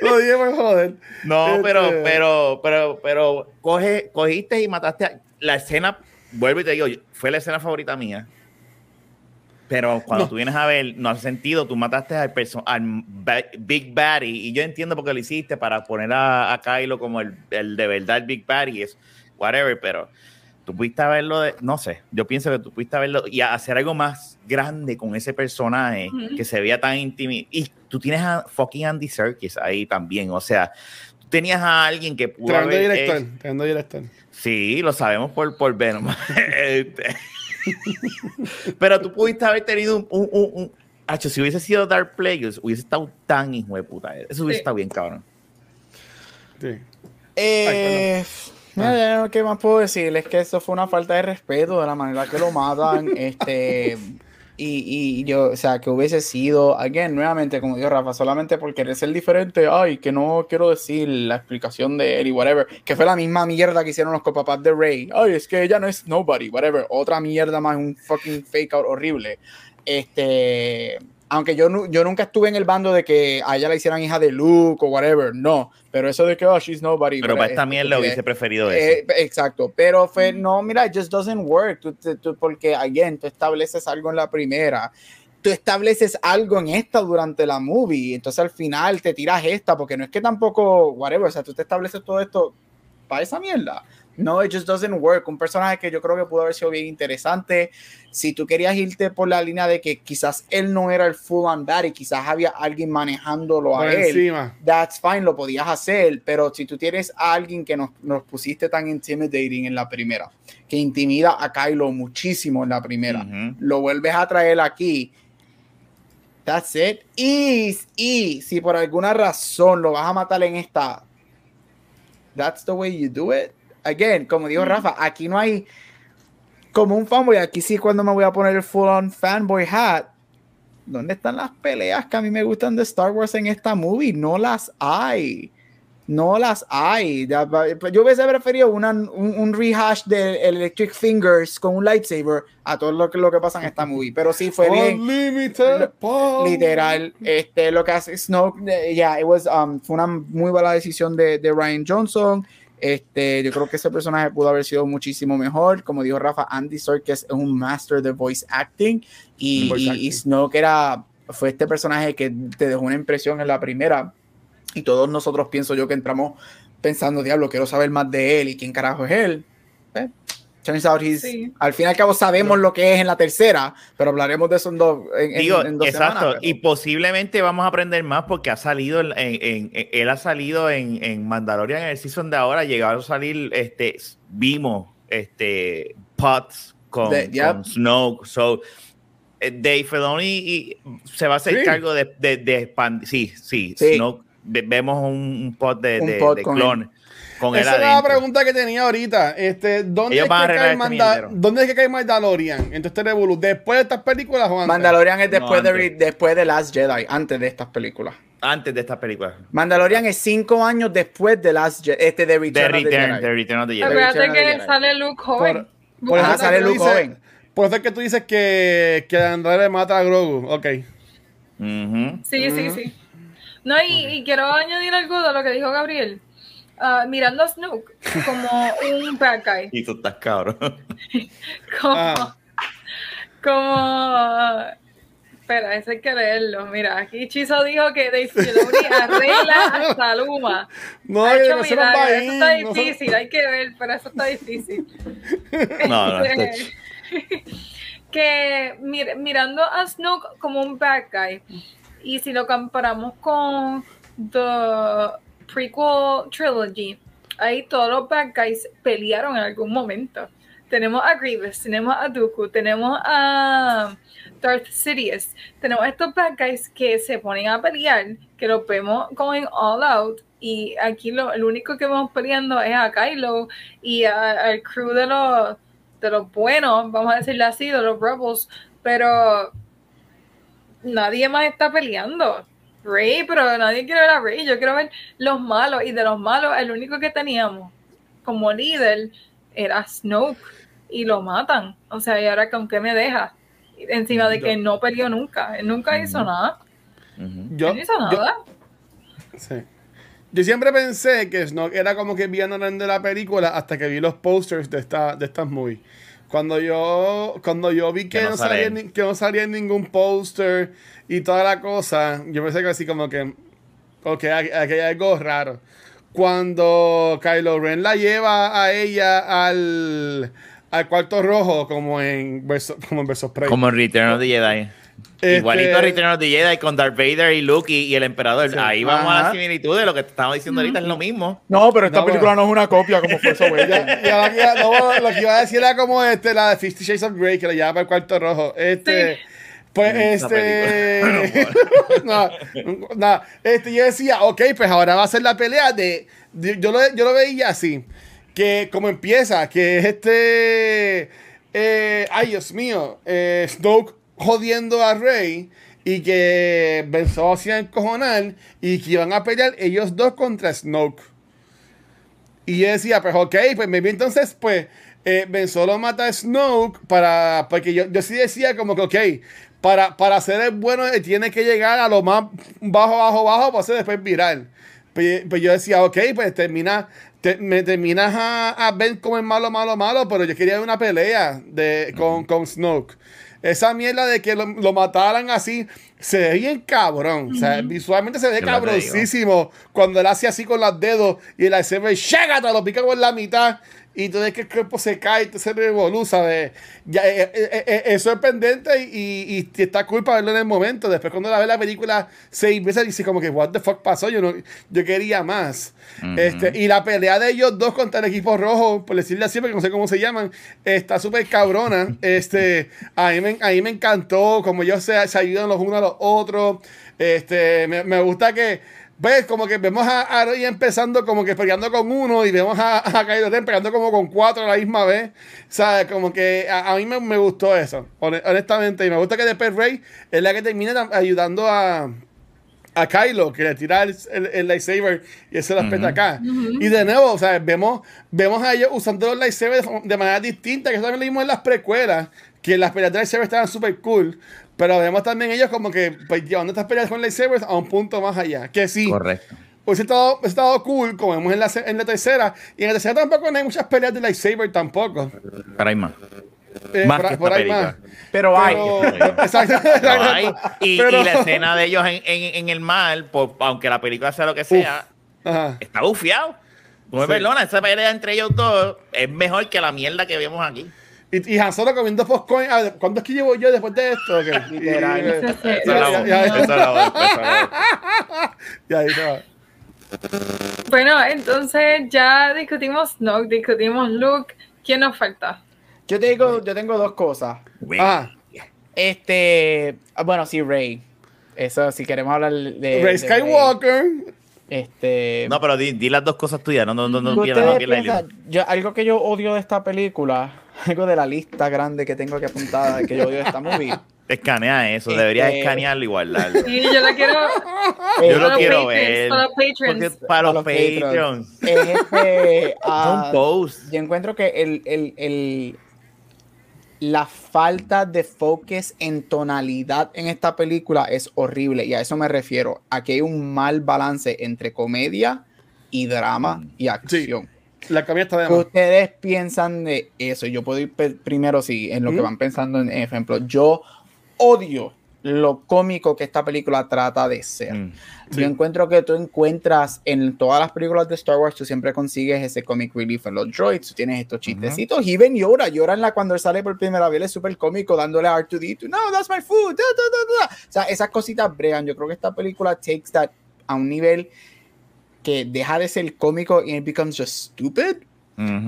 Lo dije por joder. No, Este- pero, pero, pero, pero, coge, cogiste y mataste a- la escena, vuelvo y te digo, fue la escena favorita mía. Pero cuando No. tú vienes a ver, no hace sentido, tú mataste al, al Big Baddy, y yo entiendo por qué lo hiciste, para poner a, a Kylo como el, el de verdad el Big Baddy, es whatever, pero tú pudiste haberlo, de, no sé, yo pienso que tú pudiste haberlo y hacer algo más grande con ese personaje que se veía tan íntimo. Y tú tienes a fucking Andy Serkis ahí también, o sea, tú tenías a alguien que pudo Tremendo director, tremendo director. Sí, lo sabemos por, por Venom. Pero tú pudiste haber tenido un... un, un- un- Hacho, si hubiese sido Dark Plagueis, hubiese estado tan hijo de puta. Eso hubiese Sí. estado bien, cabrón. Sí. Eh, mira, ¿Qué más puedo decir? Es que eso fue una falta de respeto de la manera que lo matan. este y, y yo, o sea, que hubiese sido, again, nuevamente, como dijo Rafa, solamente por querer ser diferente, ay, que no quiero decir la explicación de él y whatever, que fue la misma mierda que hicieron los copapás de Rey. Ay, es que ella no es nobody, whatever. Otra mierda más, un fucking fake out horrible. Este, aunque yo, nu- yo nunca estuve en el bando de que a ella la hicieran hija de Luke o whatever, no. Pero eso de que, oh, she's nobody. Pero para esta mierda hubiese preferido eso. eh, exacto, pero fue, no, mira, it just doesn't work, tú- tú- tú- porque, again, tú estableces algo en la primera, tú estableces algo en esta durante la movie, entonces al final te tiras esta, porque no es que tampoco, whatever, o sea, tú te estableces todo esto para esa mierda. No, it just doesn't work. Un personaje que yo creo que pudo haber sido bien interesante. Si tú querías irte por la línea de que quizás él no era el full bad y quizás había alguien manejándolo a él, encima. that's fine, lo podías hacer, pero si tú tienes a alguien que nos, nos pusiste tan intimidating en la primera, que intimida a Kylo muchísimo en la primera, lo vuelves a traer aquí, that's it. Y, y si por alguna razón lo vas a matar en esta, that's the way you do it. Again, como dijo Rafa, aquí no hay como un fanboy, aquí sí cuando me voy a poner el full on fanboy hat. ¿Dónde están las peleas que a mí me gustan de Star Wars en esta movie? No las hay. No las hay. Yo hubiese preferido una- un, un rehash de Electric Fingers con un lightsaber a todo lo que, lo que pasa en esta movie. Pero sí fue bien Unlimited power. literal este lo que hace Snoke eh, yeah, it was, um, fue una muy buena decisión de, de Ryan Johnson este yo creo que ese personaje pudo haber sido muchísimo mejor. Como dijo Rafa Andy Serkis es un master de voice acting y, Voice y- acting. y Snoke era fue este personaje que te dejó una impresión en la primera. Y todos nosotros pienso yo que entramos pensando diablo quiero saber más de él y quién carajo es él Eh, turns out he's- Sí. al fin y al cabo sabemos lo que es en la tercera pero hablaremos de eso en dos en, Digo, en dos exacto, semanas, pero- y posiblemente vamos a aprender más porque ha salido, en, en- en- él ha salido en, en Mandalorian en el season de ahora, llegaron a salir, este, vimos, este, Pots con, De- yep. con Snoke, so, eh, Dave Filoni y- se va a hacer Sí. cargo de, de, de expandir, sí, sí, Sí. Vemos un, un pot de, Un de, pod de con clon con Esa era la pregunta que tenía ahorita. Este, ¿dónde, Ellos es van que cae este Manda- mierdero. ¿Dónde es que cae Mandalorian? Entonces, este Revolu, ¿después de estas películas o antes? Mandalorian es después, No, de, después de Last Jedi, antes de estas películas. Antes de esta película. Mandalorian es cinco años después de Last Je- este de Return, of the Return, Jedi. of the Jedi. The que Jedi. sale Luke joven. Por Ajá, eso es que sale tú Luke dices- joven. Por eso es que tú dices que, que Android mata a Grogu. Ok. Sí, sí, sí. No, y, y quiero añadir algo de lo que dijo Gabriel. Ah, mirando a Snook como un bad guy. Y tú estás cabrón. Como, Ah. como espera, eso hay que leerlo. Mira, aquí Chizo dijo que Dave Filoni arregla hasta Luma. No, Ha hecho milagros. Eso está no difícil, hay que ver, pero eso está difícil. No, no, Este, que mir- mirando a Snook como un bad guy y si lo comparamos con the prequel trilogy ahí todos los bad guys pelearon en algún momento tenemos a Grievous, tenemos a Dooku, tenemos a Darth Sidious, tenemos estos bad guys que se ponen a pelear, que los vemos going all out y aquí lo, el único que vamos peleando es a Kylo y al crew de los de los buenos, vamos a decirlo así, de los rebels, pero nadie más está peleando. Rey, pero nadie quiere ver a Rey, yo quiero ver los malos, y de los malos, el único que teníamos como líder era Snoke, y lo matan. O sea, y ahora con qué me deja, encima de que no peleó nunca, él nunca hizo nada. Yo, él no hizo yo- sí. Yo siempre pensé que Snoke era como que villano de la película hasta que vi los posters de esta de estas movies. Cuando yo cuando yo vi que, Que no, salía, que no salía en ningún póster y toda la cosa, yo pensé que así como que ok, aquí aquí hay algo raro. Cuando Kylo Ren la lleva a ella al, al cuarto rojo como en verso, como en Versus Prey. Como en Return of the Jedi. Este- Igualito a Return of the Jedi con Darth Vader y Luke y, y el emperador. Sí. Ahí vamos a la similitud de lo que te estaba diciendo ahorita, es lo mismo. No, pero esta No, película no es una copia como fue eso, güey. No, lo que iba a decir era como este, la de Fifty Shades of Grey, que la lleva para el cuarto rojo. Este, Sí. pues este. no, no, este, yo decía, ok, pues ahora va a ser la pelea de. de- yo, lo, yo lo veía así. Que como empieza, que es este. eh, ay, Dios mío. eh, Snoke jodiendo a Rey. Y que pensó hacia encojonar. Y que iban a pelear ellos dos contra Snoke. Y yo decía, pues ok, pues maybe entonces, pues, eh, Ben Solo mata a Snoke para, porque yo, yo sí decía como que, ok, para, para ser el bueno eh, tiene que llegar a lo más bajo, bajo, bajo, para ser después viral. Pues, pues yo decía, ok, pues termina, te- me terminas a, a ver como el malo, malo, malo, pero yo quería una pelea de, con, con Snoke. Esa mierda de que lo, lo mataran así, se ve bien cabrón. O sea, visualmente se ve cabroncísimo cuando él hace así con los dedos y el lightsaber llega, te lo pica por la mitad y ves que el cuerpo se cae, te se revolú, ¿sabes? Ya, eh, eh, eh, eh, es sorprendente y, y, y está cool para verlo en el momento. Después cuando la ves la película seis veces dice como que what the fuck pasó, yo no, yo quería más. Este, y la pelea de ellos dos contra el equipo rojo, por decirle así, porque no sé cómo se llaman, está súper cabrona. Este, a mí me, a mí me encantó como ellos se, se ayudan los unos a los otros. Este, me, me gusta que ves como que vemos a, a Rey empezando como que peleando con uno y vemos a, a Kylo Ren peleando como con cuatro a la misma vez. ¿Sabes? Como que a, a mí me, me gustó eso, hone- honestamente. Y me gusta que después Rey es la que termina ayudando a, a Kylo, que le tira el, el, el lightsaber y él se lo respeta acá. Y de nuevo, o sea, vemos, vemos a ellos usando los lightsabers de, de manera distinta, que eso también lo vimos en las precuelas, que las peleas de lightsabers estaban súper cool. Pero vemos también ellos como que pues, llevando estas peleas con lightsabers a un punto más allá. Que sí, Correcto. hubiese estado, hubiese estado cool, como vemos en la, en la tercera. Y en la tercera tampoco no hay muchas peleas de lightsaber tampoco. Pero hay más. Eh, Más por, que por esta ahí más. película. Pero hay. Exacto, Pero hay- y, Pero- y la escena de ellos en, en- en el mar, por- aunque la película sea lo que sea, está bufiado. Me Sí. perdonas, esa pelea entre ellos dos es mejor que la mierda que vemos aquí. Y, y Han Solo comiendo ver, ¿Cuánto es que llevo yo después de esto? Ok. Literal. Y, ahí se va. Bueno, entonces ya discutimos Snoke, discutimos Luke, ¿quién nos falta? Yo tengo, yo tengo dos cosas. Ajá. Este, ah, bueno, sí, Rey. Eso, si queremos hablar de. Rey de Skywalker. Este. No, pero di, di las dos cosas tuyas, no, no, no, no ¿qué pierdas no ustedes pierdas el hilo. piensan? Yo- algo que yo odio de esta película, algo de la lista grande que tengo aquí apuntada que yo odio de esta movie. Escanea eso, deberías Este- escanearlo y guardarlo. Y yo la quiero Yo lo quiero patrons, ver. para los patrons. para los. Patreons. es este, ah, Son posts. yo encuentro que el, el, el- la falta de focus en tonalidad en esta película es horrible y a eso me refiero. Aquí hay un mal balance entre comedia y drama y acción. La comedia está de ¿Qué ustedes piensan de eso? Yo puedo ir primero, sí, en lo que van pensando, en ejemplo. Yo odio lo cómico que esta película trata de ser. Mm. Sí. Yo encuentro que tú encuentras en todas las películas de Star Wars, tú siempre consigues ese comic relief en los droids, tú tienes estos chistecitos. Y Ben llora, llora en la cuando él sale por primera vez, es súper cómico dándole a R2D2, no, that's my food, da, da, da, da". O sea, esas cositas bregan. Yo creo que esta película takes that a un nivel que deja de ser cómico y it becomes just stupid.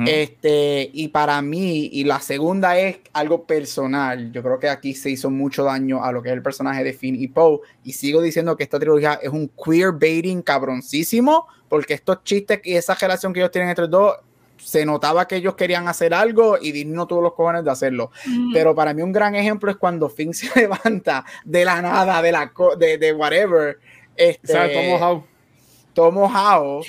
Este, y para mí, y la segunda es algo personal. Yo creo que aquí se hizo mucho daño a lo que es el personaje de Finn y Poe. Y sigo diciendo que esta trilogía es un queer baiting cabroncísimo, porque estos chistes y esa relación que ellos tienen entre los dos, se notaba que ellos querían hacer algo y Disney no tuvo los cojones de hacerlo. Pero para mí un gran ejemplo es cuando Finn se levanta de la nada, de la co- de, de whatever. Este, ¿Sabes? Tomo How. todo mojado.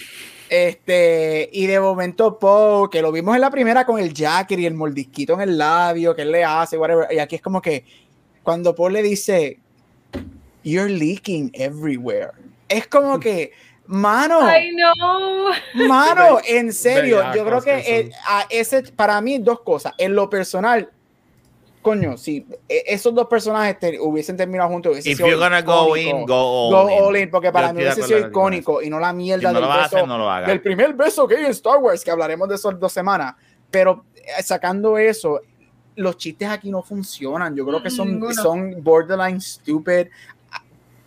Este, y de momento Poe, que lo vimos en la primera con el jacket y el mordisquito en el labio que él le hace, whatever. Y aquí es como que cuando Poe le dice, You're leaking everywhere. Es como que, mano, I know. mano, en serio, yo creo que eh, a ese, para mí, dos cosas. En lo personal, coño, si eh, esos dos personajes te- hubiesen terminado juntos, hubiese If sido you're gonna go in, go all Go in. all in, porque para Yo mí hubiese sido icónico y no la Si mierda no del beso, hacer, no lo hagas. del primer beso que hay en Star Wars, que hablaremos de eso en dos semanas. Pero eh, sacando eso, los chistes aquí no funcionan. Yo creo que son, Ninguno. son borderline stupid.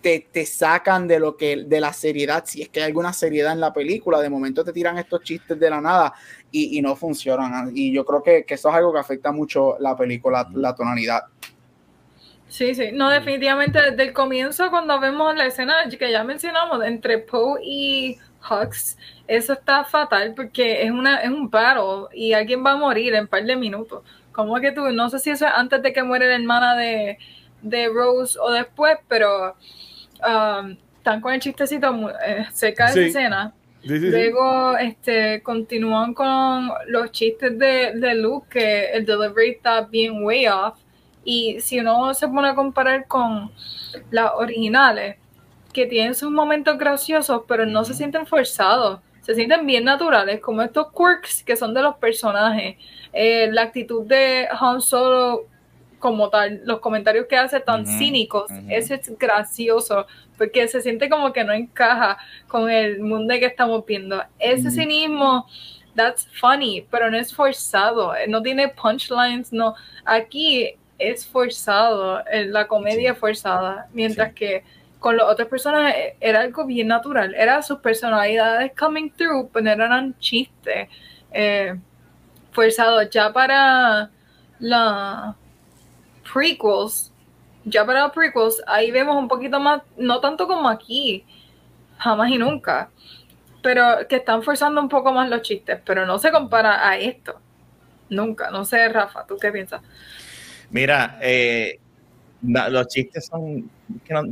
Te, te sacan de lo que de la seriedad, si es que hay alguna seriedad en la película, de momento te tiran estos chistes de la nada y, y no funcionan. Y yo creo que, que eso es algo que afecta mucho la película, la tonalidad. Sí, sí. No, definitivamente desde el comienzo, cuando vemos la escena que ya mencionamos entre Poe y Hux, eso está fatal porque es una es un battle y alguien va a morir en un par de minutos. Como que tú, no sé si eso es antes de que muere la hermana de, de Rose o después, pero um, están con el chistecito eh, cerca de Sí. esa escena. Sí, sí, sí. Luego este, continúan con los chistes de, de Luke, que el delivery está bien way off. Y si uno se pone a comparar con las originales, que tienen sus momentos graciosos, pero no se sienten forzados, se sienten bien naturales, como estos quirks que son de los personajes. Eh, la actitud de Han Solo como tal, los comentarios que hace tan cínicos, ujú. ese es gracioso, porque se siente como que no encaja con el mundo que estamos viendo. Ese Ujú. cinismo, that's funny, pero no es forzado, no tiene punchlines, no. Aquí es forzado, eh, la comedia Sí. es forzada, mientras que con las otras personas eh, era algo bien natural, era sus personalidades coming through, pero eran chistes eh, forzados. Ya para la prequels, ya para los prequels, ahí vemos un poquito más, no tanto como aquí, jamás y nunca, pero que están forzando un poco más los chistes, pero no se compara a esto. Nunca, no sé, Rafa, ¿tú qué piensas? Mira, eh, los chistes son,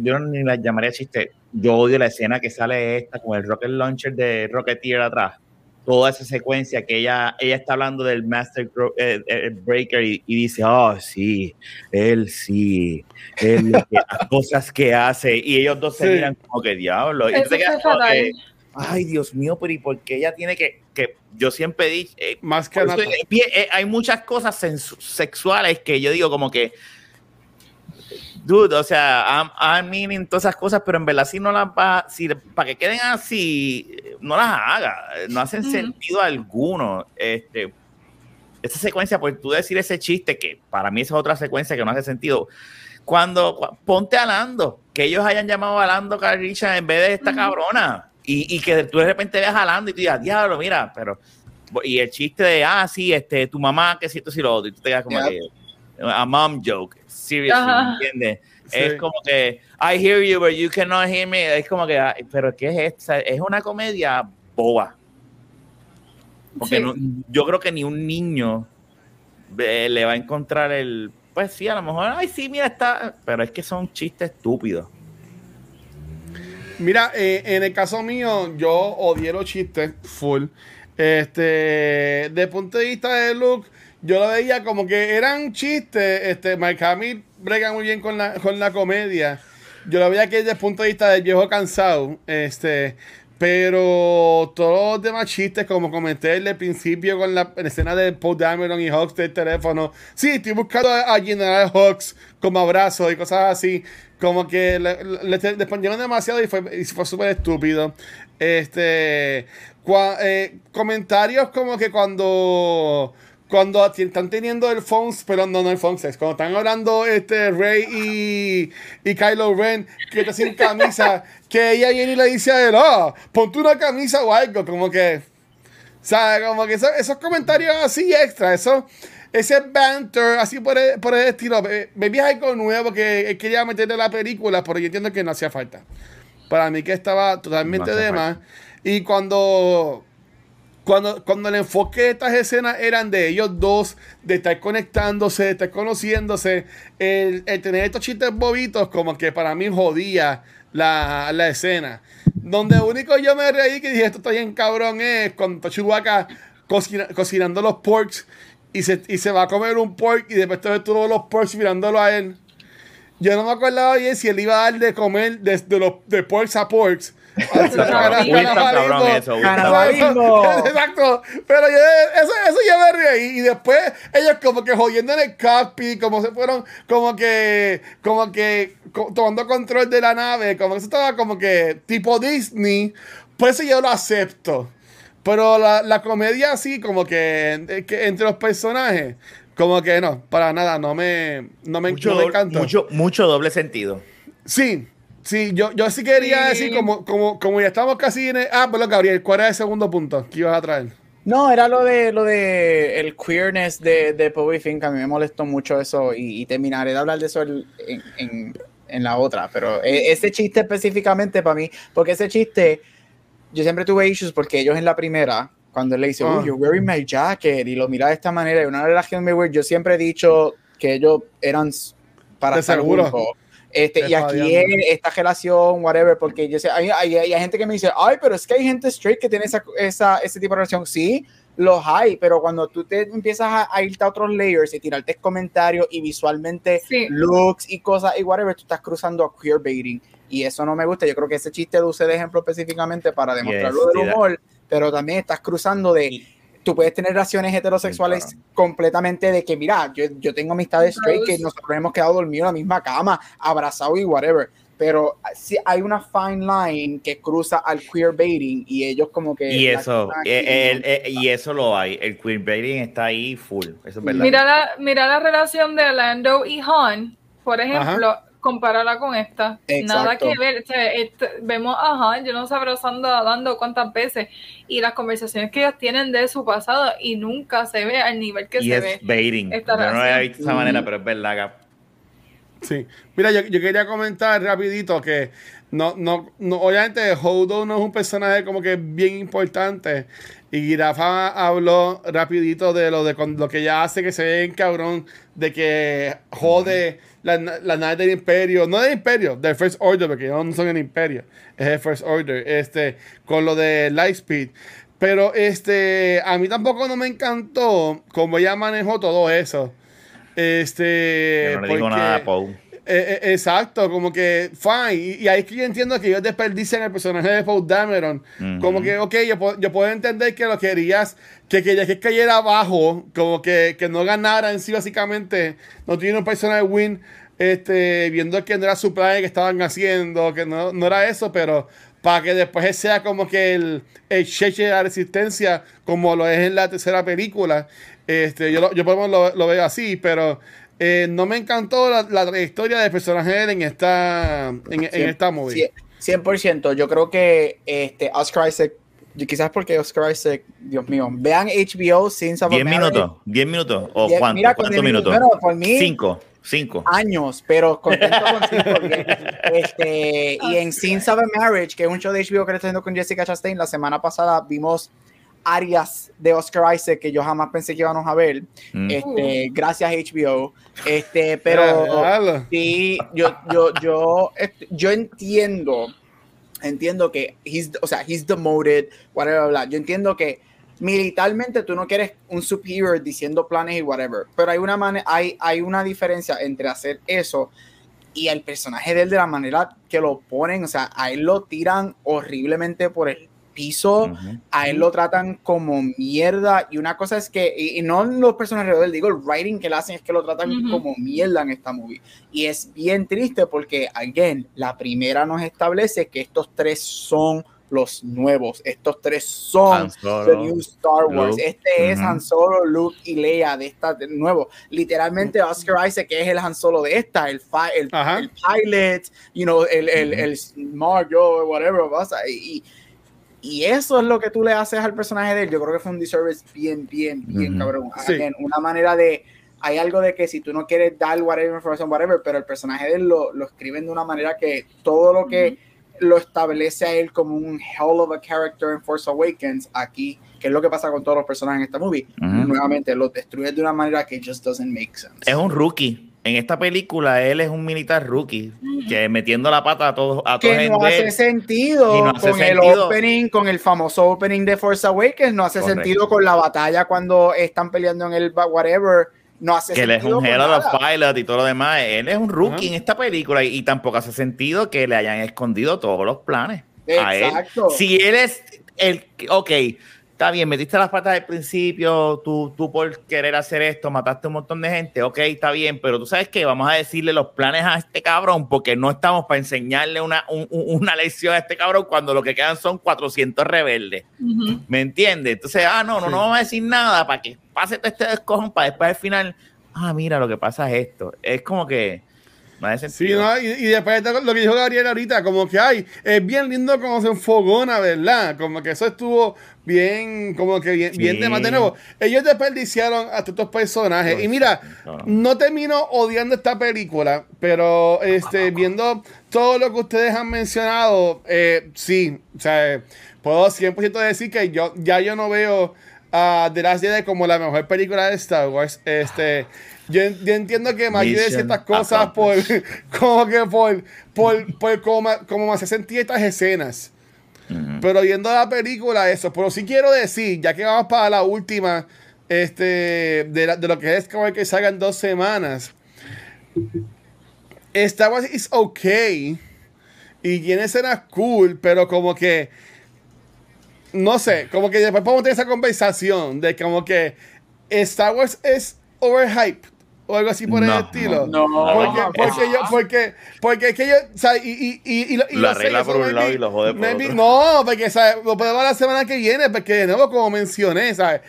yo ni las llamaría chistes. Yo odio la escena que sale esta con el rocket launcher de Rocketeer atrás. Toda esa secuencia que ella, ella está hablando del Master eh, eh, Breaker y, y dice, oh, sí, él sí, él las cosas que hace. Y ellos dos se miran como que diablo. Y quedas como que, Ay, Dios mío, pero ¿y por qué ella tiene que, que yo siempre dicho, eh, Más que nada. hay muchas cosas sexuales que yo digo como que, dude, o sea, I'm, I'm meaning todas esas cosas, pero en verdad si no las va, si para que queden así, no las haga, no hacen sentido alguno. Este, esa secuencia, pues tú decir ese chiste, que para mí esa es otra secuencia que no hace sentido. Cuando cu- ponte a Lando, que ellos hayan llamado a Lando Carricha en vez de esta cabrona, y, y que tú de repente veas a Lando y tú digas, diablo, mira, pero y el chiste de, ah, sí, este, tu mamá, que si esto, si lo otro, y tú te quedas como que, a mom joke, seriously, Ajá. ¿entiendes? Sí. Es como que, I hear you, but you cannot hear me, es como que, ay, pero ¿qué es sea, Es una comedia boba. Porque Sí. no- yo creo que ni un niño eh, le va a encontrar el, pues sí, a lo mejor, ay, sí, mira, está, pero es que son chistes estúpidos. Mira, eh, en el caso mío, yo odié los chistes full. Este, de punto de vista de look, yo lo veía como que eran chistes. Este, Mike Hamill brega muy bien con la, con la comedia. Yo lo veía que desde el punto de vista del viejo cansado. Este, pero todos los demás chistes, como comenté desde el principio con la, escena de Paul Dameron y Hawks del teléfono. Sí, estoy buscando a, a General Hawks como abrazo y cosas así. Como que le, le, demasiado y fue, y fue súper estúpido. Este. eh, comentarios como que cuando. Cuando están teniendo el phones, pero no, no el phone sex. Cuando están hablando este Rey y, y Kylo Ren, que está sin camisa, que ella viene y le dice a él, oh, ponte una camisa o algo, como que. O sea, como que eso- esos comentarios así extra, eso, ese banter así por el, por el estilo. Me, me vi algo nuevo que él quería meterle a la película, pero yo entiendo que no hacía falta. Para mí que estaba totalmente No de más. Y cuando, cuando, cuando el enfoque de estas escenas eran de ellos dos, de estar conectándose, de estar conociéndose, el, el tener estos chistes bobitos como que para mí jodía la, la escena. Donde único yo me reí que dije, esto está bien cabrón, es cuando Chewbacca cocina- cocinando los porks y se, y se va a comer un pork y después ves todos los porks mirándolo a él. Yo no me acordaba bien si él iba a dar de comer desde los de porks a porks. Está cabrón, Uy, uy, está cabrón Canibalismo. eso. Exacto. Pero yo, eso, eso yo me reí. Y después ellos como que jodiendo en el cockpit, como se fueron, como que, como que co- tomando control de la nave, como que eso estaba como que tipo Disney. Por eso yo lo acepto. Pero la, la comedia así, como que, eh, que entre los personajes, como que no, para nada, no me, no me, Mucho, no me doble, encantó. mucho, mucho doble sentido. Sí, sí, yo, yo sí quería Sí. decir, como, como, como ya estamos casi en el, Ah, bueno, Gabriel, ¿cuál era el segundo punto que ibas a traer? No, era lo de lo de el queerness de, de Bobby Fink, a mí me molestó mucho eso y, y terminaré de hablar de eso el- en, en- en la otra, pero e- ese chiste específicamente para mí, porque ese chiste, yo siempre tuve issues porque ellos en la primera, cuando él le dice, oh, you're wearing my jacket, y lo mira de esta manera, y una relación muy weird, yo siempre he dicho que ellos eran para De estar seguro. juntos. Este, Te y aquí es esta relación, whatever, porque yo sé, hay, hay, hay gente que me dice, ay, pero es que hay gente straight que tiene esa, esa, ese tipo de relación. Sí, los hay, pero cuando tú te empiezas a, a irte a otros layers y tirarte comentarios y visualmente Sí. looks y cosas y whatever, tú estás cruzando a queerbaiting. Y eso no me gusta. Yo creo que ese chiste lo usé de ejemplo específicamente para demostrar lo Yes, del sí, that- humor, pero también estás cruzando de. Tú puedes tener relaciones heterosexuales Sí, completamente de que, mira, yo, yo tengo amistades straight que nosotros hemos quedado dormidos en la misma cama, abrazados y whatever. Pero sí hay una fine line que cruza al queerbaiting y ellos como que. Y eso, cruzan aquí, eh, el- ¿no? eh, y eso lo hay. El queerbaiting está ahí full. Eso es verdad. Mira la, mira la relación de Lando y Han, por ejemplo, compárala con esta. Nada Exacto. que ver. O sea, este- vemos a Han, yo no sé abrazando a Lando cuántas veces, y las conversaciones que ellos tienen de su pasado, y nunca se ve al nivel que y se es ve. baiting. Yo esta no lo había visto de esa manera, pero es verdad. Gap. Sí. Mira, yo, yo quería comentar rapidito que no, no, no, obviamente Holdo no es un personaje como que bien importante. Y Girafa habló rapidito de lo de con- lo que ella hace que se ve en cabrón, de que jode la, la nave del imperio, no del imperio, del First Order, porque no son el imperio, es el First Order, este, con lo de Lightspeed. Pero este, a mí tampoco no me encantó cómo ella manejó todo eso. Este, Yo no le digo porque- nada a Poe. Eh, eh, exacto, como que fine. Y, y ahí es que yo entiendo que ellos desperdician el personaje de Paul Dameron. Ujú. Como que, ok, yo, yo puedo entender que lo querías, que querías que cayera abajo, como que, que no ganara en sí, básicamente. No tiene un personaje win, este, viendo que no era su plan que estaban haciendo, que no, no era eso, pero para que después sea como que el, el cheche de la resistencia, como lo es en la tercera película. Este, yo, lo, yo por lo menos lo, lo veo así, pero eh, no me encantó la, la trayectoria del personaje de él en esta, en, esta movie. cien- 100%. Yo creo que este, Oscar Isaac, y quizás porque Oscar Isaac, Dios mío, vean HBO Sins of a 10 Marriage. minutos. 10 minutos. ¿O Diez- cuánto? ¿Cuántos minutos? Bueno, por mí, 5. 5. años, pero contento con cinco. este, y en Sins of a Marriage, que es un show de HBO que estoy haciendo con Jessica Chastain, la semana pasada vimos áreas de Oscar Isaac que yo jamás pensé que íbamos a ver. Mm. Este, gracias HBO. Este, pero. Sí, yo, yo, yo, este, yo entiendo, entiendo que he's, o sea, he's demoted, whatever, bla. Yo entiendo que militarmente tú no quieres un superior diciendo planes y whatever, pero hay una, mane- hay, hay una diferencia entre hacer eso y el personaje de él de la manera que lo ponen, o sea, a él lo tiran horriblemente por el piso, Ujú. a él lo tratan como mierda y una cosa es que, y, y no los personajes de él, digo, el writing que le hacen es que lo tratan Ujú. como mierda en esta movie. Y es bien triste porque, again, la primera nos establece que estos tres son los nuevos, estos tres son Solo, The New Star Wars. Luke. Este es Ujú. Han Solo, Luke y Leia de esta de nuevo. Literalmente Oscar Isaac que es el Han Solo de esta, el, el, el pilot, you know, el, el, Ujú. el smart yo, whatever, vas a- y, y eso es lo que tú le haces al personaje de él. Yo creo que fue un disservice bien, bien, bien cabrón. Sí. Again, una manera de hay algo de que si tú no quieres dar whatever information, whatever, pero el personaje de él lo, lo escriben de una manera que todo lo que lo establece a él como un hell of a character en Force Awakens, aquí, que es lo que pasa con todos los personajes en esta movie, nuevamente lo destruye de una manera que just doesn't make sense. Es un rookie. En esta película él es un militar rookie que metiendo la pata a todos a todos que no hace sentido no hace con el sentido. opening, con el famoso opening de Force Awakens, no hace Correcto. sentido con la batalla cuando están peleando en el whatever, no hace que él es sentido un Hell of Pilot y todo lo demás. Él es un rookie en esta película y, y tampoco hace sentido que le hayan escondido todos los planes a él. Exacto. Si él es el. Ok, está bien, metiste las patas al principio, tú, tú por querer hacer esto mataste un montón de gente, ok, está bien, pero tú sabes que vamos a decirle los planes a este cabrón porque no estamos para enseñarle una, un- un- una lección a este cabrón cuando lo que quedan son 400 rebeldes. ¿Me entiendes? Entonces, ah, no, no, Sí. no vamos a decir nada para que pase todo este descojón para después al final, ah, mira, lo que pasa es esto. Es como que no hace Sí, y, y después de lo que dijo Gabriel ahorita, como que ay, es bien lindo como se enfogona, ¿verdad? Como que eso estuvo bien, como que bien, bien de más de nuevo. Ellos desperdiciaron a todos estos personajes. Y mira, No. no termino odiando esta película, pero este, viendo todo lo que ustedes han mencionado, eh, sí, o sea, puedo 100% decir que yo ya yo no veo a The Last Jedi como la mejor película de Star Wars. Este, yo, en- yo entiendo que me ayude ciertas cosas por, como que por, por, por cómo, cómo me hace sentir estas escenas. Pero viendo la película, eso. Pero sí quiero decir, ya que vamos para la última, este, de, la- de lo que es como que salgan dos semanas. Star Wars is okay. Y tiene escenas cool, pero como que. No sé, como que después podemos tener esa conversación de como que Star Wars es overhyped o algo así por No, el estilo. No, Porque, no, porque no. yo, porque, porque es que yo, o sea, y, y, y, y lo, y Lo lo arregla por un lado y lo jode por maybe- otro. No, porque, ¿sabes? Lo podemos ver la semana que viene, porque de nuevo, como mencioné, ¿sabes?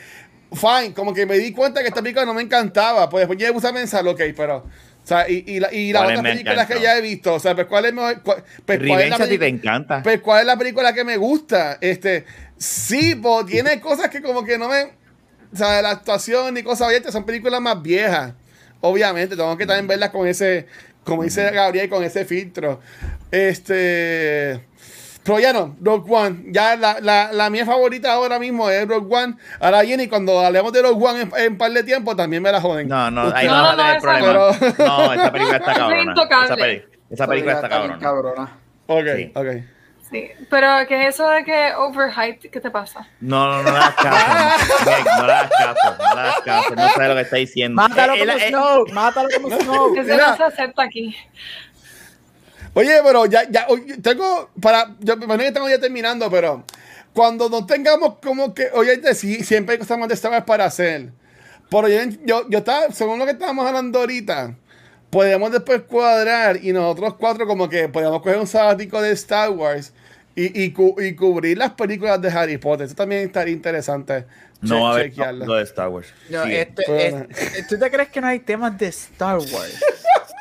Fine, como que me di cuenta que esta película no me encantaba, pues después yo me puse a pensar, ok, pero, o sea, y, y, la, y las ¿Cuáles otras películas que ya he visto, o sea, pues cuál es mejor, cuál, pues, cuál es la Revenge a ti te encanta. pues, ¿cuál es la película que me gusta? Este, sí, pues tiene cosas que como que no me. O sea, la actuación y cosas abiertas son películas más viejas. Obviamente, tengo que también verlas con ese, como dice Gabriel, con ese filtro. Este. Pero ya no, Rogue One. Ya la, la, la mía favorita ahora mismo es Rogue One. Ahora viene y cuando hablemos de Rogue One en, en un par de tiempo también me la joden. No, no, ahí No, no, no, vas a tener no, problema. No, esa película está Es cabrona. intocable. Esa, peli- esa película está cabrona. cabrona. Ok, Sí. ok. Sí, pero ¿qué es eso de que overhyped? ¿Qué te pasa? No, no, no das caso. No das caso. No das caso. No sé lo que está diciendo. Mátalo Eh, como eh, Snoke, mátalo como Snoke. Eso no se acepta aquí. Oye, pero ya, ya, oye, tengo para, yo, bueno, que estamos ya terminando, pero cuando no tengamos como que, oye, sí, siempre hay cosas más de para hacer. Pero yo, yo, yo estaba, según lo que estábamos hablando ahorita, podemos después cuadrar y nosotros cuatro como que podemos coger un sabático de Star Wars y, y, cu- y cubrir las películas de Harry Potter. Eso también estaría interesante. No va a haber chequearlo. lo de Star Wars. No, Sí. este, Bueno. es- ¿Tú te crees que no hay temas de Star Wars?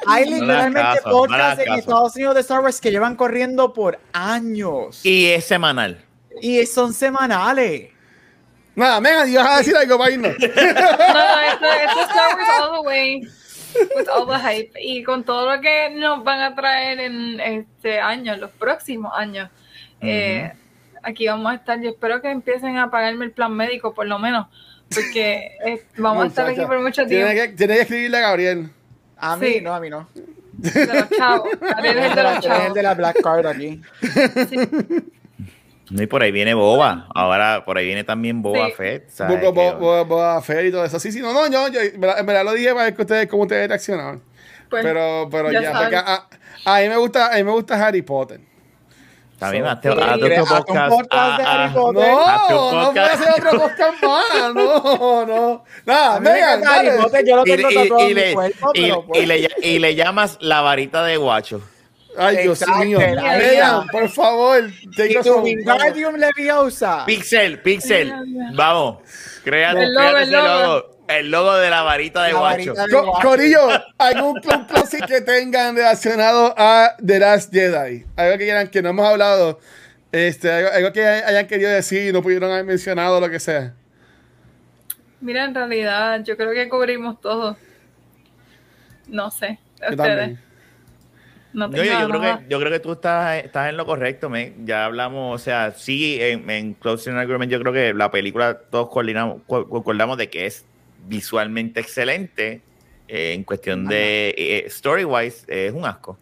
Hay No literalmente caso, no podcasts en. Estados Unidos de Star Wars que llevan corriendo por años y, Y es semanal. son semanales. Nada, Megan, ibas a decir algo para irnos. No, no, esto, esto es Star Wars all the way. With all the hype. Y con todo lo que nos van a traer en este año, en los próximos años. eh, aquí vamos a estar. Yo espero que empiecen a pagarme el plan médico, por lo menos. Porque eh, vamos a estar aquí Muchacha, por mucho tiempo. que, tiene que escribirle a Gabriel. A mí Sí. no, a mí no. De los chavos. Gabriel es el de los Eres el chavos. de la Black Card aquí. No, y por ahí viene Boba. Ahora por ahí viene también Boba Sí. Fett. ¿sabes? Bo- bo- bo- Boba Fett y todo eso. Sí, sí, no, no, yo, yo en verdad- en verdad lo dije para ver que ustedes, cómo ustedes reaccionaban. Pues, Pero, pero ya ya, porque a, a mí me gusta, a mí me gusta Harry Potter. También So- hazte- Sí, hazte ¿quieres otro podcast. Ah, ah. No, no puedo podcast. hacer otro podcast más. No, no. Nada, A mí me Megan, encanta Harry. Potter, yo lo tengo y- tatuado y en mi le, cuerpo, y- pero pues, y le, y le llamas la varita de guacho. Ay, Dios mío. está. por favor. Wingardium Leviosa. Pixel, Pixel. Vamos. Créate, El logo, créate el logo. logo. El logo de la varita de La guacho. varita de- Co- Corillo, ¿algún club que tengan relacionado a The Last Jedi? Algo que quieran que no hemos hablado. Este, algo, algo que hayan querido decir y no pudieron haber mencionado, lo que sea. Mira, en realidad, yo creo que cubrimos todo. No sé. Ustedes. No yo, yo creo que, yo creo que tú estás, estás en lo correcto, me. Ya hablamos, o sea, sí, en, en Closing Argument yo creo que la película todos coordinamos, co- concordamos de que es visualmente excelente. eh, en cuestión de eh, story-wise, es un asco.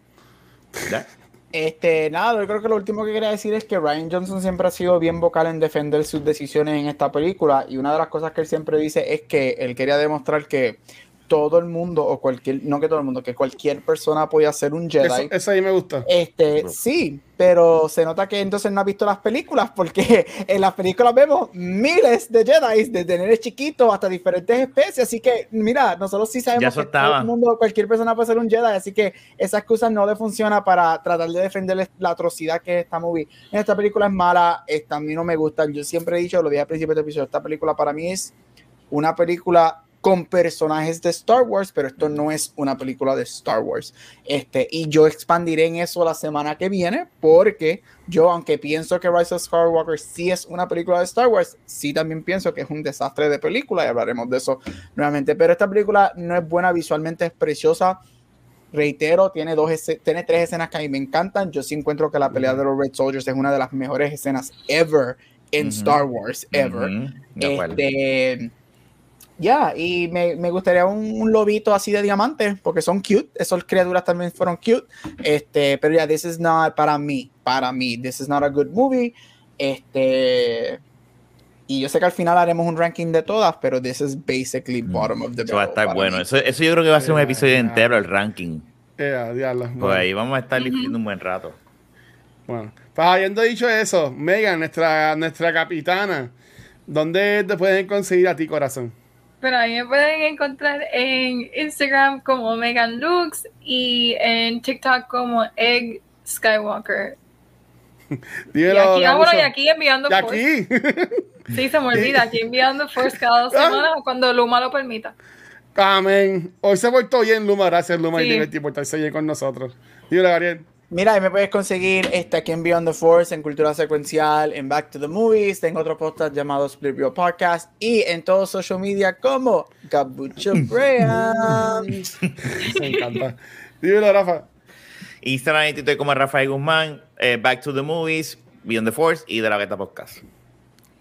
¿verdad? Este, nada, yo creo que lo último que quería decir es que Ryan Johnson siempre ha sido bien vocal en defender sus decisiones en esta película y una de las cosas que él siempre dice es que él quería demostrar que todo el mundo o cualquier, no que todo el mundo, que cualquier persona podía ser un Jedi. Eso, eso ahí me gusta. Este, sí, pero se nota que entonces no ha visto las películas, porque en las películas vemos miles de Jedi, desde nenes chiquitos hasta diferentes especies. Así que, mira, nosotros sí sabemos que todo el mundo, cualquier persona puede ser un Jedi, así que esa excusa no le funciona para tratar de defender la atrocidad que es esta movie. Esta película es mala, esta a mí no me gusta. Yo siempre he dicho, lo dije al principio del episodio, esta película para mí es una película con personajes de Star Wars, pero esto no es una película de Star Wars. Este, y yo expandiré en eso la semana que viene, porque yo, aunque pienso que Rise of Skywalker sí es una película de Star Wars, sí también pienso que es un desastre de película y hablaremos de eso nuevamente. Pero esta película no es buena, visualmente es preciosa. Reitero, tiene, dos tiene tres escenas que a mí me encantan. Yo sí encuentro que la pelea de los Red Soldiers es una de las mejores escenas ever en. Star Wars, ever. Acuerdo. Este, ya, y me, me gustaría un, un lobito así de diamante, porque son cute. Esas criaturas también fueron cute. Este, pero ya, this is not para mí. Para mí, this is not a good movie. Este. Y yo sé que al final haremos un ranking de todas, pero this is basically bottom of the Eso va a barrel estar bueno. Eso, eso yo creo que va a ser un Eh, episodio entero, el ranking. Diablo. Pues Bueno. ahí vamos a estar discutiendo un buen rato. Bueno, pues habiendo dicho eso, Megan, nuestra, nuestra capitana, ¿dónde te pueden conseguir a ti, corazón? Pero ahí me pueden encontrar en Instagram como Megan Lux y en TikTok como Egg Skywalker. Y Dímelo, aquí, ah, bueno, Gabucho. y aquí enviando Y aquí. Sí, se me olvida, aquí enviando Force cada dos Ah. semanas cuando Luma lo permita. Amén. Hoy se portó bien, Luma. Gracias, Luma, Sí. y divertir por estarse bien con nosotros. Dímelo, Gabriel. Mira, ahí me puedes conseguir este, aquí en Beyond the Force, en Cultura Secuencial, en Back to the Movies. Tengo otro podcast llamado Split Real Podcast y en todos social media como Gabucho Brea. Me encanta. Dímelo, Rafa. Instagram y Twitter como Rafael Guzmán, eh, Back to the Movies, Beyond the Force y de la Beta Podcast.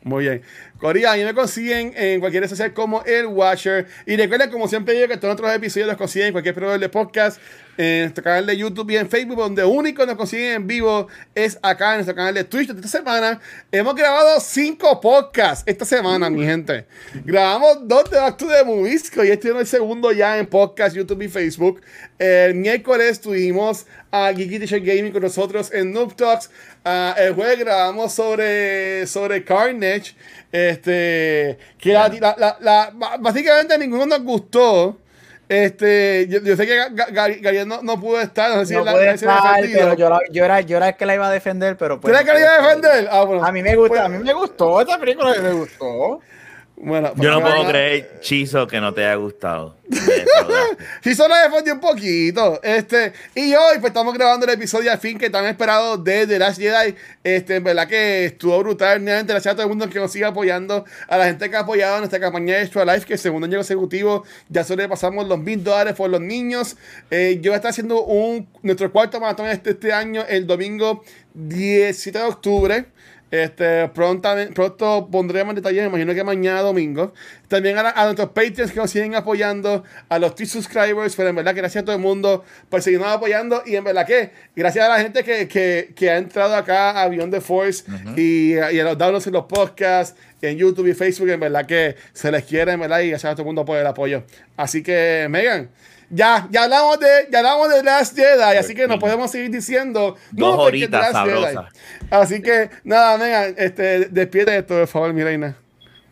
Muy bien. Corea, ahí me consiguen en cualquier social como El Watcher. Y recuerden, como siempre digo, que todos nuestros episodios los consiguen en cualquier proveedor de podcast, en nuestro canal de YouTube y en Facebook, donde único nos consiguen en vivo es acá en nuestro canal de Twitch. Esta semana hemos grabado cinco podcasts. Esta semana, mi gente. Grabamos dos de Back to the que hoy estuvieron el segundo ya en podcast, YouTube y Facebook. El miércoles tuvimos a Geeky Teacher Gaming con nosotros en Noob Talks. Ah, el jueves grabamos sobre, sobre Carnage. Este, que la- la- la- la- básicamente ninguno nos gustó. Este, yo, yo sé que Ga- Ga- Ga- Gabriel no, no pudo estar, no sé si No la- puede la- estar, pero yo, la- yo era, yo era el que la iba a defender, pero ¿Tú pues. eres que le iba a defender? Ah, bueno. A mí me gusta, Pues- a mí me gustó esta película, me gustó. Bueno, Yo no puedo creer, Chizo, que no te haya gustado. Sí, solo defendió un poquito. Este, y hoy pues estamos grabando el episodio al fin que tan esperado de The Last Jedi. Este, en verdad que estuvo brutal. Nuevamente, gracias a todo el mundo que nos sigue apoyando. A la gente que ha apoyado nuestra campaña de Extra Life, que segundo año consecutivo ya sobrepasamos los mil dólares por los niños. Eh, yo voy a estar haciendo un, nuestro cuarto maratón este, este año, el domingo 17 de octubre. Este, pronto, pronto pondremos detalles, me imagino que mañana domingo. También a, a nuestros Patreons que nos siguen apoyando, a los Twitch subscribers, pero en verdad gracias a todo el mundo por seguirnos apoyando y en verdad que gracias a la gente que, que, que ha entrado acá a Beyond the Force y, y, a los downloads en los podcasts, en YouTube y Facebook, en verdad que se les quiere, en verdad, y gracias a todo el mundo por el apoyo. Así que, Megan. Ya, ya hablamos de, ya hablamos de Last Jedi, así que nos podemos seguir diciendo. Dos horitas sabrosas. Así que, nada, Megan, este, despide esto, por favor, mi reina.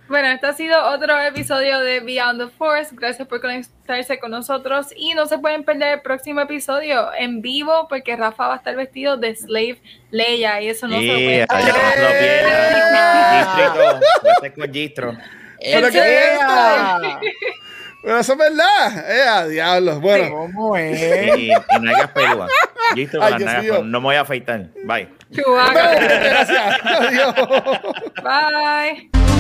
Bueno, este ha sido otro episodio de Beyond the Force. Gracias por conectarse con nosotros y no se pueden perder el próximo episodio en vivo porque Rafa va a estar vestido de Slave Leia y eso no se lo puede perder. Gistro, con Gistro. ¿Pero eso es verdad. Eh, a diablos. Bueno. ¿Cómo es? Y, y nalgas peludas. Gistro Ay, con No me voy a afeitar. Bye. Chubaca. Gracias. Adiós. Bye.